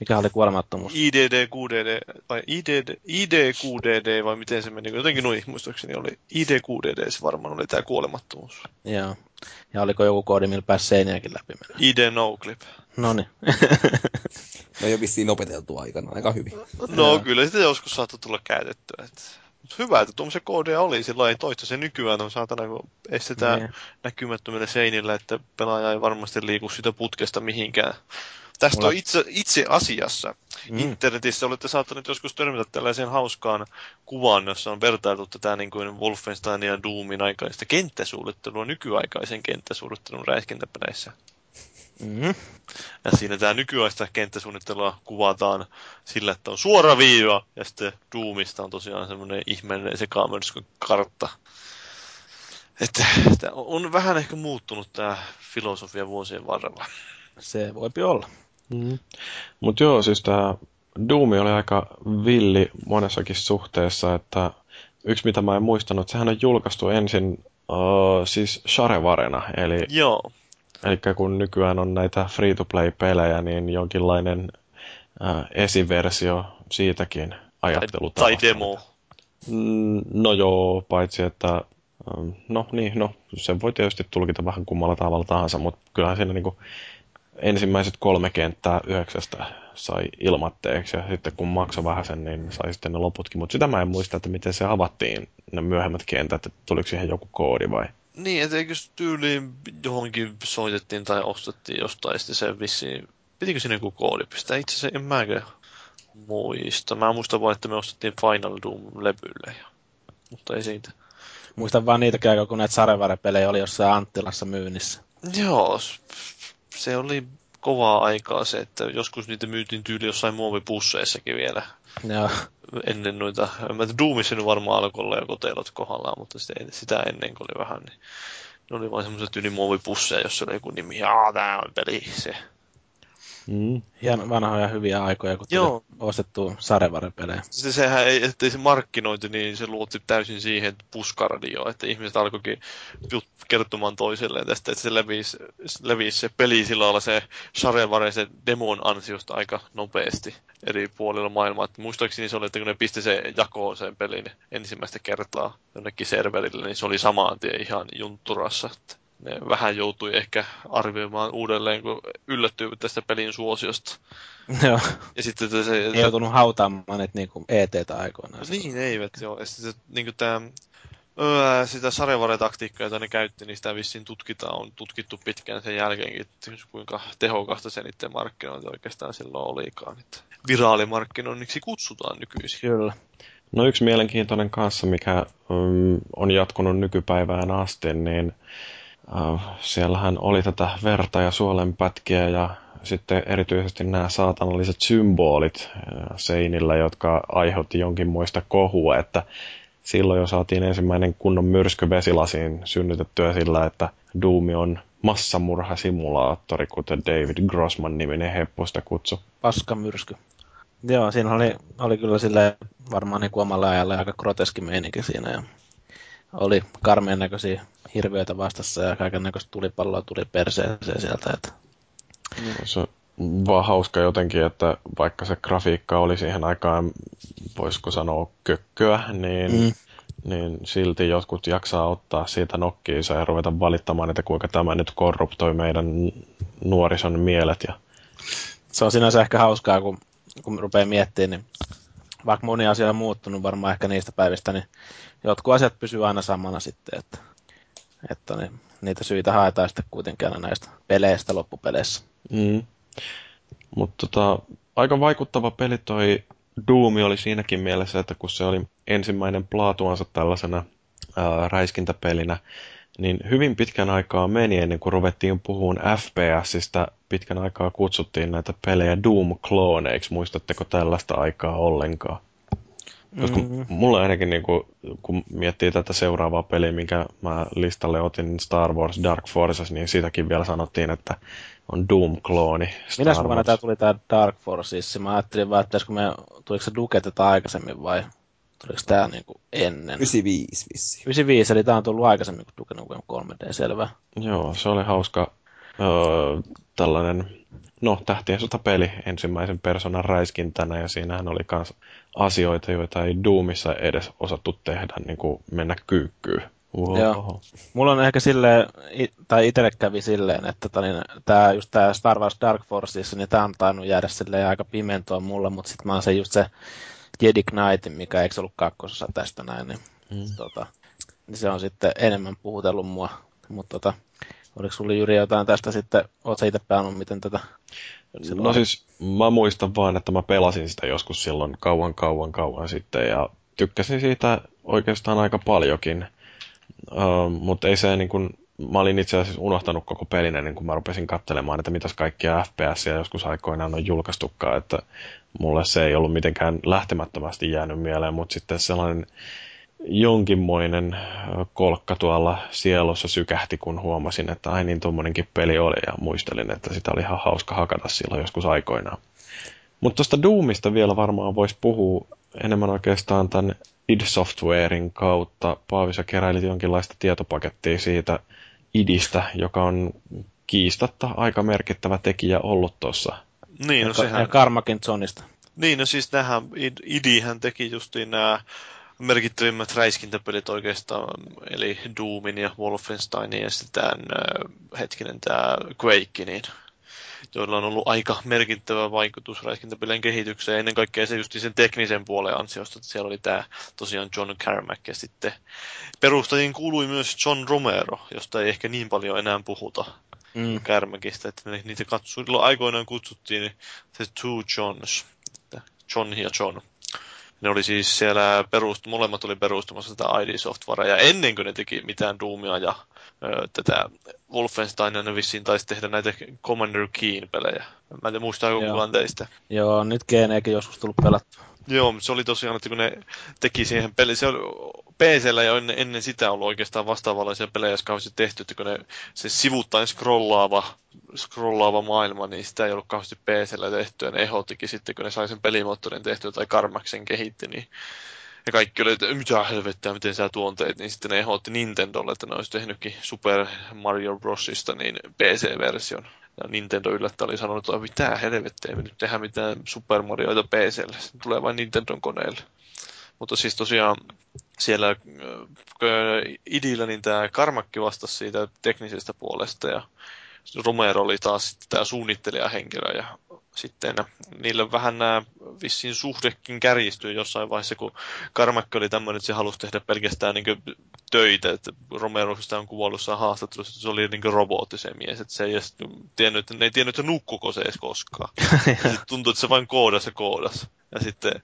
Mikä oli kuolemattomuus? IDD, QDD, vai IDD, IDQDD, vai miten se meni, jotenkin noin muistaakseni oli IDQDD, se varmaan oli tämä kuolemattomuus. Joo. Ja oliko joku koodi, millä pääsi seiniäkin läpi mennä? ID NoClip. No niin. No ei ole vissiin opeteltu aikana aika hyvin. No kyllä sitä joskus saattoi tulla käytettyä. Et. Mut hyvä, että tuommoisia koodeja oli, sillä ei toista se nykyään on saatana, kun estetään Niin. näkymättömillä seinillä, että pelaaja ei varmasti liiku sitä putkesta mihinkään. Tästä Mulla- on itse, itse asiassa. Mm. Mm. Internetissä olette saattaneet joskus törmätä tällaiseen hauskaan kuvaan, jossa on vertailtu tätä niin kuin Wolfenstein ja Doomin aikaista kenttäsuunnittelua nykyaikaisen kenttäsuunnittelun räiskintäpeleissä. Mm-hmm. Ja siinä tämä nykyaista kenttäsuunnittelua kuvataan sillä, että on suora viiva, ja sitten Doomista on tosiaan semmoinen ihmeellinen sekamyrskyn kartta. Että on vähän ehkä muuttunut tämä filosofia vuosien varrella. Se voipi olla. Mm. Mutta joo, siis tämä Doom oli aika villi monessakin suhteessa, että yksi mitä mä en muistanut, sehän on julkaistu ensin uh, siis Sharevarena, eli, Joo, eli kun nykyään on näitä free-to-play-pelejä, niin jonkinlainen uh, esiversio siitäkin ajattelutavasta. tai demo. Mm, No joo, paitsi että no niin, no sen voi tietysti tulkita vähän kummalla tavalla tahansa, mutta kyllähän siinä niinku ensimmäiset kolme kenttää yhdeksästä sai ilmatteeksi ja sitten kun maksoi vähän sen, niin sai sitten ne loputkin. Mutta sitä mä en muista, että miten se avattiin ne myöhemmät kentät, että tuliko siihen joku koodi vai? Niin, että eikö tyyliin johonkin soitettiin tai ostettiin jostain, ja sitten se vissiin, pitikö sinne joku koodi pistää? Itse asiassa en mäkään muista. Mä muistan vaan, että me ostettiin Final Doom-levylle, ja, mutta ei siitä. Muistan vaan niitä aikaa, kun näitä Sarevare-pelejä oli jossain Anttilassa myynnissä. Joo, se oli kovaa aikaa se, että joskus niitä myytiin tyyli jossain muovipusseissakin vielä Joo. Ennen noita, en mä Doomissa nyt varmaan alkoi olla jo koteilot kohdallaan, mutta sitä, ennen kun oli vähän, niin ne oli vain semmoiset ylimuovipusseja, jossa oli joku nimi, jaa, tää on peli, se. Mm. Hien vanhoja hyviä aikoja, kun Joo. tuli ostettu sarjavaripelejä. Se, sehän ei, ettei se markkinointi, niin se luotti täysin siihen puskaradio, että ihmiset alkoikin kertomaan toisilleen tästä, että se levisi, levisi se peli sillä lailla se sarjanvareisen demon ansiosta aika nopeasti eri puolilla maailmaa. Et muistaakseni se oli, että kun ne pisti se jakoon sen pelin ensimmäistä kertaa jonnekin serverille, niin se oli samaan tien ihan juntturassa. Että ne vähän joutui ehkä arvioimaan uudelleen, kun yllättyivät tästä pelin suosiosta. Joo, Ja sitten se, se, ei joutunut hautaamaan niitä niinku ET-tä aikoinaan. niin, eivät joo. Ja sitten se, niin tää, öö, sitä sarjavaretaktiikkaa, jota ne käytti, niin sitä vissiin tutkitaan, on tutkittu pitkään sen jälkeenkin, että kuinka tehokasta se niiden markkinointi oikeastaan silloin olikaan. Että viraalimarkkinoinniksi kutsutaan nykyisin. Kyllä. No yksi mielenkiintoinen kanssa, mikä um, on jatkunut nykypäivään asti, niin uh, siellähän oli tätä verta ja suolenpätkiä ja sitten erityisesti nämä saatanalliset symbolit uh, seinillä, jotka aiheutti jonkinmoista kohua, että silloin jo saatiin ensimmäinen kunnon myrsky vesilasiin synnytettyä sillä, että Doom on massamurhasimulaattori, kuten David Grossman-niminen heppo sitä kutsu. Paskamyrsky. Joo, siinä oli, oli kyllä sille varmaan niin omalla ajalla aika groteski meininki siinä. Ja oli karmeen näköisiä hirviöitä vastassa ja kaiken näköistä tulipalloa tuli perseeseen sieltä. Että... Se on vaan hauska jotenkin, että vaikka se grafiikka oli siihen aikaan, voisiko sanoa kökköä, niin, mm. niin silti jotkut jaksaa ottaa siitä nokkiinsa ja ruveta valittamaan, että kuinka tämä nyt korruptoi meidän nuorison mielet. Ja... Se on sinänsä ehkä hauskaa, kun, kun rupeaa miettimään, niin vaikka moni asia on muuttunut varmaan ehkä niistä päivistä, niin jotkut asiat pysyy aina samana sitten, että, että niin, niitä syitä haetaan sitten kuitenkin aina näistä peleistä loppupeleissä. Mm. Mutta tota, aika vaikuttava peli toi Doom oli siinäkin mielessä, että kun se oli ensimmäinen plaatuansa tällaisena ää, räiskintäpelinä, niin hyvin pitkän aikaa meni ennen kuin ruvettiin puhumaan FPSistä. Pitkän aikaa kutsuttiin näitä pelejä Doom-klooneiksi. Muistatteko tällaista aikaa ollenkaan? Koska mm-hmm. mulla ainakin, niin kun, kun miettii tätä seuraavaa peliä, minkä mä listalle otin, Star Wars Dark Forces, niin siitäkin vielä sanottiin, että on Doom-klooni. Minä vuonna tämä tuli tämä Dark Forces? Mä ajattelin vaan, että me, tuliko se Duke tätä aikaisemmin vai tuliko tämä niinku ennen? 95 vissi. 95, eli tämä on tullut aikaisemmin kuin Duke Nukem 3D, selvä. Joo, se oli hauska öö, tällainen, no tähtien peli ensimmäisen persoonan räiskintänä, ja siinähän oli myös asioita, joita ei Doomissa edes osattu tehdä, niin kuin mennä kyykkyyn. Wow. Joo. Mulla on ehkä silleen, tai itselle kävi silleen, että tämä just tämä Star Wars Dark Forces, niin tämä on tainnut jäädä silleen aika pimentoa mulle, mutta sitten mä oon se just se Jedi Knight, mikä eikö ollut kakkososa tästä näin, niin, mm. tota, niin se on sitten enemmän puhutellut mua. Mutta tota, oliko sulla Jyri jotain tästä sitten, oot sä itse pelannut, miten tätä? No siis mä muistan vaan, että mä pelasin sitä joskus silloin kauan kauan kauan sitten ja tykkäsin siitä oikeastaan aika paljonkin. Uh, mutta ei se niin kuin, mä olin itse asiassa unohtanut koko pelin ennen kuin mä rupesin katselemaan, että mitäs kaikkia FPS joskus aikoinaan on julkaistukaan, että mulle se ei ollut mitenkään lähtemättömästi jäänyt mieleen, mutta sitten sellainen jonkinmoinen kolkka tuolla sielossa sykähti, kun huomasin, että ai niin tuommoinenkin peli oli ja muistelin, että sitä oli ihan hauska hakata silloin joskus aikoinaan. Mutta tuosta Doomista vielä varmaan voisi puhua enemmän oikeastaan tämän id Softwarein kautta. Paavissa keräilit jonkinlaista tietopakettia siitä idistä, joka on kiistatta aika merkittävä tekijä ollut tuossa. Niin, no ja, sehän... ja Karmakin Zonista. Niin, no siis tähän IDhän teki justiin nämä merkittävimmät räiskintäpelit oikeastaan, eli Doomin ja Wolfensteinin ja sitten tämän, hetkinen, tämä Quake, niin, joilla on ollut aika merkittävä vaikutus räiskintäpelien kehitykseen. Ennen kaikkea se just sen teknisen puolen ansiosta, että siellä oli tämä tosiaan John Carmack ja sitten perustajiin kuului myös John Romero, josta ei ehkä niin paljon enää puhuta mm. Carmackista, että niitä katsu, aikoinaan kutsuttiin se Two Johns, John ja John. Ne oli siis siellä, perust, molemmat oli perustamassa tätä ID-softwarea, ja ennen kuin ne teki mitään Doomia ja ö, tätä Wolfensteinia, ne vissiin taisi tehdä näitä Commander Keen pelejä. Mä en muistaako kukaan teistä? Joo, nyt GNEkin joskus tullut pelattua. Joo, se oli tosiaan, että kun ne teki siihen peli, se oli PCllä jo ennen, ennen sitä ollut oikeastaan vastaavanlaisia pelejä kauheasti tehty, että kun ne, se sivuttain scrollaava, scrollaava maailma, niin sitä ei ollut kauheasti PCllä tehty, ja ne ehdotikin sitten, kun ne sai sen pelimoottorin tehtyä tai Karmaksen kehitti, niin ja kaikki oli, että mitä helvettiä, miten sä tuon teet, niin sitten ne ehdotti Nintendolle, että ne olisi tehnytkin Super Mario Brosista niin PC-version. Ja Nintendo yllättä oli sanonut, että mitä helvettiä, me nyt tehdä mitään Super Marioita PClle, se tulee vain Nintendon koneelle. Mutta siis tosiaan siellä idillä niin tämä Karmakki vastasi siitä teknisestä puolesta ja Romero oli taas tämä suunnittelijahenkilö ja sitten niillä vähän nämä vissiin suhdekin kärjistyy jossain vaiheessa, kun Karmakki oli tämmöinen, että se halusi tehdä pelkästään niin töitä, että Romero sitä on kuvallussa haastattelussa, että se oli niin robotti se mies, että se ei edes tiennyt, ne ei tiennyt, että nukkuko se edes koskaan. tuntui, että se vain koodasi ja koodasi. Ja sitten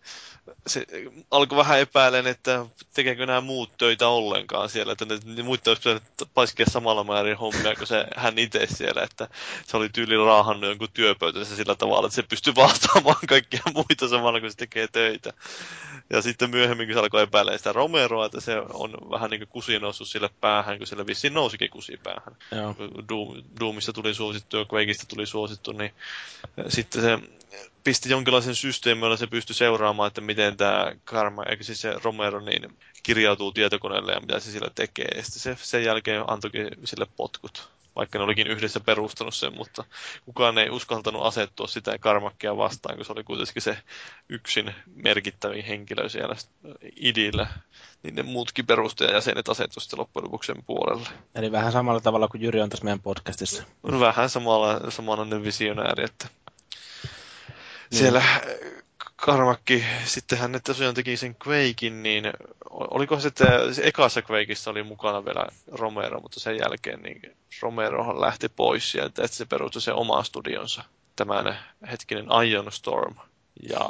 se alkoi vähän epäilen, että tekeekö nämä muut töitä ollenkaan siellä, että ne, ne muut olisi pitänyt paiskia samalla määrin hommia kuin se hän itse siellä, että se oli tyyli raahannut jonkun työpöytänsä sillä tavalla, että se pystyy vastaamaan kaikkia muita samalla kun se tekee töitä. Ja sitten myöhemmin, kun se alkoi epäilemään sitä Romeroa, että se on vähän niin kuin kusi noussut sille päähän, kun sillä vissiin nousikin kusi päähän. Doom, Doomista tuli suosittu ja Quakeista tuli suosittu, niin sitten se pisti jonkinlaisen systeemin, jolla se pystyi seuraamaan, että miten tämä Karma, eikö siis se Romero, niin kirjautuu tietokoneelle ja mitä se sillä tekee. Ja sitten se sen jälkeen antoikin sille potkut, vaikka ne olikin yhdessä perustanut sen, mutta kukaan ei uskaltanut asettua sitä Karmakkia vastaan, kun se oli kuitenkin se yksin merkittävin henkilö siellä idillä. Niin ne muutkin perustajajäsenet asettu sitten loppujen lopuksi sen puolelle. Eli vähän samalla tavalla kuin Jyri on tässä meidän podcastissa. Vähän samalla, samanlainen visionääri, että siellä Karmakki, sittenhän ne tosiaan teki sen Quakein, niin oliko se, että ekassa Quakeissa oli mukana vielä Romero, mutta sen jälkeen niin Romerohan lähti pois sieltä, että se perustui se oma studionsa, tämän hetkinen Ion Storm. Ja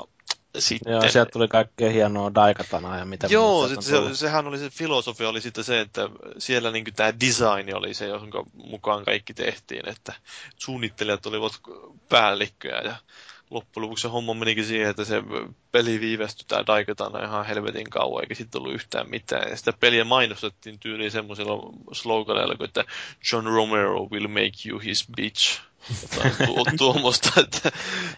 sitten... Joo, sieltä tuli kaikkea hienoa daikatanaa ja mitä Joo, sit se, sehän oli se filosofia oli sitten se, että siellä niin tämä design oli se, jonka mukaan kaikki tehtiin, että suunnittelijat olivat päällikköjä ja loppujen lopuksi se homma menikin siihen, että se peli viivästyi tää Daikatana ihan helvetin kauan, eikä sitten tullut yhtään mitään. Ja sitä peliä mainostettiin tyyliin semmoisilla sloganeilla, että John Romero will make you his bitch. tuo, tuomosta, että...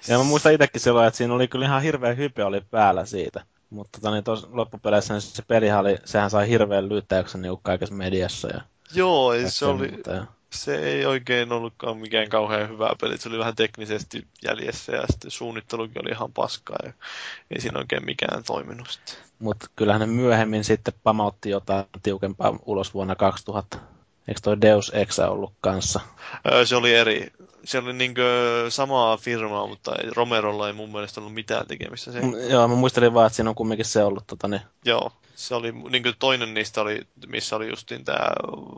Ja mä muistan itsekin silloin, että siinä oli kyllä ihan hirveä hype oli päällä siitä. Mutta tota, niin tos, loppupeleissä se pelihän oli, sehän sai hirveän lyyttäyksen niin kaikessa mediassa. Ja Joo, se oli, muuta, ja se ei oikein ollutkaan mikään kauhean hyvä peli. Se oli vähän teknisesti jäljessä ja sitten suunnittelukin oli ihan paskaa ja ei siinä oikein mikään toiminut. Mutta kyllähän ne myöhemmin sitten pamautti jotain tiukempaa ulos vuonna 2000. Eikö toi Deus Ex ollut kanssa? se oli eri. Se oli niin samaa firmaa, mutta Romerolla ei mun mielestä ollut mitään tekemistä. Se... Mm, joo, mä muistelin vaan, että siinä on kumminkin se ollut. Tota, niin... Joo, se oli, niin toinen niistä oli, missä oli justiin tämä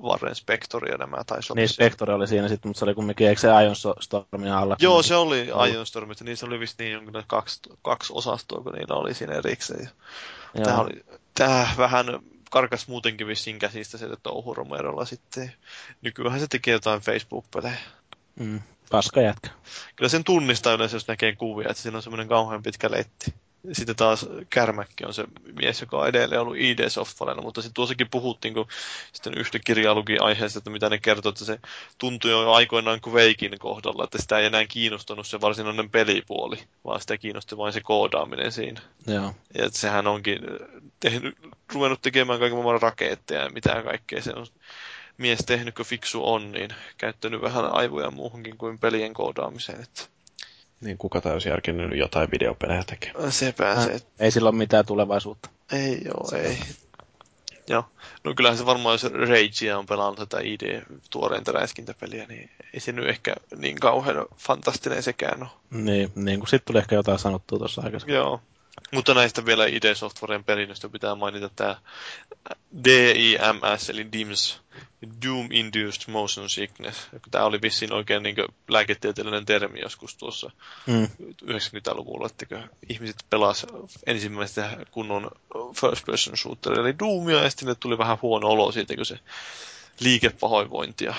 Warren Spector ja nämä taisi Niin, Spector oli siinä sitten, mutta se oli kumminkin, eikö se Ion Stormin alla? Joo, se oli Ion Storm, että niissä oli vist niin jonkin kaksi, kaksi osastoa, kun niillä oli siinä erikseen. Tämä, oli, tämä vähän karkas muutenkin vissiin käsistä se touhu Romerolla sitten. Nykyään se tekee jotain Facebook-pelejä. Mm, paska jätkä. Kyllä sen tunnistaa yleensä, jos näkee kuvia, että siinä on semmoinen kauhean pitkä letti. Sitten taas Kärmäkki on se mies, joka on edelleen ollut ID Softwarella, mutta sitten tuossakin puhuttiin, kun sitten yhtä kirjaa aiheesta, että mitä ne kertoo, että se tuntui jo aikoinaan kuin Veikin kohdalla, että sitä ei enää kiinnostanut se varsinainen pelipuoli, vaan sitä kiinnosti vain se koodaaminen siinä. Joo. Ja että sehän onkin tehnyt, ruvennut tekemään kaiken maailman raketteja ja mitä kaikkea se on mies tehnyt, kun fiksu on, niin käyttänyt vähän aivoja muuhunkin kuin pelien koodaamiseen. Että niin kuka täysjärkinen jotain videopelejä tekee. Sepä se. Ei sillä ole mitään tulevaisuutta. Ei joo, ei. Joo. No kyllähän se varmaan, jos Ragea on pelannut tätä ID tuoreinta räiskintäpeliä, niin ei se nyt ehkä niin kauhean fantastinen sekään ole. Niin, niin kuin sitten tuli ehkä jotain sanottua tuossa aikaisemmin. Joo. Mutta näistä vielä ID Softwaren perinnöstä pitää mainita tämä DIMS, eli DIMS, Doom Induced Motion Sickness. Tämä oli vissiin oikein niin lääketieteellinen termi joskus tuossa mm. 90-luvulla, että ihmiset pelas ensimmäistä kunnon first person shooter, eli Doomia, ja sitten tuli vähän huono olo siitä, kun se liikepahoinvointia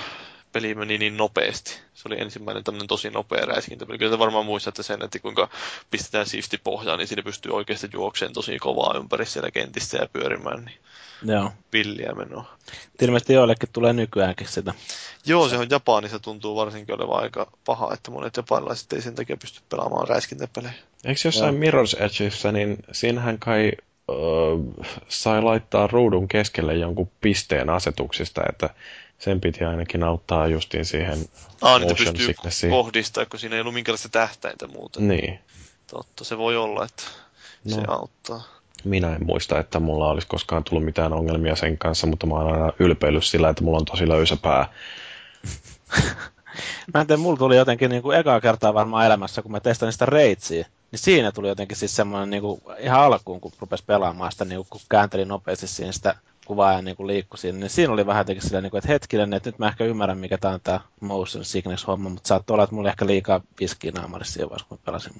peli meni niin nopeasti. Se oli ensimmäinen tämmöinen tosi nopea räiskintäpeli. Kyllä te varmaan muistatte sen, että kuinka pistetään siisti pohjaan, niin siinä pystyy oikeasti juokseen tosi kovaa ympäri siellä kentissä ja pyörimään. Niin Joo. villiä menoa. Ilmeisesti joillekin tulee nykyäänkin sitä. Joo, se on Japanissa tuntuu varsinkin olevan aika paha, että monet japanilaiset ei sen takia pysty pelaamaan räiskintäpelejä. Eikö jossain Mirror's Edgeissä, niin siinähän kai sai laittaa ruudun keskelle jonkun pisteen asetuksista, että sen piti ainakin auttaa justiin siihen Ah, niitä motion pystyy sicknessiin. kohdistaa, kun siinä ei ollut minkäänlaista tähtäintä muuten. Niin. Totta, se voi olla, että no. se auttaa. Minä en muista, että mulla olisi koskaan tullut mitään ongelmia sen kanssa, mutta mä oon aina ylpeillyt sillä, että mulla on tosi löysä pää. Mä en tiedä, mulla tuli jotenkin niin kuin ekaa kertaa varmaan elämässä, kun mä testasin sitä reitsiä, niin siinä tuli jotenkin siis semmoinen niin kuin ihan alkuun, kun rupesi pelaamaan sitä, niin kuin, kun kääntelin nopeasti siinä sitä kuvaa ja niin kuin liikkui siinä, niin siinä oli vähän jotenkin silleen, niin kuin, että hetkinen, että nyt mä ehkä ymmärrän, mikä tää on tää motion sickness-homma, mutta saattoi olla, että mulla oli ehkä liikaa viskiä naamarissa siinä vaiheessa, kun mä pelasin.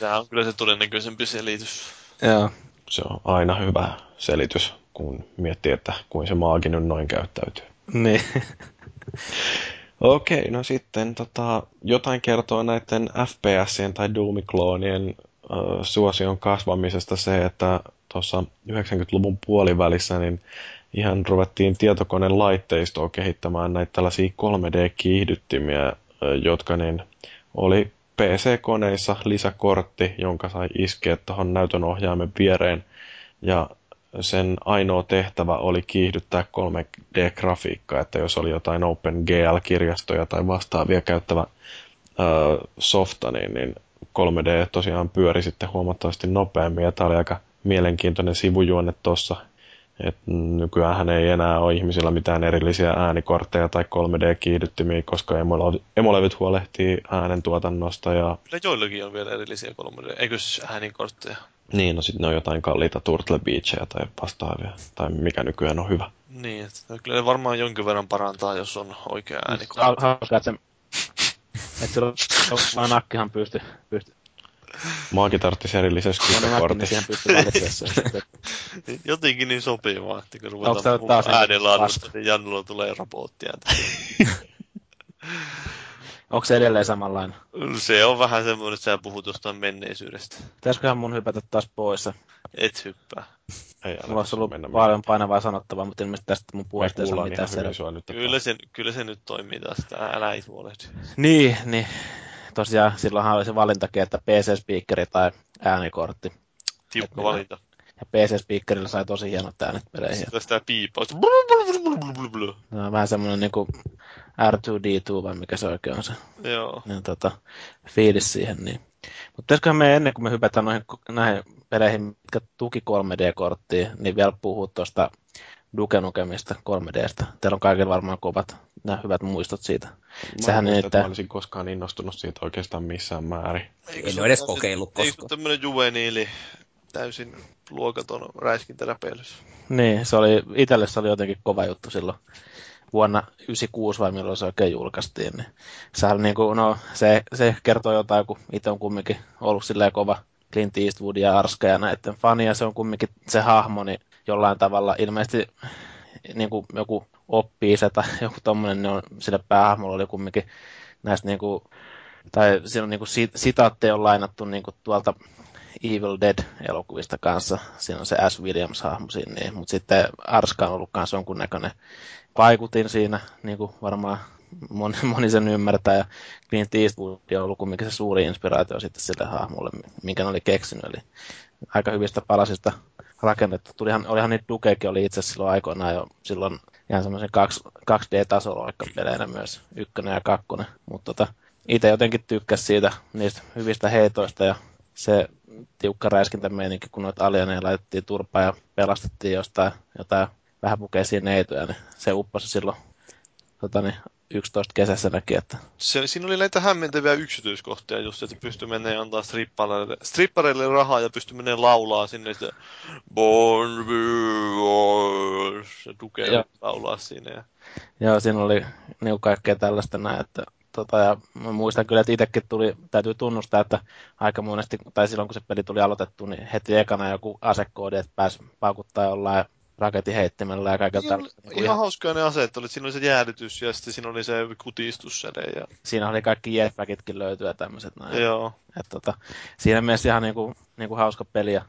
Tämä on kyllä se todennäköisempi selitys. Joo. Se on aina hyvä selitys, kun miettii, että kuin se maagi nyt noin käyttäytyy. Niin. Okei, no sitten tota, jotain kertoo näiden FPSien tai Doom-kloonien ö, suosion kasvamisesta se, että tuossa 90-luvun puolivälissä niin ihan ruvettiin tietokoneen laitteistoa kehittämään näitä tällaisia 3D-kiihdyttimiä, ö, jotka niin oli PC-koneissa lisäkortti, jonka sai iskeä tuohon näytön ohjaimen viereen. Ja sen ainoa tehtävä oli kiihdyttää 3D-grafiikkaa, että jos oli jotain OpenGL-kirjastoja tai vastaavia käyttävä ö, softa, niin, niin 3D tosiaan pyöri sitten huomattavasti nopeammin, ja tämä oli aika mielenkiintoinen sivujuonne tuossa. Et nykyään ei enää ole ihmisillä mitään erillisiä äänikortteja tai 3D-kiihdyttimiä, koska emole- emolevyt huolehtii äänentuotannosta ja Kyllä joillakin on vielä erillisiä 3D, eikö siis äänikortteja? Niin, no sitten ne on jotain kalliita Turtle Beachejä tai vastaavia, tai mikä nykyään on hyvä. Niin, että kyllä ne varmaan jonkin verran parantaa, jos on oikea Ha- äänikortti. Hauskaa, että se... Että sillä on nakkihan pysty, pysty. Maakin tarvitsisi erillisessä niin valitsemaan. Jotenkin niin sopivaa, että kun ruvetaan taas puhumaan niin äänenlaadusta, niin Jannulla tulee raporttia. Onko se edelleen samanlainen? Se on vähän semmoinen, että sä puhut jostain menneisyydestä. Pitäisiköhän mun hypätä taas pois? Et hyppää. Ei Mulla olisi ollut mennä paljon painavaa sanottavaa, mutta ilmeisesti tästä mun puheesta ei saa mitään sua nyt. Kyllä se, kyllä se nyt toimii taas, että älä ei huolehdi. Niin, niin. Tosiaan silloinhan oli se valintakin, että PC-speakeri tai äänikortti. Tiukka minä- valinta. Ja PC-speakerillä sai tosi hienot äänet peleihin. Tästä piipausta. No, vähän semmoinen niinku R2D2 vai mikä se oikein on se Joo. niin, tota, fiilis siihen. Niin. Mutta pitäisiköhän me ennen kuin me hypätään noihin, näihin peleihin, mitkä tuki 3D-korttia, niin vielä puhua tuosta Duke Nukemista 3Dstä. Teillä on kaikilla varmaan kovat nämä hyvät muistot siitä. Mä Sehän en muista, että mä olisin koskaan innostunut siitä oikeastaan missään määrin. Eikö En se ole edes kokeillut Eikö koskaan. se tämmönen juveniili täysin luokaton räiskintäräpeilys? Niin, se oli, itselle se oli jotenkin kova juttu silloin vuonna 96 vai milloin se oikein julkaistiin. Niin sehän niin kuin, no, se, se kertoo jotain, kun itse on kumminkin ollut silleen kova Clint Eastwood ja Arska ja näiden fani, ja se on kumminkin se hahmo, niin jollain tavalla ilmeisesti niin kuin joku oppii se tai joku tommonen, niin on, sille päähahmolla oli kumminkin näistä niin kuin, tai siinä on niin kuin sitaatteja on lainattu niin kuin tuolta Evil Dead-elokuvista kanssa. Siinä on se S. Williams-hahmo siinä, niin. mutta sitten Arska on ollut kanssa jonkunnäköinen vaikutin siinä, niin kuin varmaan moni, moni sen ymmärtää, ja Clint Eastwood on ollut kumminkin se suuri inspiraatio sitten sille hahmolle, minkä ne oli keksinyt, eli aika hyvistä palasista rakennettu. Tulihan, olihan niitä Dukekin oli itse silloin aikoinaan jo silloin ihan semmoisen 2D-tasolla vaikka peleinä myös ykkönen ja kakkonen, mutta tota, itse jotenkin tykkäs siitä niistä hyvistä heitoista ja se tiukka räiskintämeininki, kun noita alieneja laitettiin turpaan ja pelastettiin jostain jotain vähäpukeisia neitoja, niin se upposi silloin tota niin, 11 kesässä näki, että Se, siinä oli näitä hämmentäviä yksityiskohtia just, että pystyi menemään antaa strippareille, strippareille rahaa ja pystyi menemään laulaa sinne, että Born Wars, se tukee laulaa siinä. Ja joo, siinä oli niin kaikkea tällaista näin, että tota, ja mä muistan kyllä, että itsekin tuli, täytyy tunnustaa, että aika monesti, tai silloin kun se peli tuli aloitettu, niin heti ekana joku asekoodi, että pääsi paukuttaa jollain raketin heittimellä ja kaikella Ihan, tällaista. Niin ihan, ihan hauskoja ne aseet oli. Siinä oli se jäädytys ja sitten siinä oli se kutistussäde. Ja... Siinä oli kaikki jetpackitkin löytyy ja tämmöiset näin. Joo. Et, tota, siinä mielessä ihan niinku, niinku hauska peli. Ja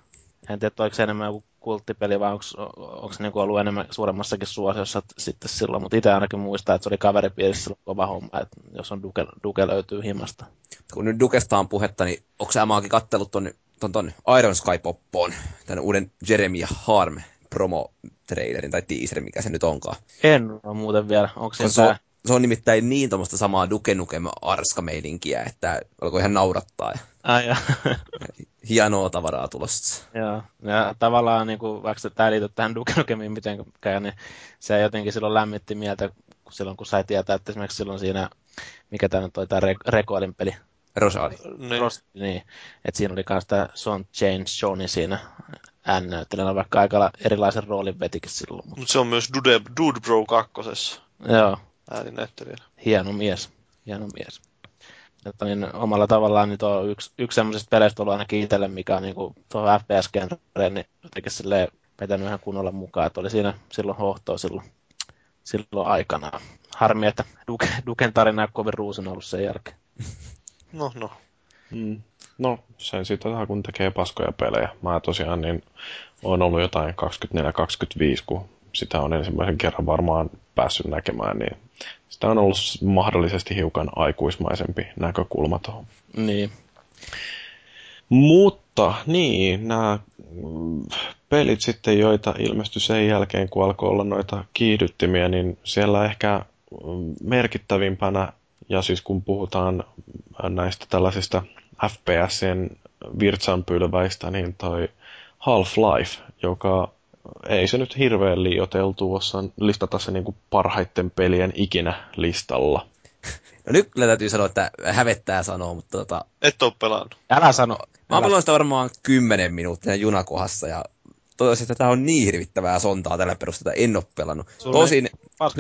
en tiedä, oliko se enemmän joku kulttipeli vai onko se niinku ollut enemmän suuremmassakin suosiossa sitten silloin. Mutta itse ainakin muistaa, että se oli kaveripiirissä kova homma, että jos on Duke, Duke löytyy himasta. Kun nyt Dukesta on puhetta, niin onko sä maakin kattellut ton, ton, ton Iron Sky Poppoon, tämän uuden Jeremiah Harm promo-trailerin tai teaserin, mikä se nyt onkaan. En ole muuten vielä. Onko se, se, on, se on nimittäin niin tuommoista samaa Duke Nukem arska-meininkiä, että alkoi ihan naurattaa. Ja Ai, ja. hienoa tavaraa tulossa. Joo, ja tavallaan niin kuin, vaikka tämä liittyy tähän Duke Nukemiin mitenkään, niin se jotenkin silloin lämmitti mieltä, kun silloin kun sai tietää, että esimerkiksi silloin siinä, mikä tämä nyt oli, tämä Rekoilin peli, Rosali. Niin. Rost, niin, että siinä oli myös tämä Son Change Johnny siinä N-näyttelijänä, vaikka aika erilaisen roolin vetikin silloin. Mutta Mutta se on myös Dude, Dude Bro kakkosessa joo, ääninäyttelijänä. hieno mies, hieno mies. Että niin omalla tavallaan niin tuo on yksi, yksi semmoisesta peleistä ollut ainakin itselle, mikä on niin kuin FPS-genreen, niin jotenkin silleen vetänyt ihan kunnolla mukaan, että oli siinä silloin hohtoa silloin, silloin aikanaan. Harmi, että Duke, Duken tarina ei kovin ruusun ollut sen jälkeen. No, no. Mm. No, sen siitä saa, kun tekee paskoja pelejä. Mä tosiaan niin on ollut jotain 24-25, kun sitä on ensimmäisen kerran varmaan päässyt näkemään, niin sitä on ollut mahdollisesti hiukan aikuismaisempi näkökulma tuohon. Niin, Mutta niin, nämä pelit sitten, joita ilmestyi sen jälkeen, kun alkoi olla noita kiihdyttimiä, niin siellä ehkä mm, merkittävimpänä, ja siis kun puhutaan näistä tällaisista FPSien virtsanpylväistä, niin toi Half-Life, joka ei se nyt hirveän liioteltu osaa listata se niinku parhaiten pelien ikinä listalla. No nyt kyllä täytyy sanoa, että hävettää sanoa, mutta tota, Et oo pelannut. älä sano. mä oon pelannut sitä varmaan 10 minuuttia junakohdassa ja toivoisin, että tämä on niin hirvittävää sontaa tällä perusteella, että en ole pelannut. Sulla Tosin, on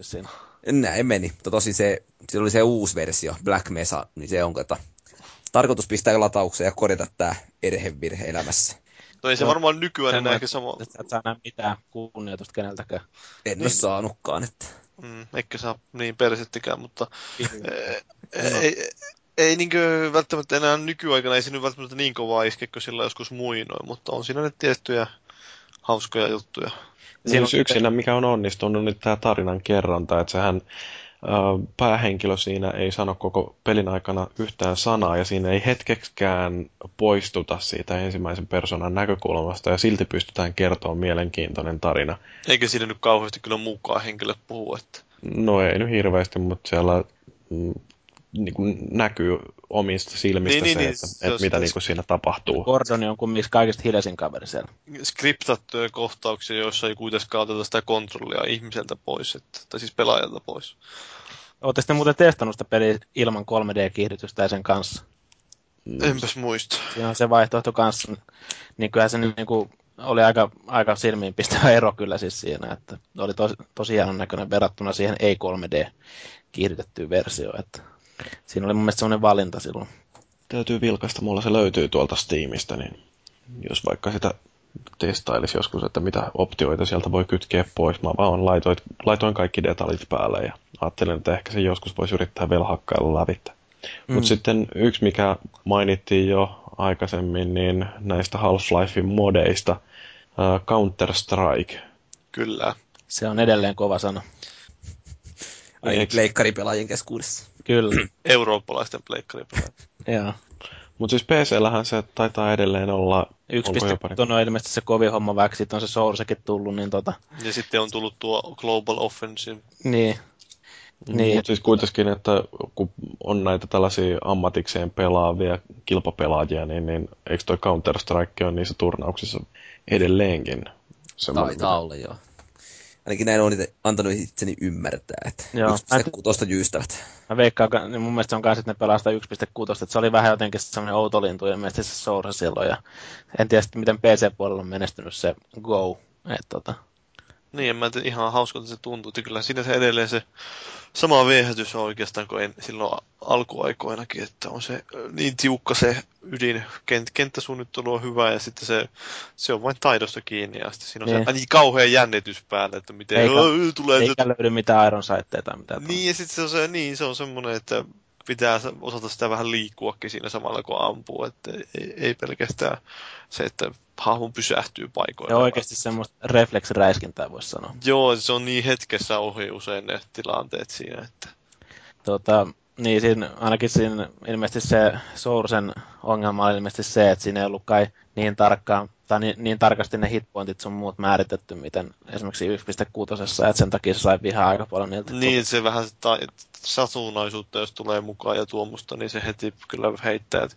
siinä. näin meni, mutta tosin se, se oli se uusi versio, Black Mesa, niin se on että tarkoitus pistää lataukseen ja korjata tämä erhevirhe elämässä. No ei se Joo. varmaan nykyään enää ehkä sama. että sä et saa mitään kunnioitusta keneltäkään. En ole saanutkaan, että Mm, eikä saa niin persettikään, mutta ei, ei, ei niinkö välttämättä enää nykyaikana, ei se nyt välttämättä niin kovaa iske kuin sillä joskus muinoin, mutta on siinä nyt tiettyjä hauskoja juttuja. Siinä on yksinä, mikä on onnistunut, niin tämä tarinan kerronta, että sehän päähenkilö siinä ei sano koko pelin aikana yhtään sanaa, ja siinä ei hetkeksikään poistuta siitä ensimmäisen persoonan näkökulmasta, ja silti pystytään kertomaan mielenkiintoinen tarina. Eikä siinä nyt kauheasti kyllä mukaan henkilöt puhu, että No ei nyt hirveästi, mutta siellä mm, niin kuin näkyy omista silmistä Niin, se, niin, että, niin, se että on mitä sitä- niin kuin siinä tapahtuu. Gordon on kumminkin kaikista hiljaisin kaveri siellä. skriptattuja kohtauksia, joissa ei kuitenkaan oteta sitä kontrollia ihmiseltä pois, että, tai siis pelaajalta pois. Olette sitten muuten testannut sitä peliä ilman 3D-kiihdytystä ja sen kanssa. Mm. Enpäs muista. Siinä on se vaihtoehto kanssa. Niin kyllähän se niin kuin oli aika, aika silmiinpistävä ero kyllä siis siinä, että oli tosi, tosi hienon näköinen verrattuna siihen ei 3D kiihdytettyyn versioon. Että siinä oli mun mielestä semmoinen valinta silloin. Täytyy vilkaista, mulla se löytyy tuolta Steamista, niin jos vaikka sitä testailisi joskus, että mitä optioita sieltä voi kytkeä pois. Mä vaan laitoin, laitoin kaikki detaljit päälle ja ajattelin, että ehkä se joskus voisi yrittää vielä hakkailla lävittä. Mm. Mutta sitten yksi, mikä mainittiin jo aikaisemmin, niin näistä Half-Lifein modeista, äh, Counter-Strike. Kyllä. Se on edelleen kova sana. Ai, Eiks- leikkaripelaajien keskuudessa. Kyllä, Eurooppalaisten pleikkaripelaajat. joo. Mutta siis PC-lähän se taitaa edelleen olla... Yksi onko piste jopa- on ilmeisesti se kovin homma väksi, sitten on se Sourcekin tullut, niin tota, Ja sitten on tullut tuo Global Offensive. niin, Niin. Mutta siis kuitenkin, että kun on näitä tällaisia ammatikseen pelaavia kilpapelaajia, niin, niin eikö toi Counter-Strike ole niissä turnauksissa edelleenkin? Taitaa olla, joo. Ainakin näin on itse antanut itseni ymmärtää, että Joo. 1.6 jyystävät. Mä veikkaan, ka- niin mun mielestä se on kanssa, että ne pelaa sitä 1.6, että se oli vähän jotenkin semmoinen outo lintu ilmeisesti se Source silloin, ja en tiedä sitten, miten PC-puolella on menestynyt se Go, että tota, Niin, en mä tiedä, ihan hauskalta se tuntuu. Että kyllä siinä se edelleen se sama viehätys on oikeastaan kuin en, silloin alkuaikoinakin, että on se niin tiukka se ydin, kent, kenttäsuunnittelu on hyvä ja sitten se, se on vain taidosta kiinni ja sitten siinä on niin. se niin kauhea jännitys päällä, että miten Eikä, tulee... Eikä löydy mitään Iron Sightteja mitään. Niin ja sitten se on, se, niin, se on semmoinen, että pitää osata sitä vähän liikkuakin siinä samalla kun ampuu, että ei, ei pelkästään se, että hahmo pysähtyy paikoilla. Ja oikeasti semmoista refleksiräiskintää voisi sanoa. Joo, se on niin hetkessä ohi usein ne tilanteet siinä, että... Tota, niin, siinä, ainakin siinä ilmeisesti se Sourcen ongelma oli ilmeisesti se, että siinä ei ollut kai niin tarkkaan, tai niin, niin tarkasti ne hitpointit sun muut määritetty, miten esimerkiksi 1.6, että sen takia se sai vihaa aika paljon niiltä. Niin, se vähän ta- satunnaisuutta, jos tulee mukaan ja tuomusta, niin se heti kyllä heittää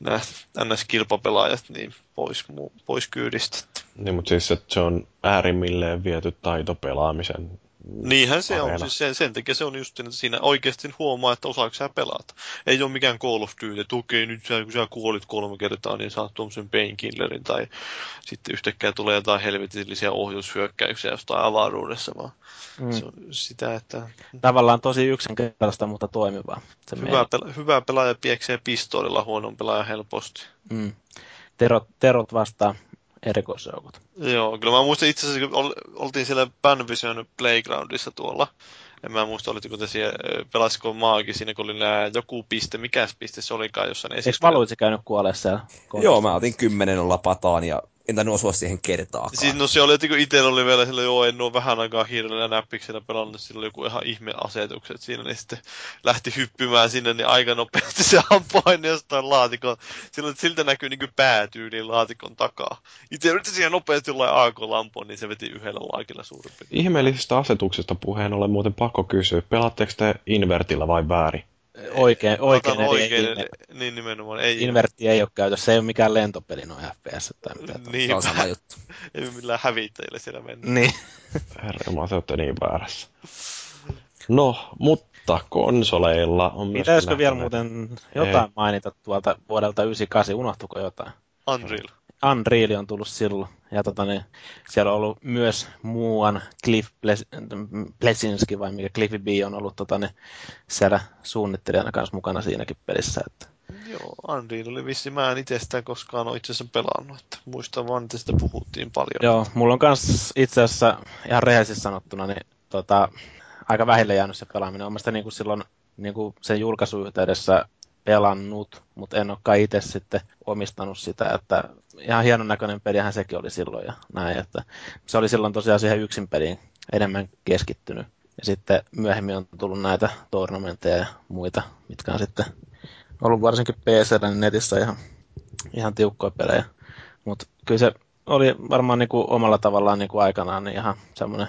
nämä NS-kilpapelaajat niin pois, pois kyydistä. Niin, mutta siis että se on äärimmilleen viety taito pelaamisen Niinhän se areena. on. Siis sen, sen takia se on just että siinä oikeasti huomaa, että osaako sä pelata. Ei ole mikään Call of Duty, että okei, nyt sä, kun sä kuolit kolme kertaa, niin saat tuommoisen painkillerin. Tai sitten yhtäkkiä tulee jotain helvetillisiä ohjushyökkäyksiä jostain avaruudessa, vaan mm. se on sitä, että... Tavallaan tosi yksinkertaista, mutta toimivaa. Se hyvä, pela- hyvä pelaaja pieksee pistoolilla, huonon pelaaja helposti. Mm. Terot, terot vastaan erikoisjoukot. Joo, kyllä mä muistan itse asiassa, kun oltiin siellä Panvision Playgroundissa tuolla. En mä muista, olitteko te siellä, pelasiko maagi siinä, kun oli nää joku piste, mikäs piste se olikaan jossain esillä. Eikö Valuitsi käynyt kuolleessa siellä? Joo, mä otin kymmenen olla pataan ja en tainnut osua siihen kertaakaan. Siis no se oli, että kun itsellä oli vielä sillä, joo, en ole vähän aikaa hiirellä näppiksellä pelannut, sillä oli joku ihan ihme asetukset siinä, niin sitten lähti hyppymään sinne, niin aika nopeasti se ampui jostain laatikon. Silloin siltä näkyy niin päätyy niin laatikon takaa. Itse yritin siihen nopeasti jollain AK-lampuun, niin se veti yhdellä laakilla suurin piirtein. Ihmeellisistä asetuksista puheen ollen muuten pakko kysyä, pelaatteko te invertillä vai väärin? Oikein, oikein, eli oikein ei, niin nimenomaan. Ei, Invertti ei ole käytössä, se ei ole mikään lentopeli noin FPS tai mitään. Niin, se on sama juttu. ei millään hävittäjille siellä mennä. Niin. Herra, te olette niin väärässä. No, mutta konsoleilla on myös Pitäisikö vielä muuten jotain ei. mainita tuolta vuodelta 98, unohtuko jotain? Unreal. Unreal on tullut silloin. Ja tota, niin, siellä on ollut myös muuan Cliff Plesinski, vai mikä Cliffy B on ollut tota, niin, siellä suunnittelijana kanssa mukana siinäkin pelissä. Että. Joo, Unreal oli vissi. Mä en itse sitä koskaan ole itse asiassa pelannut. Että muistan vaan, että sitä puhuttiin paljon. Joo, mulla on kans itse asiassa ihan rehellisesti sanottuna niin, tota, aika vähille jäänyt se pelaaminen. Olen sitä niin kuin silloin niin kuin sen julkaisuyhteydessä pelannut, mutta en olekaan itse sitten omistanut sitä, että ihan hienon näköinen pelihän sekin oli silloin ja näin, että se oli silloin tosiaan siihen yksin peliin enemmän keskittynyt. Ja sitten myöhemmin on tullut näitä tournamentteja ja muita, mitkä on sitten ollut varsinkin PC niin netissä ihan, ihan tiukkoja pelejä. Mutta kyllä se oli varmaan niinku omalla tavallaan niinku aikanaan niin ihan semmoinen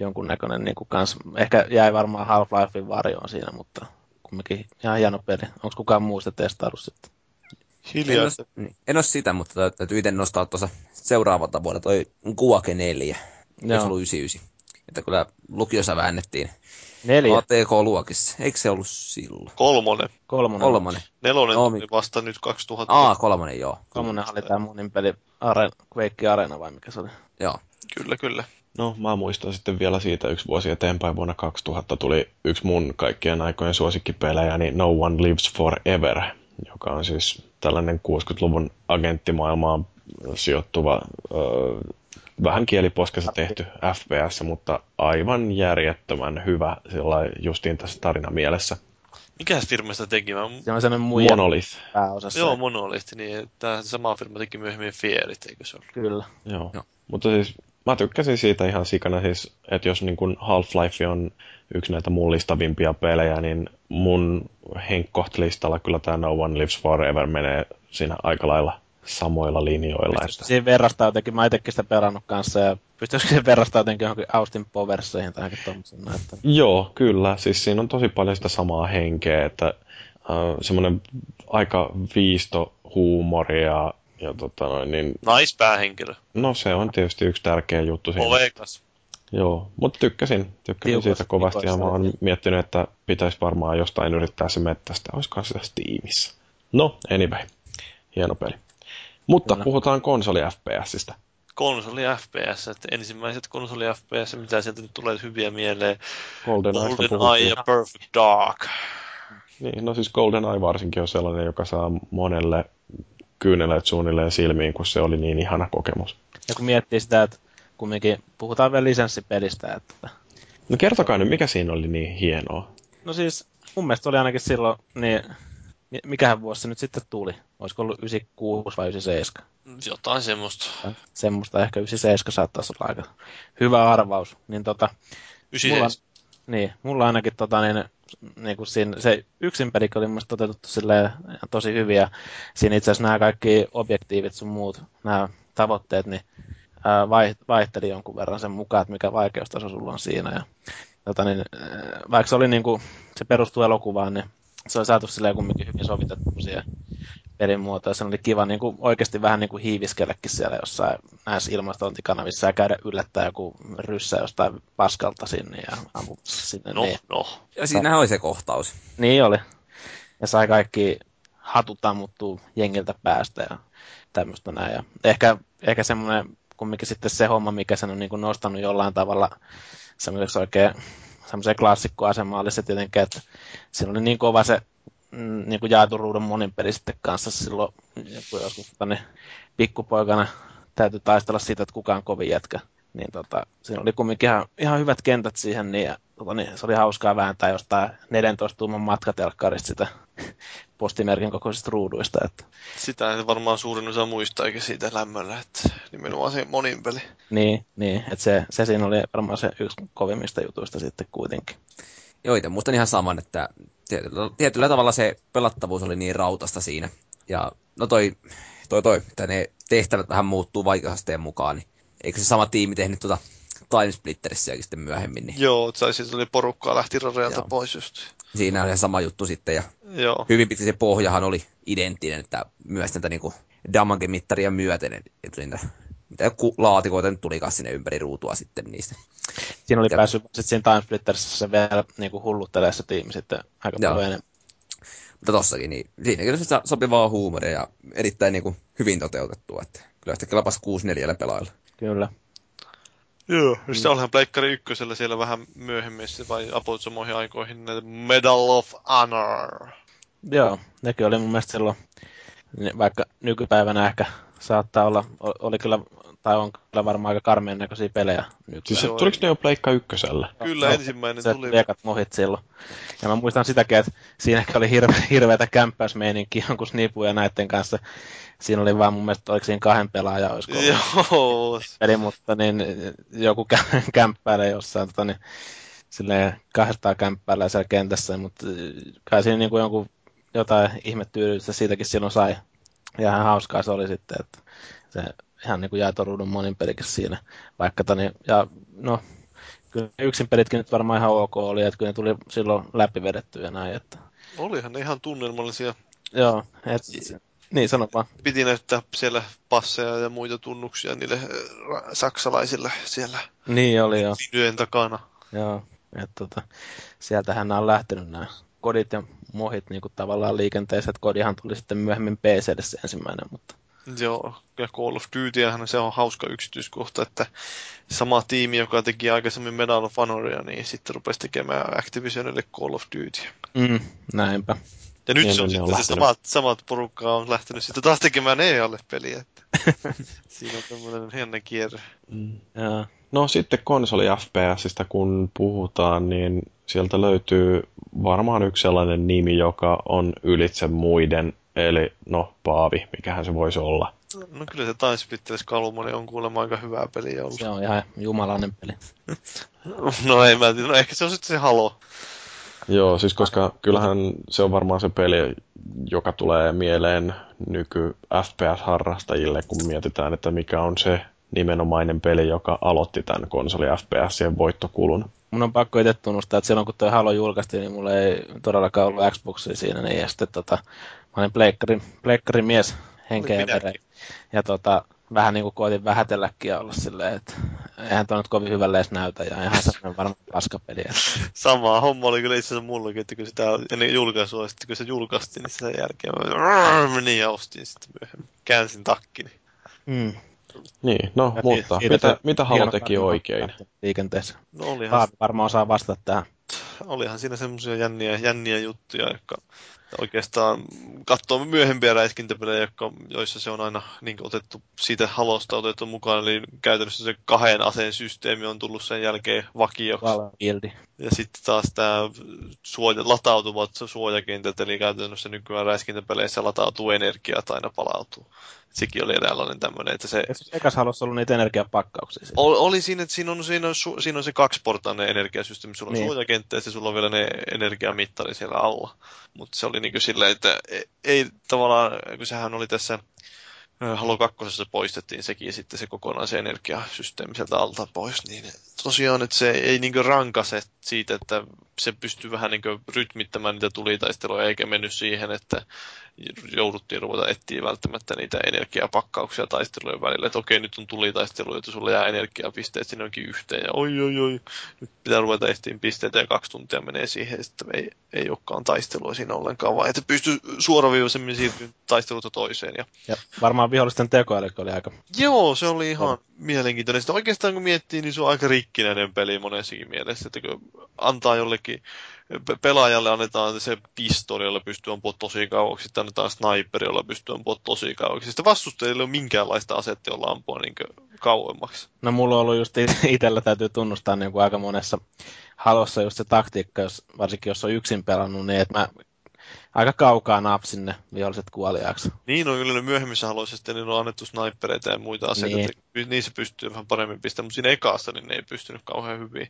jonkunnäköinen niinku kans, ehkä jäi varmaan Half-Lifein varjoon siinä, mutta kumminkin ihan hieno peli. Onko kukaan muusta testaillut sitten? Hiljaa. En, ole, niin. en ole sitä, mutta täytyy itse nostaa tuossa seuraavalta vuodelta toi Guake 4. Joo. Se ollut 99. Että kyllä lukiossa väännettiin. Neljä. ATK-luokissa. Eikö se ollut silloin? Kolmonen. Kolmonen. Kolmonen. Nelonen no, tuli vasta nyt 2000. Aa, kolmonen, joo. Kolmonen oli tämä monin peli Are, Quake Arena vai mikä se oli? Joo. Kyllä, kyllä. No, mä muistan sitten vielä siitä yksi vuosi eteenpäin. Vuonna 2000 tuli yksi mun kaikkien aikojen suosikkipelejä, niin No One Lives Forever, joka on siis tällainen 60-luvun agenttimaailmaan sijoittuva, ö, vähän kieliposkessa tehty FPS, mutta aivan järjettömän hyvä sillä justiin tässä tarinamielessä. Mikäs firma sitä teki? Mä... Se on sellainen muija Monolith. pääosassa. Joo, Monolith, niin tämä sama firma teki myöhemmin Fierit, eikö se ole? Kyllä. Joo. Joo. Mutta siis mä tykkäsin siitä ihan sikana siis, että jos niin kuin Half-Life on yksi näitä mullistavimpia pelejä, niin mun henkkoht-listalla kyllä tämä No One Lives Forever menee siinä aika lailla samoilla linjoilla. Että... Siinä verrastaa jotenkin, mä itsekin sitä pelannut kanssa, ja pystyisikö se verrastaa jotenkin johonkin Austin Powerseihin tai tuommoisen näyttänyt? Joo, kyllä. Siis siinä on tosi paljon sitä samaa henkeä, että uh, semmoinen aika viisto huumoria ja tota noin, niin... Naispäähenkilö. No se on tietysti yksi tärkeä juttu siinä. Olekas. Joo, mutta tykkäsin, tykkäsin siitä kovasti ja mä oon miettinyt, että pitäisi varmaan jostain yrittää se mettästä, olisiko se Steamissa. No, anyway, hieno peli. Mutta Kyllä. puhutaan konsoli FPSistä. konsoli FPS, että ensimmäiset konsoli FPS, mitä sieltä nyt tulee hyviä mieleen, Golden GoldenEye ja Perfect Dark. Niin, no siis GoldenEye varsinkin on sellainen, joka saa monelle kyyneleet suunnilleen silmiin, kun se oli niin ihana kokemus. Ja kun miettii sitä, että kumminkin puhutaan vielä lisenssipelistä, että... No kertokaa nyt, mikä siinä oli niin hienoa? No siis, mun mielestä oli ainakin silloin, niin mikähän vuosi se nyt sitten tuli? Olisiko ollut 96 vai 97? Jotain semmoista. Semmoista, ehkä 97 saattaisi olla aika hyvä arvaus. Niin tota, 97. mulla, niin, mulla ainakin tota, niin, niin kuin siinä, se yksin peli oli mun toteutettu tosi hyviä. Siinä itse asiassa nämä kaikki objektiivit sun muut, nämä tavoitteet, niin vaihteli jonkun verran sen mukaan, että mikä vaikeustaso sulla on siinä. Ja, tota, niin, vaikka se oli niin kuin, se perustuu elokuvaan, niin se on saatu silleen kumminkin hyvin sovitettu siihen pelin muotoon. Se oli kiva niin kuin, oikeasti vähän niin kuin hiiviskellekin siellä jossain näissä ilmastointikanavissa ja käydä yllättää joku ryssä jostain paskalta sinne ja ammu sinne. No, niin. no. Ja siinähän oli se kohtaus. Niin oli. Ja sai kaikki hatut ammuttua jengiltä päästä ja tämmöistä näin. Ja ehkä, ehkä semmoinen kumminkin sitten se homma, mikä sen on niin kuin nostanut jollain tavalla semmoiseksi oikein semmoiseen klassikkoasemaan oli se tietenkin, että siinä oli niin kova se mm, niin kuin jaetun ruudun monin peli sitten kanssa silloin, kun joskus tota, niin, pikkupoikana täytyy taistella siitä, että kuka on kovin jätkä. Niin tota, siinä oli kumminkin ihan, ihan hyvät kentät siihen, niin, ja, tota, niin se oli hauskaa vääntää jostain 14 tuuman matkatelkkarista sitä postimerkin kokoisista ruuduista. Että, Sitä ei varmaan suurin osa muistaa eikä siitä lämmöllä, että nimenomaan se monin peli. niin, niin että se, se siinä oli varmaan se yksi kovimmista jutuista sitten kuitenkin. Joo, itse muistan ihan saman, että tietyllä, tietyllä tavalla se pelattavuus oli niin rautasta siinä. Ja no toi, toi, toi että ne tehtävät vähän muuttuu vaikeusasteen mukaan, niin eikö se sama tiimi tehnyt tuota Timesplitterissiäkin sitten myöhemmin, niin Joo, tai siitä oli porukkaa lähti rareilta pois just. siinä oli se sama juttu sitten. Ja Joo. hyvin pitkälti se pohjahan oli identtinen, että myös näitä niinku damage-mittaria myöten, että niitä, mitä joku laatikoita nyt tulikaan sinne ympäri ruutua sitten niistä. Siinä oli Ja- päässyt sitten siinä Timesplitterissä se vielä niin kuin hulluttelee se tiimi sitten aika Joo. paljon enemmän. Mutta tossakin, niin siinäkin oli se sopivaa huumoria ja erittäin niinku hyvin toteutettua, että kyllä sitä kelpas 6-4 pelailla. Kyllä. Joo. Ja sitten olihan Pleikkari ykkösellä siellä vähän myöhemmin sitten vai about samoihin aikoihin näitä Medal of Honor. Joo, nekin oli mun mielestä silloin, ne- vaikka nykypäivänä ehkä saattaa olla, oli kyllä, tai on kyllä varmaan aika karmeen näköisiä pelejä nykyään. Siis Joo. tuliko ne jo Pleikka ykkösellä? Kyllä Joo, ensimmäinen se tuli. viekat mohit silloin. Ja mä muistan sitäkin, että siinä ehkä oli hirve, hirveätä kämppäysmeininkiä jonkun Snipu ja näiden kanssa. Siinä oli vaan mun mielestä, oliko siinä kahden pelaajan, olisiko ollut Joo. peli, mutta niin joku kä- kämppäilee jossain, tota, niin, silleen kahdestaan kämppäilee siellä kentässä, mutta kai siinä niin kuin jonkun jotain ihmetyydystä siitäkin silloin sai. Ja ihan hauskaa se oli sitten, että se ihan niin kuin jaetoruudun monin pelikin siinä. Vaikka tani, ja no, kyllä yksin pelitkin nyt varmaan ihan ok oli, että kyllä ne tuli silloin läpivedetty ja näin, että Olihan ne ihan tunnelmallisia. joo, et, niin sano vaan. Piti näyttää siellä passeja ja muita tunnuksia niille äh, saksalaisille siellä Niin oli joo. videojen takana. Joo, että tota, sieltähän nämä on lähtenyt nämä kodit ja mohit niin kuin tavallaan liikenteeseen, että kodihan tuli sitten myöhemmin PClle se ensimmäinen, mutta Joo, ja Call of Dutyhän se on hauska yksityiskohta, että sama tiimi, joka teki aikaisemmin Medal of Honoria, niin sitten rupesi tekemään Activisionille Call of Duty. mm, näinpä. Ja nyt Niin, se on ne on sitten se lähtenyt. samat, samat porukkaa on lähtenyt sitten taas tekemään EAlle peliä. Että siinä on tämmöinen hieno kierre. Mm. Ja, No sitten konsoli FPSistä kun puhutaan, niin sieltä löytyy varmaan yksi sellainen nimi, joka on ylitse muiden, eli no Paavi, mikähän se voisi olla. No kyllä se Time Splitters Kalumoni on kuulemma aika hyvää peliä ollut. se on ihan jumalainen peli. No ei mä tiedä, no ehkä se on sitten se Halo. Joo, siis koska kyllähän se on varmaan se peli, joka tulee mieleen nyky FPS-harrastajille, kun mietitään, että mikä on se nimenomainen peli, joka aloitti tämän konsoli FPSien voittokulun. Mun on pakko itse tunnustaa, että silloin kun tuo Halo julkaistiin, niin mulla ei todellakaan ollut Xboxia siinä, niin ja sitten tota, mä olin pleikkarin, pleikkarin mies henkeä ja vereen. Ja tota, vähän niin kuin koitin vähätelläkin ja olla silleen, että eihän toi nyt kovin hyvälle edes näytä, ja ihan sellainen varmaan paskapeli. Sama homma oli kyllä itse asiassa mullakin, että kun sitä ennen julkaisua, sitten kun se julkaistiin, niin sen jälkeen mä menin ja ostin sitten myöhemmin. Käänsin takkini. Mm. Niin, no, Ja mutta siitä mitä, mitä Halo teki oikein? Liikenteessä. No olihan, Haavi varmaan osaa vastata tähän. olihan siinä semmoisia jänniä, jänniä juttuja, jotka oikeastaan katsoo myöhempiä räiskintäpelejä, jotka, joissa se on aina niin otettu siitä halosta otettu mukaan, eli käytännössä se kahden aseen systeemi on tullut sen jälkeen vakioksi. Ja sitten taas tämä suoja, latautuvat suojakentät, eli käytännössä nykyään räiskintäpeleissä latautuu energiaa tai aina palautuu. Sekin oli eräänlainen tämmöinen, että se... Eikö ekas halussa ollut niitä energiapakkauksia? Ol, oli siinä, että siinä on, siinä on, su, siinä on se kaksiportainen energiasysteemi. Sulla on Niin. suojakenttä ja sitten sulla on vielä ne energiamittari siellä alla. Mutta se oli niin kuin silleen, että ei, ei tavallaan, kun sehän oli tässä Halo 2 poistettiin sekin sitten se kokonaan se energiasysteemi sieltä alta pois, niin tosiaan, että se ei niin rankase siitä, että se pystyy vähän niin rytmittämään niitä tulitaisteluja, eikä mennyt siihen, että jouduttiin ruveta etsiä välttämättä niitä energiapakkauksia taistelujen välillä, että okei, nyt on tulitaistelu, että sulla jää energiapisteet sinne onkin yhteen, ja oi, oi, oi, nyt pitää ruveta etsiä pisteitä, ja kaksi tuntia menee siihen, että ei, ei olekaan taistelua siinä ollenkaan, vaan että pystyy suoraviivaisemmin siirtymään taistelusta toiseen, ja Ja varmaan vihollisten tekoäly oli aika... Joo, se oli ihan. Mielenkiintoinen. Sitten oikeastaan kun miettii, niin se on aika rikkinäinen peli monessakin mielessä. Että kun antaa jollekin pe- pelaajalle annetaan se pistoli, jolla pystyy ampumaan tosi kauaksi, sitten annetaan sniperi, jolla pystyy ampumaan tosi kauaksi. Sitten vastustajille ei ole minkäänlaista asetta, jolla ampua niin kauemmaksi. No mulla on ollut just it- itellä täytyy tunnustaa niin kuin aika monessa halossa just se taktiikka, jos, varsinkin jos on yksin pelannut, niin että mä aika kaukaa napsin ne viholliset kuoliaaksi. Niin on kyllä myöhemmissä haluaisi sitten, niin on annettu snipereita ja muita aseita, Niin. että niissä pystyy vähän paremmin pistämään, mutta siinä ekassa niin ne ei pystynyt kauhean hyvin.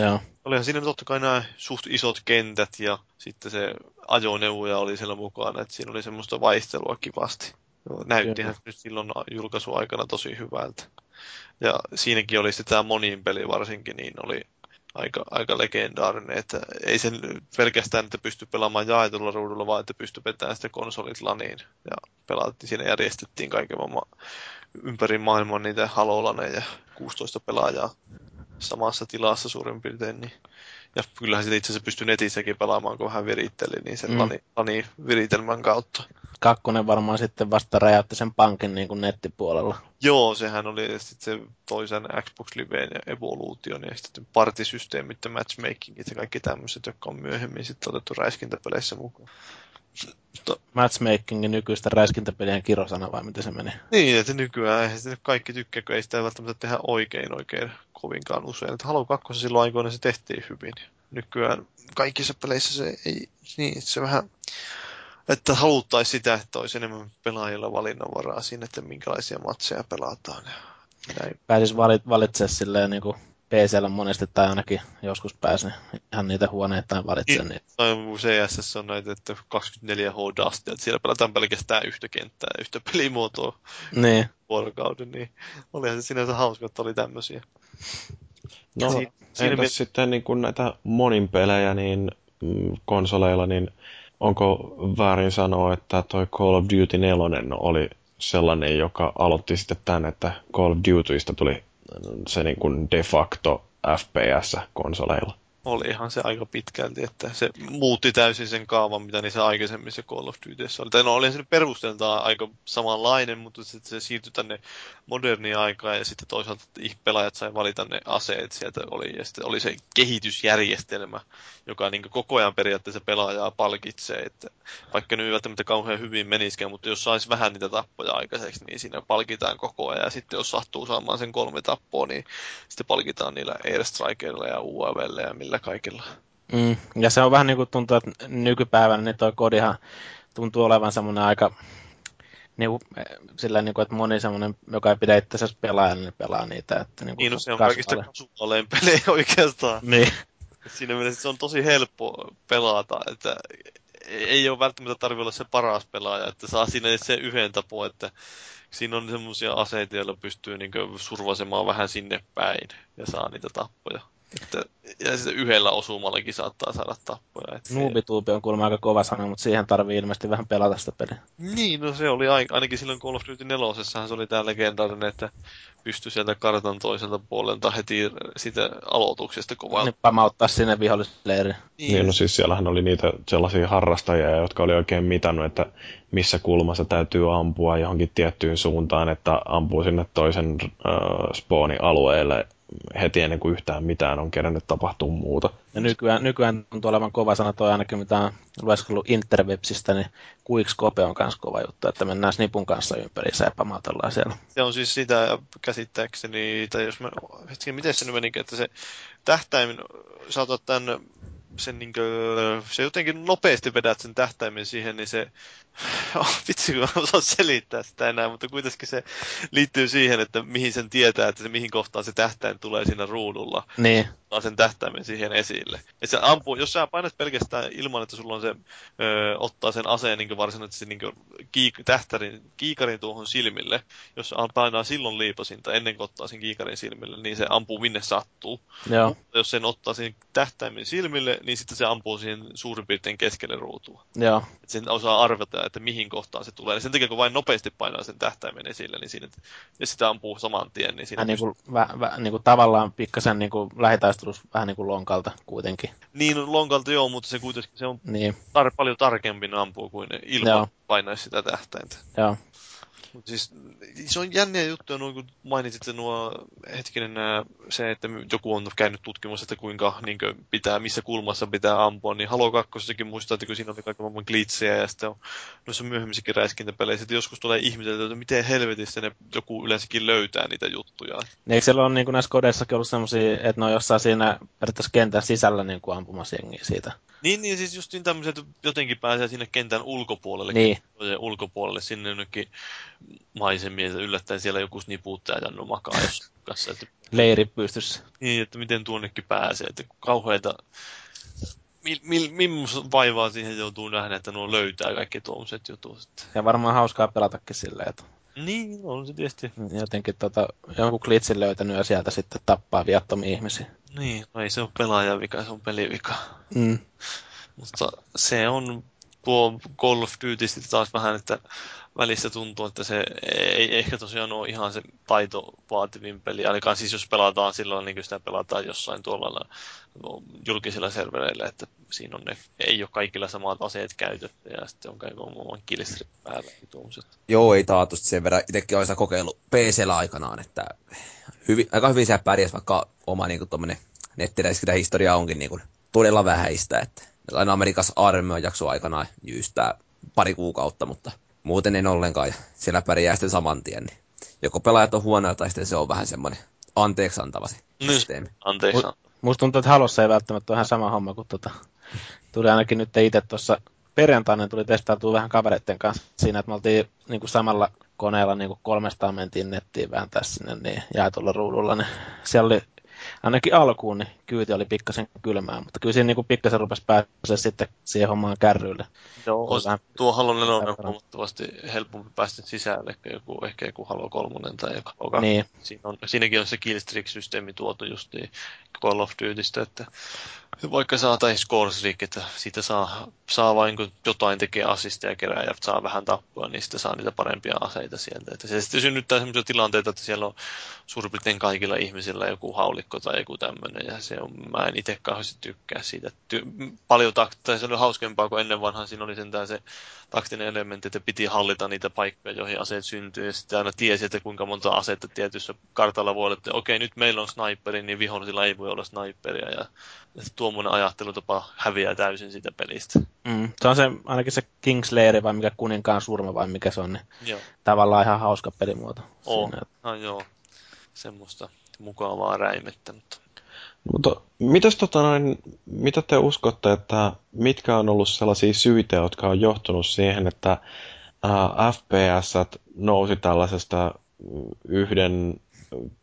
Joo. Olihan siinä totta kai nämä suht isot kentät ja sitten se ajoneuvoja oli siellä mukana, että siinä oli semmoista vaihtelua kivasti. Näyttihän nyt silloin julkaisuaikana tosi hyvältä. Ja siinäkin oli sitten tämä monin peli varsinkin, niin oli aika, aika legendaarinen, että ei sen pelkästään, että pysty pelaamaan jaetulla ruudulla, vaan että pysty vetämään sitä konsolit laniin. Ja pelattiin, siinä järjestettiin kaiken maailman ympäri maailman niitä halolaneja, 16 pelaajaa samassa tilassa suurin piirtein. Niin. Ja kyllähän sitä itse asiassa pystyi netissäkin pelaamaan, kun vähän viritteli, niin sen mm. lani, lani viritelmän kautta. Kakkonen varmaan sitten vasta räjäytti sen pankin niin kuin nettipuolella. Joo, sehän oli sitten se toisen Xbox Liveen ja Evolution ja sitten partisysteemit ja matchmakingit ja kaikki tämmöiset, jotka on myöhemmin sitten otettu räiskintäpeleissä mukaan. Matchmakingin nykyistä räiskintäpelien kirosana vai miten se meni? Niin, että nykyään eihän nyt kaikki tykkää, kun ei sitä välttämättä tehdä oikein oikein kovinkaan usein. Että Halo 2 silloin aikoina se tehtiin hyvin. Nykyään kaikissa peleissä se ei, niin se vähän, että haluttaisiin sitä, että olisi enemmän pelaajilla valinnanvaraa siinä, että minkälaisia matseja pelataan. Näin. Pääsis valit, valitsemaan silleen niin kuin PCllä monesti tai ainakin joskus pääsi ihan niitä huoneita valitsemaan. Niin. Tai CSS on näitä, että 24H Dust, että siellä pelataan pelkästään yhtä kenttää yhtä pelimuotoa niin. vuorokauden, niin olihan se sinänsä hauska, että oli tämmöisiä. No, siinä entäs me- sitten niin kuin näitä monin pelejä niin mm, konsoleilla, niin onko väärin sanoa, että toi Call of Duty 4 oli sellainen, joka aloitti sitten tämän, että Call of Dutyista tuli se niin kuin de facto FPS konsoleilla. Olihan se aika pitkälti, että se muutti täysin sen kaavan, mitä niissä aikaisemmissa Call of Dutyissa oli. Tai no oli se nyt perusteeltaan aika samanlainen, mutta sitten se siirtyi tänne moderniin aikaan ja sitten toisaalta pelaajat sai valita ne aseet sieltä oli. Ja sitten oli se kehitysjärjestelmä, joka niin koko ajan periaatteessa pelaajaa palkitsee, että vaikka nyt ei välttämättä kauhean hyvin meniskään, mutta jos saisi vähän niitä tappoja aikaiseksi, niin siinä palkitaan koko ajan. Ja sitten jos sattuu saamaan sen kolme tappoa, niin sitten palkitaan niillä Airstrikeilla ja UAVllä ja millä kaikilla. Mm. Ja se on vähän niin kuin tuntuu, että nykypäivänä niin toi kodihan tuntuu olevan semmoinen aika niin kuin, sillä niin kuin, että moni semmoinen, joka ei pidä itse pelaajana, niin pelaa niitä. Että, niin, kuin Niin, no se on kaikista kasuaalein pelejä oikeastaan. Niin. Siinä mielessä se on tosi helppo pelata, että ei ole välttämättä tarvitse olla se paras pelaaja, että saa siinä se yhden tapo, että siinä on semmoisia aseita, joilla pystyy niin survasemaan vähän sinne päin ja saa niitä tappoja. Että, ja sitten yhdellä osumallakin saattaa saada tappoja. Että Nuubituubi on kuulemma aika kova sana, mutta siihen tarvii ilmeisesti vähän pelata sitä peliä. Niin, no se oli ai- ainakin silloin Call of Duty 4 se oli tämä legendaarinen, että pystyi sieltä kartan toiselta puolelta heti sitä aloituksesta kovaa. Ne pamauttaa sinne vihollisleiriin. Niin, no siis siellähän oli niitä sellaisia harrastajia, jotka oli oikein mitannut, että missä kulmassa täytyy ampua johonkin tiettyyn suuntaan, että ampuu sinne toisen äh, spawnin alueelle heti ennen kuin yhtään mitään on kerännyt tapahtuu muuta. Ja nykyään, nykyään tuntuu olevan kova sana toi ainakin mitä on lueskellut Interwebsistä, niin Quickscope on myös kova juttu, että mennään snipun kanssa ympäri ja pamautellaan siellä. Se on siis sitä käsittääkseni, tai jos mä, hetki, miten se nyt meni, että se tähtäimin, saatat tämän sen niin kuin, se jotenkin nopeasti vedät sen tähtäimen siihen, niin se, oh, vitsi kun mä osaan selittää sitä enää, mutta kuitenkin se liittyy siihen, että mihin sen tietää, että se mihin kohtaan se tähtäin tulee siinä ruudulla. Niin. Ottaa sen tähtäimen siihen esille. Et se ampuu, jos sä painat pelkästään ilman, että sulla on se, ö, ottaa sen aseen niin varsinaisesti niin kiik, tähtärin, kiikarin tuohon silmille, jos painaa silloin liipasinta ennen kuin ottaa sen kiikarin silmille, niin se ampuu minne sattuu. Joo. Mutta jos sen ottaa sen tähtäimen silmille, niin sitten se ampuu siihen suurin piirtein keskelle ruutua. Joo. Et sen osaa arvata, että mihin kohtaan se tulee. Ja sen takia, kun vain nopeasti painaa sen tähtäimen esille, niin siinä, ja sitä ampuu saman tien, niin siinä... Vähän niin kuin, vä, vä, niin kuin tavallaan pikkasen niin kuin lähitaistelussa vähän niin kuin lonkalta kuitenkin. Niin, lonkalta joo, mutta se kuitenkin se on Niin, tar- paljon tarkempi ampuu kuin ilman painaisi sitä tähtäintä. joo. Mut siis, se on jänniä juttuja, noin kun mainitsit että nuo hetkinen nää, se, että joku on käynyt tutkimassa, että kuinka niin kuin, pitää, missä kulmassa pitää ampua, niin Halo 2 muistaa, että kun siinä oli kaiken maailman glitsejä ja sitten on noissa myöhemmissäkin räiskintäpeleissä, että joskus tulee ihmisiltä, että miten helvetissä ne joku yleensäkin löytää niitä juttuja. Eikö siellä ole niin kuin näissä kodeissakin ollut semmoisia, että ne on jossain siinä periaatteessa kentän sisällä niin kuin ampumassa jengiä siitä? Niin, niin siis just niin tämmöiset, että jotenkin pääsee sinne kentän ulkopuolelle, Niin. ulkopuolelle, sinne jonnekin maisemiin, että yllättäen siellä joku snipuuttaja Jannu makaa jos kanssa, että Leiri pystyssä. Niin, että miten tuonnekin pääsee, että kauheita... Mil, mil, millaista vaivaa siihen joutuu nähdä, että nuo löytää kaikki tuommoiset jutut. Ja varmaan hauskaa pelatakin silleen, että Niin, on se tietysti. jotenkin tota, jonkun glitchin löytänyt ja sieltä sitten tappaa viattomia ihmisiä. Niin, no ei se ole pelaajan vika, se on pelivika. Mm. Mutta se on tuo Call of Duty sitten taas vähän, että välissä tuntuu, että se ei ehkä tosiaan ole ihan se taito vaativin peli. Ainakaan siis jos pelataan silloin, niin sitä pelataan jossain tuolla julkisilla servereillä, että siinä on ne, ei ole kaikilla samat aseet käytössä ja sitten on kaiken oman killstream päällä. Joo, ei taatusti sen verran. Itsekin olen sitä kokeillut PCllä aikanaan, että hyvin, aika hyvin siellä pärjäs, vaikka oma niin kuin, nettiräiskintä historia onkin niin kuin, todella vähäistä. Että aina Amerikassa armeijan jakso aikanaan jyystää pari kuukautta, mutta muuten en ollenkaan. Ja siellä pärjää sitten saman tien. Niin joko pelaajat on huonoja tai sitten se on vähän semmoinen anteeksi antava se Niin. systeemi. Anteeksi. Musta tuntuu, että Halossa ei välttämättä ole ihan sama homma kuin tota, tuli ainakin nyt itse tuossa perjantaina tuli testautua vähän kavereiden kanssa siinä, että me oltiin niin kuin samalla koneella niin kuin 300 mentiin nettiin vähän tässä sinne niin jaetulla ruudulla, niin siellä oli ainakin alkuun niin kyyti oli pikkasen kylmää, mutta kyllä siinä niin kuin pikkasen rupesi pääsee sitten siihen hommaan kärryille. Joo, Olisi vähän- tuo Halo 4 on huomattavasti helpompi päästä sisälle kuin joku, ehkä joku Halo 3 tai joku 2. Niin, Siinä on, siinäkin on se killstreak-systeemi tuotu justiin Call of Dutystä, että vaikka saa tai score streak, että siitä saa, saa vain kun jotain tekee assistia kerää ja saa vähän tappua, niin sitten saa niitä parempia aseita sieltä. Että se sitten synnyttää sellaisia tilanteita, että siellä on suurin piirtein kaikilla ihmisillä joku haulikko tai joku tämmöinen, ja se on, mä en itse kauheasti tykkää siitä. Ty, paljon taktia, se oli hauskempaa kuin ennen vanhaan, siinä oli sentään se taktinen elementti, että piti hallita niitä paikkoja, joihin aseet syntyy, ja sitten aina tiesi, että kuinka monta asetta tietyssä kartalla voi olla, että okei, nyt meillä on sniperi, niin vihollisilla ei voi olla sniperia, ja, ja tuommoinen ajattelutapa häviää täysin siitä pelistä. mm, se on se, ainakin se Kingslayeri vai mikä kuninkaan surma vai mikä se on, niin Joo, tavallaan ihan hauska pelimuoto. on. Siinä, No joo, semmoista mukavaa räimettä, mutta Mutta mitäs tota noin, mitä te uskotte, että mitkä on ollut sellaisia syitä, jotka on johtunut siihen, että ää, FPS nousi tällaisesta yhden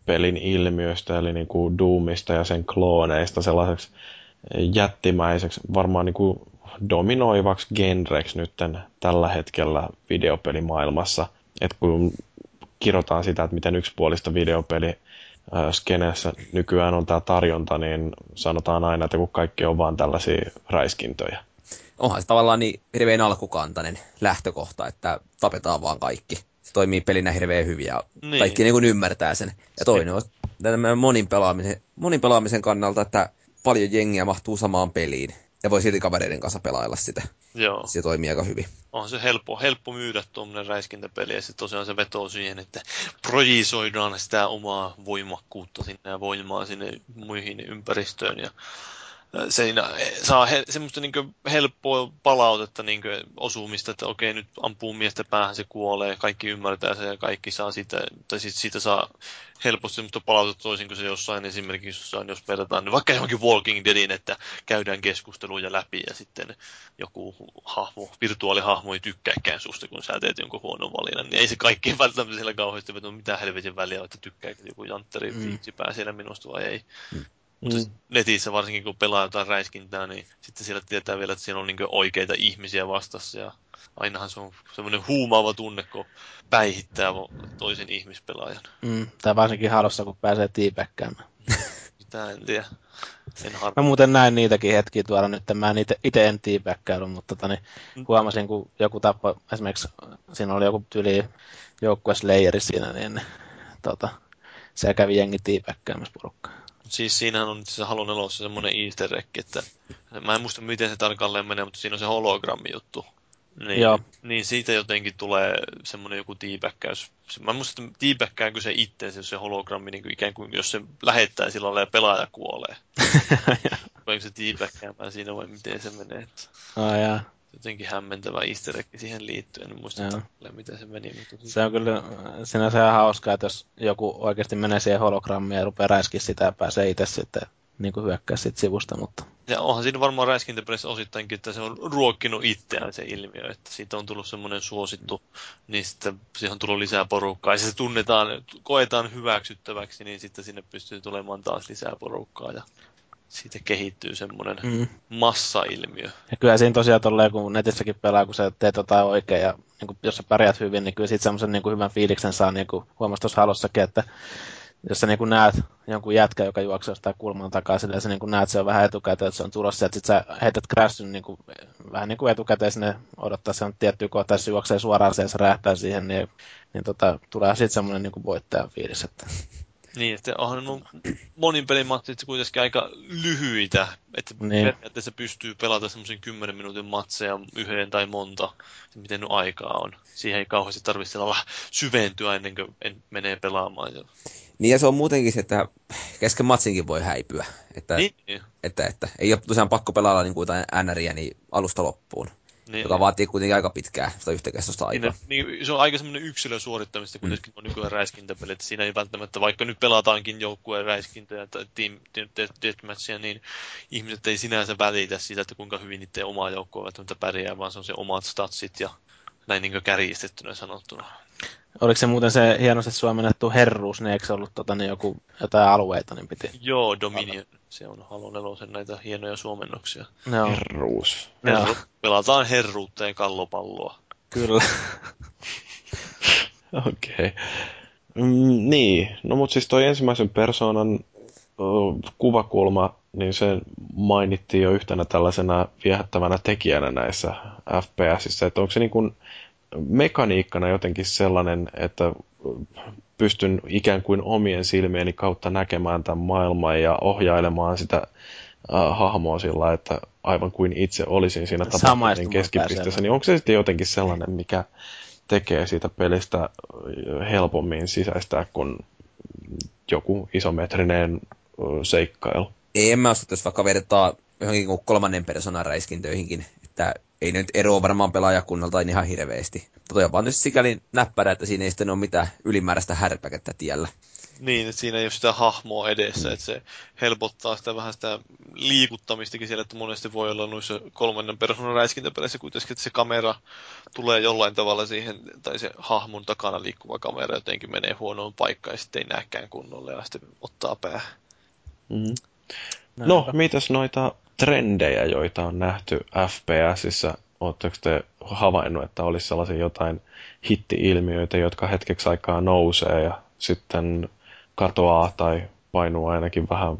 pelin ilmiöstä, eli niin kuin Doomista ja sen klooneista sellaiseksi jättimäiseksi, varmaan niin kuin dominoivaksi genreksi nyt tällä hetkellä videopelimaailmassa. Et kun kirotaan sitä, että miten yksipuolista videopeli skeneessä nykyään on tämä tarjonta, niin sanotaan aina, että kun kaikki on vaan tällaisia räiskintöjä. Onhan se tavallaan niin hirveän alkukantainen lähtökohta, että tapetaan vaan kaikki. se toimii pelinä hirveän hyvin ja Niin. kaikki niin kuin ymmärtää sen. Ja toinen on tämän monin pelaamisen, monin pelaamisen kannalta, että paljon jengiä mahtuu samaan peliin. Ja voi silti kavereiden kanssa pelailla sitä. Joo. Se toimii aika hyvin. on se helppo, helppo myydä tuommoinen räiskintäpeli ja sitten tosiaan se vetoo siihen, että projisoidaan sitä omaa voimakkuutta sinne ja voimaa sinne muihin ympäristöön ja siinä saa he, semmoista niin helppoa palautetta niin osumista, että okei nyt ampuu miestä päähän, se kuolee, kaikki ymmärtää sen ja kaikki saa sitä, tai sit siitä saa helposti semmoista palautetta toisin kuin se jossain esimerkiksi jossain, jos verrataan niin vaikka johonkin Walking Deadin, että käydään keskusteluja läpi ja sitten joku hahmo, virtuaalihahmo ei tykkääkään susta, kun sä teet jonkun huonon valinnan, niin ei se kaikki välttämättä siellä kauheasti veto, mitä helvetin väliä, on, että tykkääkö joku jantteri Mm. mm. pää siellä minusta vai ei. Mm. Mutta Mm. netissä varsinkin kun pelaa jotain räiskintää, niin sitten siellä tietää vielä, että siellä on niin oikeita ihmisiä vastassa ja ainahan se on semmoinen huumaava tunne, kun päihittää toisen ihmispelaajan. Mm, tai varsinkin halossa, kun pääsee tiipäkkäämään. Mitä en tiedä. En Mä muuten näin niitäkin hetkiä tuolla nyt, mä en ite, ite en tiipäkkäily, mutta tota, niin, huomasin, kun joku tappoi, esimerkiksi siinä oli joku tyli joukkuesleijeri siinä, niin tota, se kävi jengi tiipäkkäämässä porukkaa. Siis siinähän on se Halo 4 semmoinen easter egg, että mä en muista miten se tarkalleen menee, mutta siinä on se hologrammi juttu. Niin, Joo. niin siitä jotenkin tulee semmoinen joku tiipäkkäys. Mä en muista, että tiipäkkääkö se itse, jos se hologrammi, niin kuin ikään kuin jos se lähettää sillä lailla ja pelaaja kuolee. Voiko se tiipäkkäämään siinä vai miten se menee? Että Ai jaa. Jotenkin hämmentävä easter siihen liittyen. En muista tarkalleen, miten se meni. Mutta Se on kyllä sinänsä ihan hauskaa, että jos joku oikeasti menee siihen hologrammiin ja rupeaa räiskiä sitä ja pääsee itse sitten niin kuin hyökkää sit sivusta, mutta Ja onhan siinä varmaan räiskintäpelissä osittainkin, että se on ruokkinut itseään se ilmiö, että siitä on tullut semmoinen suosittu, niin sitten siihen on tullut lisää porukkaa. Ja se tunnetaan, koetaan hyväksyttäväksi, niin sitten sinne pystyy tulemaan taas lisää porukkaa ja siitä kehittyy semmoinen mm. massailmiö. Ja kyllä siinä tosiaan tolleen, kun netissäkin pelaa, kun sä teet jotain oikein ja niin kuin, jos sä pärjäät hyvin, niin kyllä siitä semmoisen niin kuin hyvän fiiliksen saa, niin kuin huomasi tuossa halossakin, että jos sä niin kuin näet jonkun jätkä, joka juoksee jostain kulman takaa, sillä sä niin kuin näet sen vähän etukäteen, että se on tulossa, että sit sä heität crashin niin kuin, vähän niin kuin etukäteen sinne odottaa sen tiettyä kohtaa, jos se juoksee suoraan siihen, se räjähtää siihen, niin, niin tota, tulee sitten semmoinen niin voittajan fiilis, että Niin, että onhan nuo monin pelimatsit kuitenkin aika lyhyitä, että Niin. periaatteessa pystyy pelata semmoisen 10 minuutin matseja yhden tai monta, että miten nyt aikaa on. Siihen ei kauheasti tarvitse olla syventyä ennen kuin en menee pelaamaan. Niin ja se on muutenkin se, että kesken matsinkin voi häipyä. Että, Niin, niin. että, että ei ole tosiaan pakko pelailla niin kuin jotain NRiä niin alusta loppuun. Niin. Joka vaatii kuitenkin aika pitkää sitä yhtäkestoista Niin, aikaa. niin, se on aika semmoinen yksilösuorittamista kuitenkin on nykyään räiskintäpeli, että siinä ei välttämättä, vaikka nyt pelataankin joukkueen räiskintöjä tai team, team death- deathmatchia, niin ihmiset ei sinänsä välitä siitä, että kuinka hyvin niiden oma joukkue välttämättä pärjää, vaan se on se omat statsit ja näin niin kärjistettynä sanottuna. Oliko se muuten se hienosti suomennettu herruus, niin eikö se ollut tota, niin joku, jotain alueita, niin piti. Joo, Dominion. Se on Halo 4 näitä hienoja suomennoksia. Joo, Herruus. Herru, pelataan herruutta ja kallopalloa. kyllä. Okei. Okay. Mm, niin, no mutta siis toi ensimmäisen persoonan ö, kuvakulma, niin se mainittiin jo yhtenä tällaisena viehättävänä tekijänä näissä FPSissä, että onko se niin kuin mekaniikkana jotenkin sellainen, että pystyn ikään kuin omien silmieni kautta näkemään tämän maailman ja ohjailemaan sitä äh, hahmoa sillä, että aivan kuin itse olisin siinä tapahtumien keskipisteessä, niin onko se sitten jotenkin sellainen, mikä tekee siitä pelistä helpommin sisäistää kuin joku isometrinen äh, seikkailu? En mä usko, että jos vaikka vertaa johonkin kolmannen persoonan räiskintöihinkin, että ei ne nyt eroa varmaan pelaajakunnalta ihan hirveästi. Mutta on vaan nyt sikäli näppärä, että siinä ei sitten ole mitään ylimääräistä härpäkettä tiellä. Niin, että siinä ei ole sitä hahmoa edessä, että se helpottaa sitä vähän sitä liikuttamistakin siellä, että monesti voi olla noissa kolmannen persoonan räiskintäpeleissä kuitenkin, että se kamera tulee jollain tavalla siihen, tai se hahmon takana liikkuva kamera jotenkin menee huonoon paikkaan ja sitten ei näkään kunnolla ja sitten ottaa päähän. Mm. No, mitäs noita trendejä, joita on nähty FPSissä? Oletteko te havainnut, että olisi sellaisia jotain hitti-ilmiöitä, jotka hetkeksi aikaa nousee ja sitten katoaa tai painuu ainakin vähän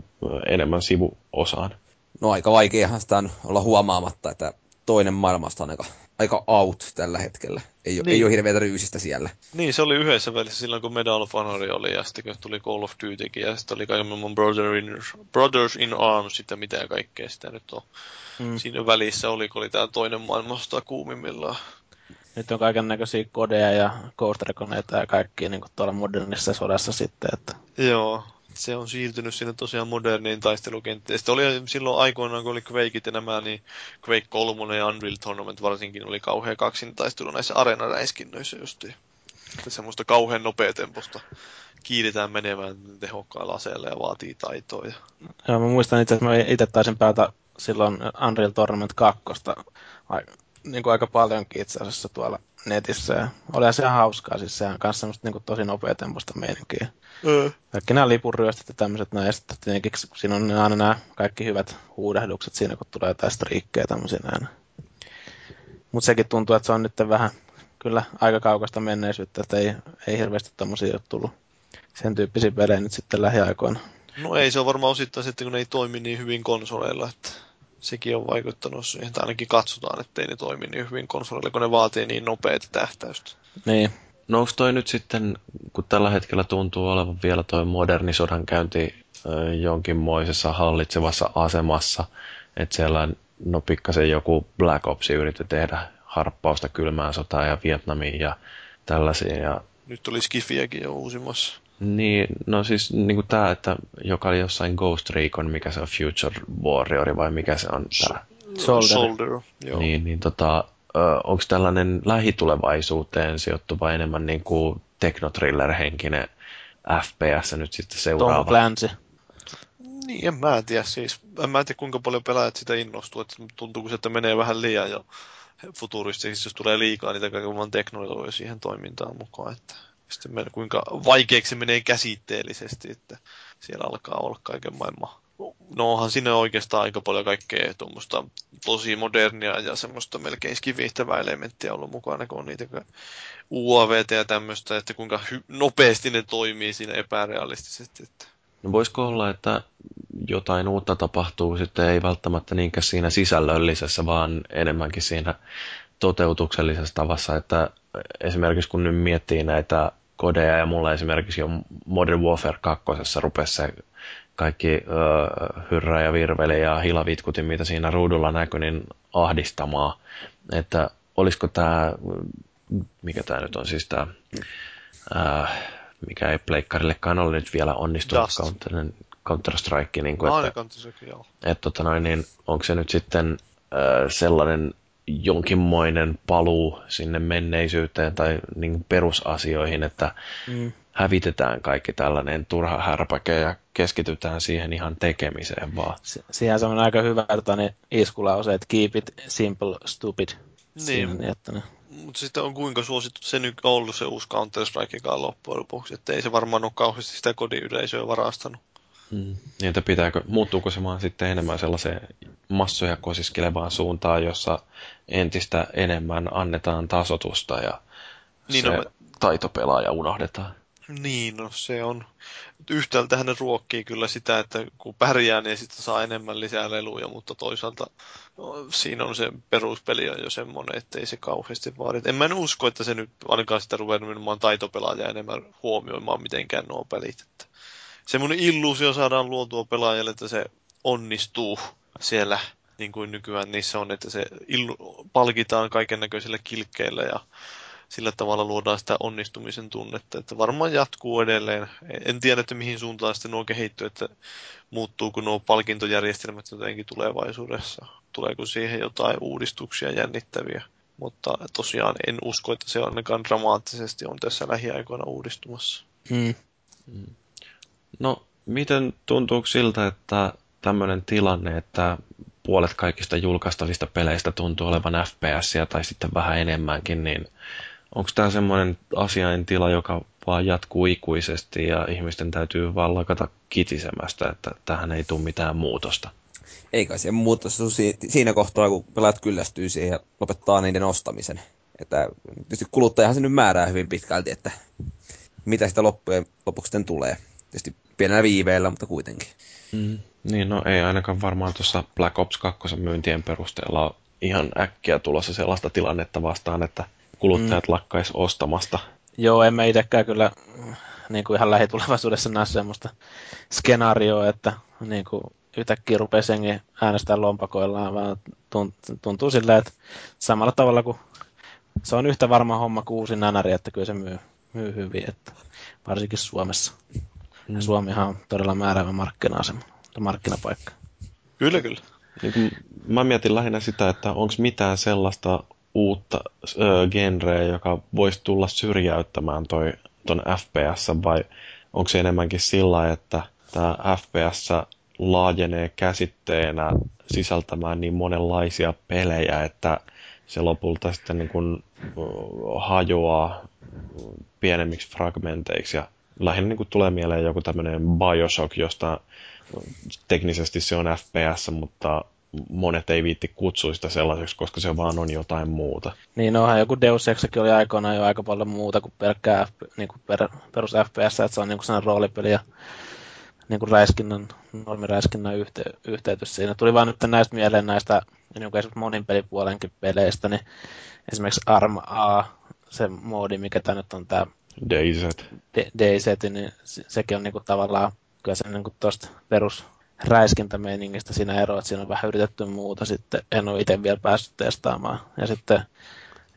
enemmän sivuosaan? No aika vaikeahan sitä on olla huomaamatta, että toinen maailmasta on aika, aika out tällä hetkellä. Ei, niin. ei ole hirveätä ryysistä siellä. Niin, se oli yhdessä välissä silloin, kun Medal of Honor oli, ja sitten kun tuli Call of Duty, ja sitten oli kaiken maailman Brother in, Brothers in Arms, sitten mitä kaikkea sitä nyt on. Mm. Siinä välissä oli, kun oli tämä toinen maailmasta kuumimmillaan. Nyt on kaiken näköisiä kodeja ja Ghost Reconeita ja kaikki niin tuolla modernissa sodassa sitten. Että... Joo, se on siirtynyt sinne tosiaan moderniin taistelukenttiin. Sitten oli silloin aikoinaan, kun oli Quakeit ja nämä, niin Quake 3 ja Unreal Tournament varsinkin oli kauhea kaksintaistelu näissä areenaräiskinnöissä justiin. Että semmoista kauhean nopeatemposta kiiritään menemään tehokkailla aseilla ja vaatii taitoja. Joo, mä muistan itse, että mä itse taisin päätä silloin Unreal Tournament 2 niin kuin aika paljonkin itse asiassa tuolla netissä. Oli se ihan hauskaa, siis sehän on myös semmoista niin tosi nopeatempoista meininkiä. Mm. Kaikki nämä lipunryöstit ja tämmöiset näin, ja sitten tietenkin siinä on aina nämä kaikki hyvät huudahdukset siinä, kun tulee jotain striikkejä tämmöisiä näin. Mutta sekin tuntuu, että se on nyt vähän kyllä aika kaukasta menneisyyttä, että ei, ei hirveästi tämmöisiä ole tullut sen tyyppisiä pelejä nyt sitten lähiaikoina. No ei, se on varmaan osittain sitten, kun ne ei toimi niin hyvin konsoleilla, että sekin on vaikuttanut siihen, että ainakin katsotaan, ettei ne toimi niin hyvin konsoleilla, kun ne vaatii niin nopeita tähtäystä. Niin. No onko toi nyt sitten, kun tällä hetkellä tuntuu olevan vielä toi moderni sodankäynti jonkinmoisessa hallitsevassa asemassa, että siellä no pikkasen joku Black Ops yritti tehdä harppausta kylmään sotaan ja Vietnamiin ja tällaisia. Ja... Nyt tuli Skifiäkin jo uusimmassa. Niin, no siis niin kuin tämä, että joka oli jossain Ghost Recon, mikä se on Future Warrior vai mikä se on tämä? Soldier. Soldier joo. Niin, niin tota, onko tällainen lähitulevaisuuteen sijoittuva enemmän niin kuin teknotriller-henkinen FPS nyt sitten seuraava? Tom Clancy. Niin, en mä tiedä siis. En mä tiedä kuinka paljon pelaajat sitä innostuu, että tuntuu, että menee vähän liian jo futuristisesti, jos tulee liikaa niitä kaiken teknologioita siihen toimintaan mukaan. Että sitten kuinka vaikeaksi menee käsitteellisesti, että siellä alkaa olla kaiken maailman no onhan siinä oikeastaan aika paljon kaikkea tuommoista tosi modernia ja semmoista melkein skivittävää elementtiä ollut mukana, kun on niitä UAVT ja tämmöistä, että kuinka hy- nopeasti ne toimii siinä epärealistisesti. Että. No voisiko olla, että jotain uutta tapahtuu sitten ei välttämättä niinkään siinä sisällöllisessä, vaan enemmänkin siinä toteutuksellisessa tavassa, että esimerkiksi kun nyt miettii näitä kodeja ja mulla esimerkiksi jo Modern Warfare 2. rupesi se kaikki ö, hyrrä ja virveli ja hilavitkutin, mitä siinä ruudulla näkyi, niin ahdistamaa. Että olisiko tämä, mikä tämä nyt on siis tämä, mikä ei pleikkarillekaan ole nyt vielä onnistunut Counter, Counter-Strike. Niin kuin, että, Counter-Strike, joo. Että, tota noin, niin onko se nyt sitten ö, sellainen jonkinmoinen paluu sinne menneisyyteen tai niin perusasioihin, että mm. hävitetään kaikki tällainen turha härpäke ja keskitytään siihen ihan tekemiseen vaan. Se, siihen se on aika hyvä että ne iskulause, että keep it simple, stupid. Niin, niin mutta sitten on kuinka suosittu se nyt ollut se uusi Counter-Strikekaan loppujen lopuksi, että ei se varmaan ole kauheasti sitä kodiyleisöä varastanut. Mm. Niin, että pitääkö, muuttuuko se vaan sitten enemmän sellaiseen massoja kosiskelevaan suuntaan, jossa entistä enemmän annetaan tasotusta ja niin se no, taitopelaaja unohdetaan? Niin, no se on. Yhtäältä hän ruokkii kyllä sitä, että kun pärjää, niin sitten saa enemmän lisää leluja, mutta toisaalta no, siinä on se peruspeli on jo semmoinen, että ei se kauheasti vaadi. En mä en usko, että se nyt ainakaan sitä ruvennut nimenomaan taitopelaaja enemmän huomioimaan mitenkään nuo pelit. Että semmoinen illuusio saadaan luotua pelaajalle, että se onnistuu siellä niin kuin nykyään niissä on, että se illu- palkitaan kaiken näköisillä kilkkeillä ja sillä tavalla luodaan sitä onnistumisen tunnetta, että varmaan jatkuu edelleen. En tiedä, että mihin suuntaan sitten nuo kehittyy, että muuttuuko nuo palkintojärjestelmät jotenkin tulevaisuudessa. Tuleeko siihen jotain uudistuksia jännittäviä. Mutta tosiaan en usko, että se ainakaan dramaattisesti on tässä lähiaikoina uudistumassa. Hmm. hmm. No, miten tuntuu siltä, että tämmöinen tilanne, että puolet kaikista julkaistavista peleistä tuntuu olevan FPS tai sitten vähän enemmänkin, niin onko tämä semmoinen asiain tila, joka vaan jatkuu ikuisesti ja ihmisten täytyy vaan lakata kitisemästä, että tähän ei tule mitään muutosta? Eikä se muutos siinä kohtaa, kun pelaat kyllästyy siihen ja lopettaa niiden ostamisen. Että tietysti kuluttajahan se nyt määrää hyvin pitkälti, että mitä sitä loppujen lopuksi tulee. Tietysti pienellä viiveellä, mutta kuitenkin. Mm. Niin, no ei ainakaan varmaan tuossa Black Ops 2 myyntien perusteella ihan äkkiä tulossa sellaista tilannetta vastaan, että kuluttajat mm. lakkais ostamasta. Joo, en mä itsekään kyllä niin kuin ihan lähitulevaisuudessa näe semmoista skenaarioa, että niin kuin yhtäkkiä rupeaa sengi äänestää lompakoillaan, vaan tuntuu silleen, että samalla tavalla kuin se on yhtä varma homma kuin uusi nanari, että kyllä se myy, myy hyvin, että varsinkin Suomessa. Mm. Ja Suomihan on todella määräävä markkina-asema, markkinapaikka. Kyllä, kyllä. Niin mä mietin lähinnä sitä, että onko mitään sellaista uutta ö, genreä, joka voisi tulla syrjäyttämään toi, ton FPS, vai onko se enemmänkin sillä, että tämä FPS laajenee käsitteenä sisältämään niin monenlaisia pelejä, että se lopulta sitten niin kuin hajoaa pienemmiksi fragmenteiksi ja lähinnä niin kuin tulee mieleen joku tämmöinen Bioshock, josta teknisesti se on FPS, mutta monet ei viitti kutsua sitä sellaiseksi, koska se vaan on jotain muuta. Niin, onhan joku Deus Exakin oli aikoinaan jo aika paljon muuta kuin pelkkää niin kuin per, perus FPS, että se on niin kuin sellainen roolipeli ja niin kuin räiskinnän, normiräiskinnän yhte, yhteytys siinä. Tuli vaan nyt näistä mieleen näistä niin kuin monin pelipuolenkin peleistä, niin esimerkiksi Arm A, se moodi, mikä tämä nyt on tämä DayZ. DayZ, niin sekin on niin kuin tavallaan kyllä se niin kuin tuosta perus räiskintämeiningistä siinä eroa, että siinä on vähän yritetty muuta sitten. En ole itse vielä päässyt testaamaan. Ja sitten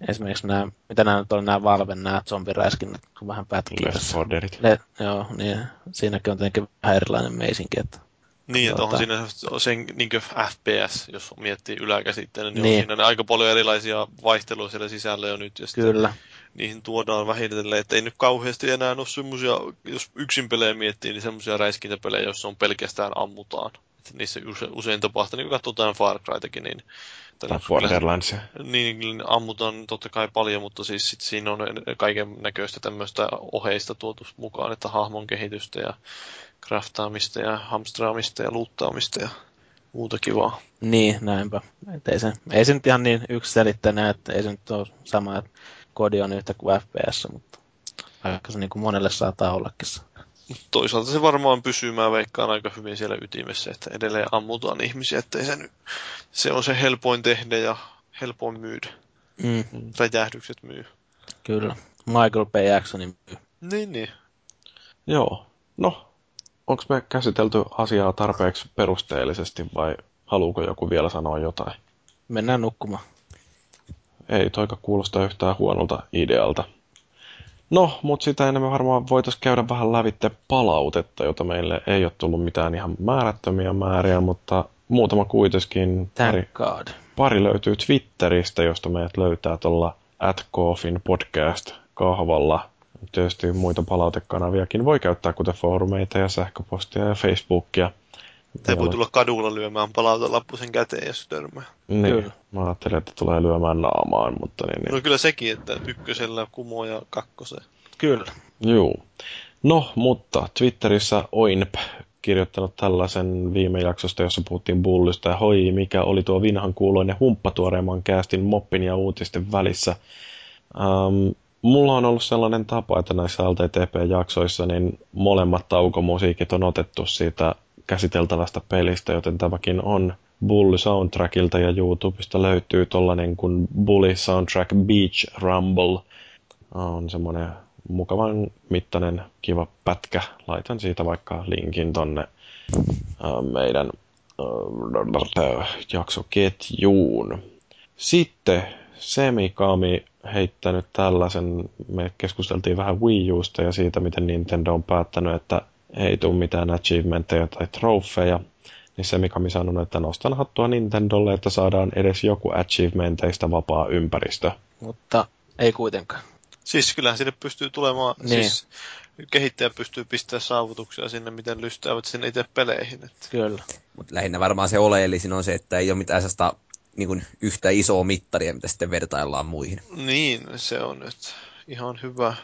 esimerkiksi nämä, mitä nämä nyt on, nämä Valven, nämä zombiräiskinnät, kun vähän pätkii. Left 4 Deadit. Le, joo, niin siinäkin on tietenkin vähän erilainen meisinki, että niin, että onhan siinä sen niin FPS, jos miettii yläkäsitteen, niin, niin. on siinä aika paljon erilaisia vaihteluja siellä sisällä jo nyt. Ja Kyllä. Niihin tuodaan vähitellen, että ei nyt kauheasti enää ole semmoisia, jos yksin pelejä miettii, niin semmoisia räiskintäpelejä, joissa on pelkästään ammutaan. Että niissä usein, usein tapahtuu, niin kun katsotaan Far Crytakin, niin tai Borderlands. Niin, niin, ammutaan totta kai paljon, mutta siis sit siinä on kaiken näköistä tämmöistä oheista tuotu mukaan, että hahmon kehitystä ja craftaamista ja hamstraamista ja luuttaamista ja muuta kivaa. Niin, näinpä. Et ei, se, ei se nyt ihan niin yksiselitteinen, että ei se nyt ole sama, että kodi on yhtä kuin FPS, mutta aika se niin kuin monelle saattaa ollakin Toisaalta se varmaan pysyy, mä veikkaan aika hyvin siellä ytimessä, että edelleen ammutaan ihmisiä, että se, nyt, se on se helpoin tehdä ja helpoin myydä. Mm. Räjähdykset myy. Kyllä. Michael P. Jacksonin myy. Niin, niin. Joo. No, onko me käsitelty asiaa tarpeeksi perusteellisesti vai haluuko joku vielä sanoa jotain? Mennään nukkumaan. Ei toika kuulosta yhtään huonolta idealta. No, mutta sitä ennen me varmaan voitaisiin käydä vähän lävitte palautetta, jota meille ei ole tullut mitään ihan määrättömiä määriä, mutta muutama kuitenkin. Pari, God. pari löytyy Twitteristä, josta meidät löytää tuolla at podcast kahvalla tietysti muita palautekanaviakin voi käyttää, kuten foorumeita ja sähköpostia ja Facebookia. Tai voi tulla kadulla lyömään palautelappu sen käteen, jos törmää. Niin, kyllä. mä ajattelin, että tulee lyömään naamaan, mutta niin, niin. No kyllä sekin, että ykkösellä kumoo ja kakkoseen. Kyllä. Joo. No, mutta Twitterissä Oinp kirjoittanut tällaisen viime jaksosta, jossa puhuttiin bullista ja hoi, mikä oli tuo vinhan kuuloinen humppatuoreemman käästin moppin ja uutisten välissä. Um, mulla on ollut sellainen tapa, että näissä LTTP-jaksoissa niin molemmat taukomusiikit on otettu siitä käsiteltävästä pelistä, joten tämäkin on Bully Soundtrackilta ja YouTubesta löytyy tollanen kuin Bully Soundtrack Beach Rumble. On semmonen mukavan mittainen kiva pätkä. Laitan siitä vaikka linkin tonne meidän jaksoketjuun. Sitten Semikami heittänyt tällaisen, me keskusteltiin vähän Wii Usta ja siitä, miten Nintendo on päättänyt, että ei tule mitään achievementteja tai trofeja, niin Semikami sanonut, että nostan hattua Nintendolle, että saadaan edes joku achievementeista vapaa ympäristö. Mutta ei kuitenkaan. Siis kyllähän sinne pystyy tulemaan, niin. siis kehittäjä pystyy pistämään saavutuksia sinne, miten lystäävät sinne itse peleihin. Että. Kyllä. Mutta lähinnä varmaan se oleellisin on se, että ei ole mitään sellaista niin kuin yhtä isoa mittaria, mitä sitten vertaillaan muihin. Niin, se on nyt ihan hyvä,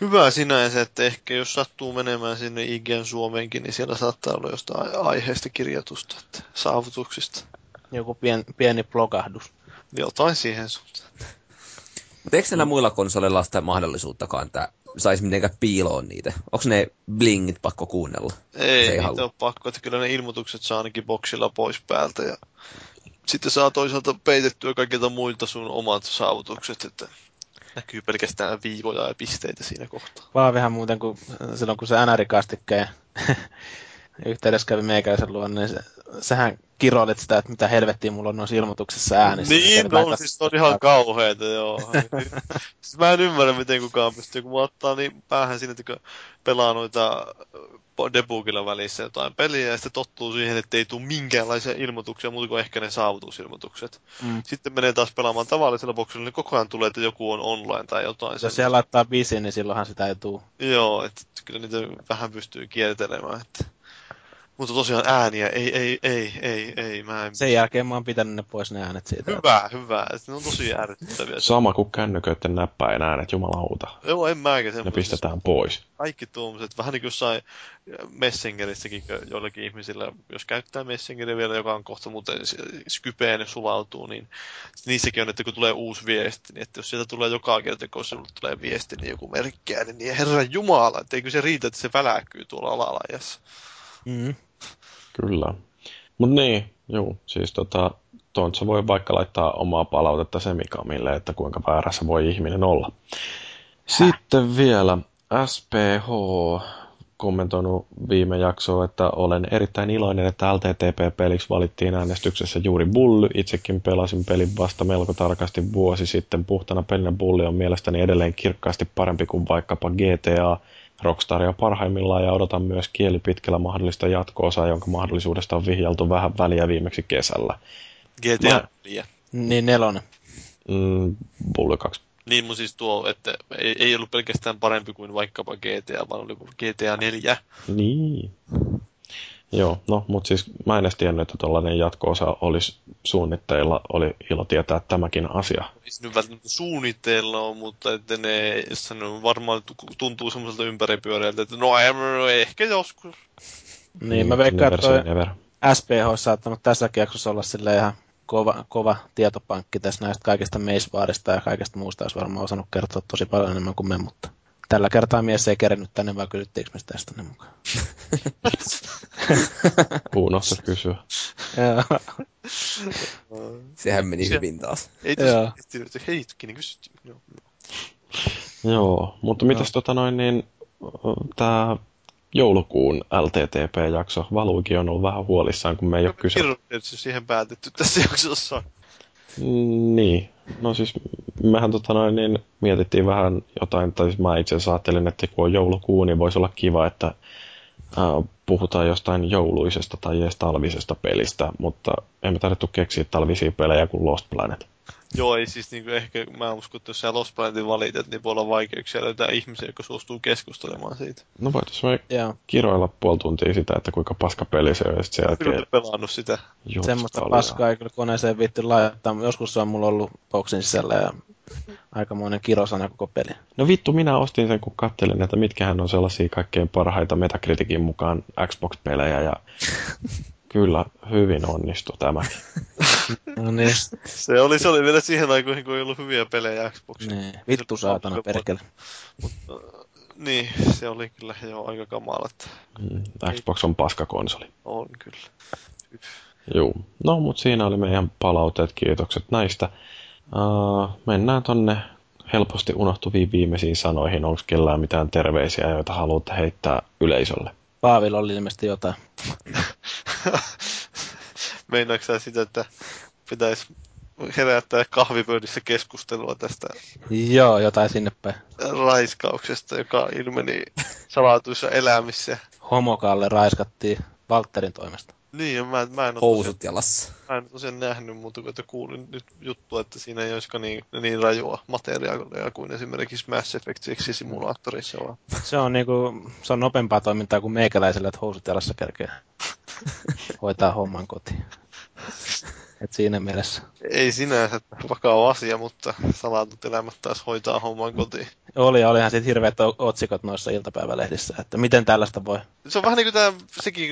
hyvä sinänsä, että ehkä jos sattuu menemään sinne IGN Suomeenkin, niin siellä saattaa olla jostain aiheesta kirjoitusta, että saavutuksista. Joku pien, pieni blogahdus. Jotain siihen suuntaan. Mutta eikö näillä muilla konsoleilla sitä mahdollisuuttakaan, että saisi mitenkään piiloon niitä? Onko ne blingit pakko kuunnella? Ei, ei niitä ole pakko, että kyllä ne ilmoitukset saa ainakin boksilla pois päältä ja sitten saa toisaalta peitettyä kaikilta muilta sun omat saavutukset, että näkyy pelkästään viivoja ja pisteitä siinä kohtaa. Vaan vähän muuten kuin silloin, kun se NR-kastikkeen yhteydessä kävi meikäläisen luon, niin se, sähän kiroilit sitä, että mitä helvettiä mulla on noissa ilmoituksissa äänissä. Niin, no, on, siis on ihan kauheeta, joo. siis mä en ymmärrä, miten kukaan pystyy, kun mä ottaa niin päähän siinä, että pelaa noita debugilla välissä jotain peliä, ja sitten tottuu siihen, että ei tule minkäänlaisia ilmoituksia, muuta kuin ehkä ne saavutusilmoitukset. Mm. Sitten menee taas pelaamaan tavallisella boksilla, niin koko ajan tulee, että joku on online tai jotain. Jos siellä laittaa biisiin, niin silloinhan sitä ei tule. Joo, että kyllä niitä vähän pystyy kiertelemään. Että... Mutta tosiaan ääniä, ei, ei, ei, ei, ei, mä en... Sen jälkeen mä oon pitänyt ne pois ne äänet siitä. Hyvä, että... hyvä. Ne on tosi ärsyttäviä. Sama kuin kännyköiden näppäin äänet, jumalauta. Joo, en mäkään. Ne pistetään pois. Kaikki tuommoiset, vähän niin kuin jossain Messengerissäkin joillekin ihmisillä, jos käyttää Messengeria vielä, joka on kohta muuten Skypeen sulautuu, niin niissäkin on, että kun tulee uusi viesti, niin että jos sieltä tulee joka kerta, kun sinulle tulee viesti, niin joku merkkiä, niin herran jumala, että eikö se riitä, että se väläkkyy tuolla alalajassa. Mm. Kyllä. Mutta niin, juu, siis tota, Tontsa voi vaikka laittaa omaa palautetta Semikamille, että kuinka väärässä voi ihminen olla. Sitten vielä SPH kommentoinut viime jaksoa, että olen erittäin iloinen, että LTTP-peliksi valittiin äänestyksessä juuri Bully. Itsekin pelasin pelin vasta melko tarkasti vuosi sitten. Puhtana pelinä Bully on mielestäni edelleen kirkkaasti parempi kuin vaikkapa GTA, Rockstaria parhaimmillaan ja odotan myös kielipitkällä mahdollista jatko-osaa, jonka mahdollisuudesta on vihjaltu vähän väliä viimeksi kesällä. GTA 4. Niin, nelonen. Mm, Bully 2. Niin, mun siis tuo, että ei, ei ollut pelkästään parempi kuin vaikkapa GTA, vaan oli GTA 4. Niin. Joo, no, mutta siis mä en edes tiennyt, että tällainen jatko-osa olisi suunnitteilla. Oli ilo tietää tämäkin asia. Ei se nyt välttämättä suunnitteilla on, mutta että ne, ne varmaan tuntuu semmoiselta ympäripyöreältä, että no ehkä joskus. Niin, mä veikkaan, että SPH on saattanut tässäkin jaksossa olla silleen ihan kova, kova tietopankki tässä näistä kaikista meisvaarista ja kaikesta muusta olisi varmaan osannut kertoa tosi paljon enemmän kuin me, mutta tällä kertaa mies ei kerennyt tänne, vaan kysyttiinkö me tästä ne mukaan. Unohta kysyä. Sehän meni hyvin taas. Ei tässä heitkin, niin kysyttiin. Joo. Joo, mutta mitäs no. tota noin, niin tämä joulukuun LTTP-jakso. Valuikin on ollut vähän huolissaan, kun me ei ole kyse. Tietysti siihen päätetty tässä jaksossa. Niin. No siis mehän tota noin, niin mietittiin vähän jotain, tai siis mä itse asiassa ajattelin, että kun on joulukuu, niin voisi olla kiva, että äh, puhutaan jostain jouluisesta tai edes talvisesta pelistä, mutta emme tarvittu keksiä talvisia pelejä kuin Lost Planet. Joo, ei siis niin ehkä, mä uskon, että jos sä Lost Planetin valitat, niin voi olla vaikeuksia löytää ihmisiä, jotka suostuu keskustelemaan siitä. No voitaisiin me yeah. kiroilla puoli tuntia sitä, että kuinka paska peli se on, ja sitten sen jälkeen... Kyllä pelannut sitä. Semmoista paskaa ei kyllä koneeseen viitti laittaa. Joskus se on mulla ollut boksin sisällä ja aikamoinen kirosana koko peli. No vittu, minä ostin sen, kun kattelin, että mitkähän on sellaisia kaikkein parhaita Metacriticin mukaan Xbox-pelejä, ja Kyllä, hyvin onnistui tämä. no niin. Se oli, se oli vielä siihen aikoihin, kun ei ollut hyviä pelejä Xboxilla. Niin, vittu saatana perkele. Mutta, niin, se oli kyllä jo aika kamala. Mm, Xbox on paskakonsoli. On kyllä. Joo. No, mutta siinä oli meidän palauteet. Kiitokset näistä. Uh, mennään tonne helposti unohtuviin viimeisiin sanoihin. Onko kellään mitään terveisiä, joita haluatte heittää yleisölle? Paavilla oli ilmeisesti jotain. Meinaatko sitä, että pitäisi herättää kahvipöydissä keskustelua tästä Joo, jotain sinne päin. raiskauksesta, joka ilmeni salatuissa elämissä. Homokalle raiskattiin Valtterin toimesta. Niin, mä, mä en Housut tosiaan, jalassa. Mä en tosiaan nähnyt, mutta kun että kuulin nyt juttua, että siinä ei olisikaan niin, niin rajua materiaalia kuin esimerkiksi Mass Effect simulaattorissa. Vaan. Se on, niinku, se on nopeampaa toimintaa kuin meikäläisellä, että housut jalassa kerkee hoitaa homman kotiin. Et siinä mielessä. Ei sinänsä vakava asia, mutta salatut elämät taas hoitaa homman kotiin. Oli, olihan sitten hirveät otsikot noissa iltapäivälehdissä, että miten tällaista voi. Se on vähän niin kuin tämä, sekin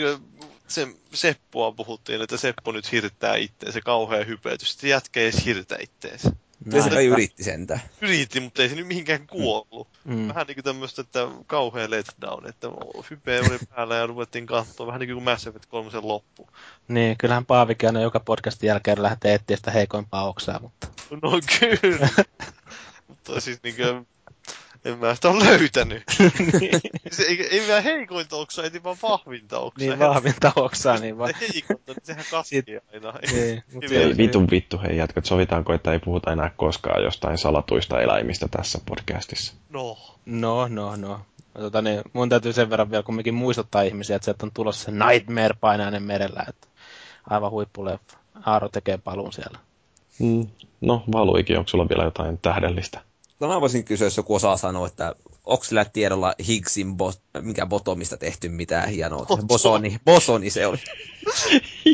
se Seppoa puhuttiin, että Seppo nyt hirttää itteensä, kauhea hypetys. Sitten jätkä ei edes hirtä itteensä. Kyllä se kai yritti sentään. Yritti, mutta ei se nyt mihinkään kuollut. Mm. Vähän niin kuin tämmöistä, että kauhea letdown, että hype oli päällä ja ruvettiin katsoa, vähän niin kuin Mass Effect 3 loppu. Niin, kyllähän Paavikin aina joka podcastin jälkeen lähtee etsiä sitä heikoimpaa oksaa, mutta... No kyllä. mutta siis niin kuin, en mä sitä ole löytänyt. se, ei, ei mä heikointa oksaa, ei vaan vahvinta oksaa. niin vahvinta oksaa, niin vaan... Se heikonta, niin sehän kaskee aina. Niin, mut Ei, Ei se- vitun vittu hei jätkät, sovitaanko, että ei puhuta enää koskaan jostain salatuista eläimistä tässä podcastissa. No. No, no, no. Tota, niin, mun täytyy sen verran vielä kumminkin muistuttaa ihmisiä, että sieltä on tulossa se Nightmare-painainen merellä. Että aivan huippuleffa. Aaro tekee paluun siellä. Mm. No, Valuikin, onko sulla vielä jotain tähdellistä? No mä voisin kysyä, jos joku osaa sanoa, että onko sillä tiedolla Higgsin bo- mikä botomista tehty mitään hienoa. Bosom. Bosoni, bosoni se oli.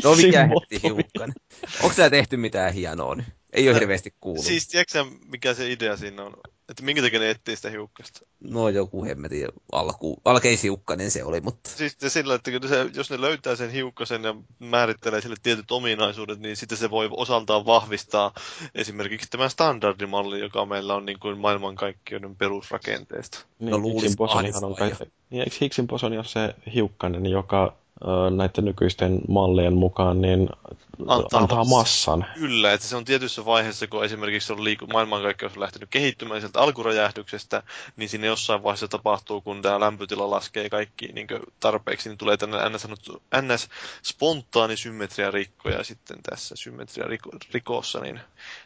No mikä hetti hiukkanen. Onko sillä tehty mitään hienoa nyt? Ei ole hirveästi kuullut. Siis tiedätkö mikä se idea siinä on? Että minkä takia ne etsii sitä hiukkasta? No joku hemmetin alku, alkeishiukkanen se oli, mutta Siis se sillä, että kun se, jos ne löytää sen hiukkasen ja määrittelee sille tietyt ominaisuudet, niin sitten se voi osaltaan vahvistaa esimerkiksi tämän standardimalli, joka meillä on niin kuin maailmankaikkeuden perusrakenteesta. Niin, No luulis Higgsin bosonihan on kai... Niin, eikö Higgsin bosoni ole se hiukkanen, joka näiden nykyisten mallien mukaan niin Antaa antaa, massan? Kyllä, että se on tietyssä vaiheessa, kun esimerkiksi on liiku- maailmankaikkeus on lähtenyt kehittymään sieltä alkuräjähdyksestä, niin siinä jossain vaiheessa tapahtuu, kun tämä lämpötila laskee kaikki niin tarpeeksi, niin tulee tänne ns. sanottu- ns. spontaani symmetriarikko, ja sitten tässä symmetriarikossa niin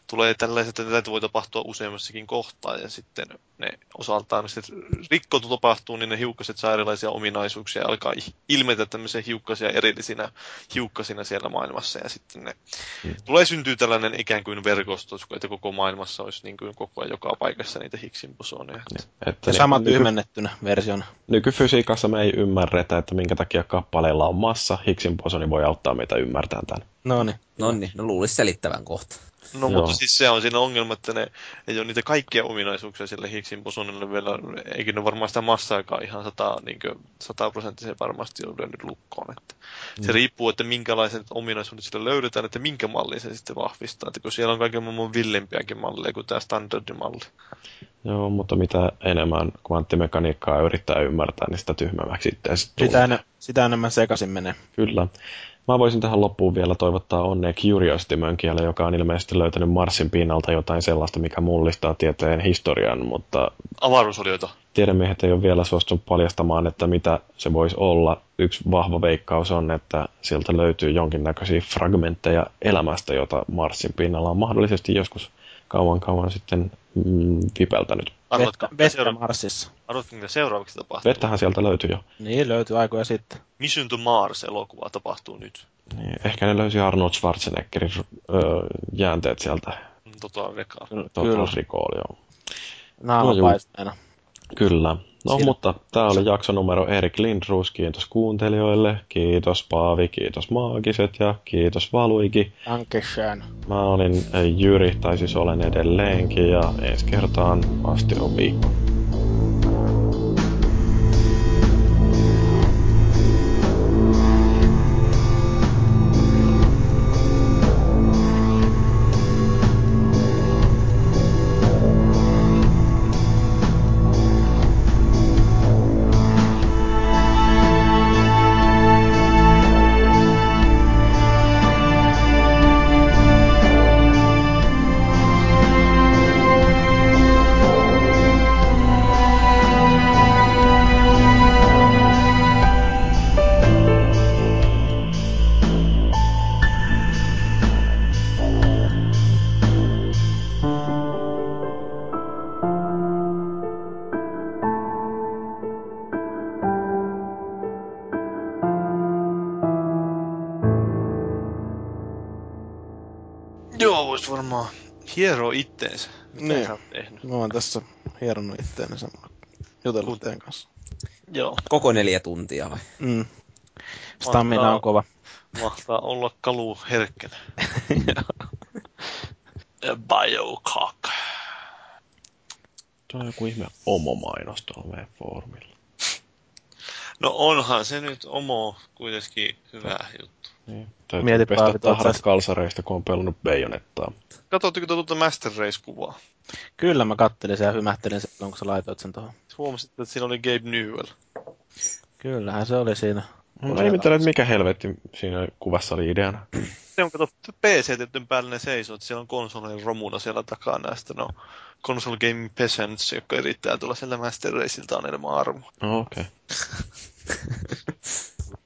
tulee tällaiset, että näitä voi tapahtua useammassakin kohtaa, ja sitten ne osaltaan, sitten rikko tapahtuu, niin ne hiukkaset saa erilaisia ominaisuuksia ja alkaa ilmetä tämmöisiä hiukkasia erillisinä hiukkasina siellä maailmassa, ja sitten ne tulee syntyy tällainen ikään kuin verkosto, että koko maailmassa olisi niin kuin koko ajan joka paikassa niitä Higgsin bosoneja. Että Ja sama nyky- tyhmennettynä versiona. Nykyfysiikassa me ei ymmärretä, että minkä takia kappaleilla on massa. Higgsin bosoni voi auttaa meitä ymmärtämään tämän. No niin. no niin, no luulisi selittävän kohta. No Joo. mutta siis se on siinä ongelma, että ne ei ole niitä kaikkia ominaisuuksia sille Higgsin bosonille vielä, eikä ne varmaan sitä massaakaan ihan sata, niin sataprosenttisen varmasti ole lyönyt lukkoon. Että Se riippuu, että minkälaiset ominaisuudet sille löydetään, että minkä mallin se sitten vahvistaa. Että kun siellä on kaiken maailman villimpiäkin malleja kuin tämä standardimalli. Joo, mutta mitä enemmän kvanttimekaniikkaa yrittää ymmärtää, niin sitä tyhmemmäksi sitten tulee. Sitä, ene- sitä enemmän sekaisin menee. Kyllä. Mä voisin tähän loppuun vielä toivottaa onnea Curiosity Mönkiälle, joka on ilmeisesti löytänyt Marsin pinnalta jotain sellaista, mikä mullistaa tieteen historian, mutta Avaruusolioita. tiedemiehet ei ole vielä suostunut paljastamaan, että mitä se voisi olla. Yksi vahva veikkaus on, että sieltä löytyy jonkinnäköisiä fragmentteja elämästä, jota Marsin pinnalla on mahdollisesti joskus kauan kauan sitten mm, vipeltänyt. Arvatko, Vettä, seura- Marsissa. arvatko, mitä seuraavaksi tapahtuu? Vettähän sieltä löytyy jo. Niin, löytyy aikoja sitten. Mission to Mars-elokuva tapahtuu nyt. Niin, ehkä ne löysi Arnold Schwarzeneggerin öö, jäänteet sieltä Tota, vekaa. Total Recall, joo. Naamapaisteena. Kyllä. No Siinä- mutta tämä oli jakso numero Erik Lindroos. Kiitos kuuntelijoille, kiitos Paavi, kiitos Maagiset ja kiitos Valuiki. Dankeschön. Mä olin äh, Jyri, tai siis olen edelleenkin, ja ensi kertaan asti on viikko. Hiero itteensä. Mitä Niin. oot tehnyt? Mä oon tässä hieronnut itteeni samalla. Jutellut teidän kanssa. Joo, Koko neljä tuntia vai? Mm. Stamina on kova. mahtaa olla kalu herkkänä. Biocock. Tuo on joku ihme omomainos tuolla meidän foorumilla. No onhan se nyt omo kuitenkin hyvä juttu. Niin. Täytyy Mietipä, pestä vittu, tahrat kalsareista, kun on pelannut Bayonettaa. Katsotteko te tuota Master Race-kuvaa? Kyllä mä kattelin sen ja hymähtelin silloin, kun sä laitoit sen tuohon. Huomasitte, että siinä oli Gabe Newell. Kyllähän se oli siinä. Mä ihmettelen, että mikä helvetti siinä kuvassa oli ideana. Se on kato PC tietyn päällä ne seisoo, että siellä on konsolin romuna siellä takana ja sitten on console gaming peasants, jotka yrittää tulla sieltä Master Raceilta anelemaan armoa. No, okei.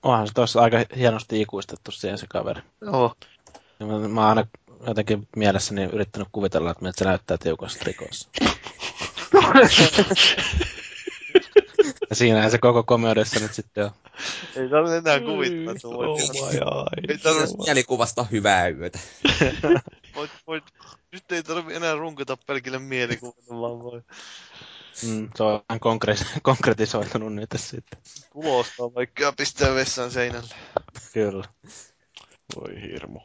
Onhan se tuossa aika hienosti ikuistettu siihen se kaveri. Joo. Mä, mä oon aina jotenkin mielessäni yrittänyt kuvitella, että miltä se näyttää tiukassa trikossa. ja siinähän se koko komeudessa nyt sitten on. Ei tarvitse enää kuvitella, että voit, Oh my ei tarvitse, Mielikuvasta hyvää yötä. voit, voit, nyt ei tarvitse enää runkata pelkille mielikuvilla, vaan voi Mm, se on vähän konkre- konkretisoitunut nyt sitten. tulostaa vaikka pistää vessan seinälle. Kyllä. Voi hirmu.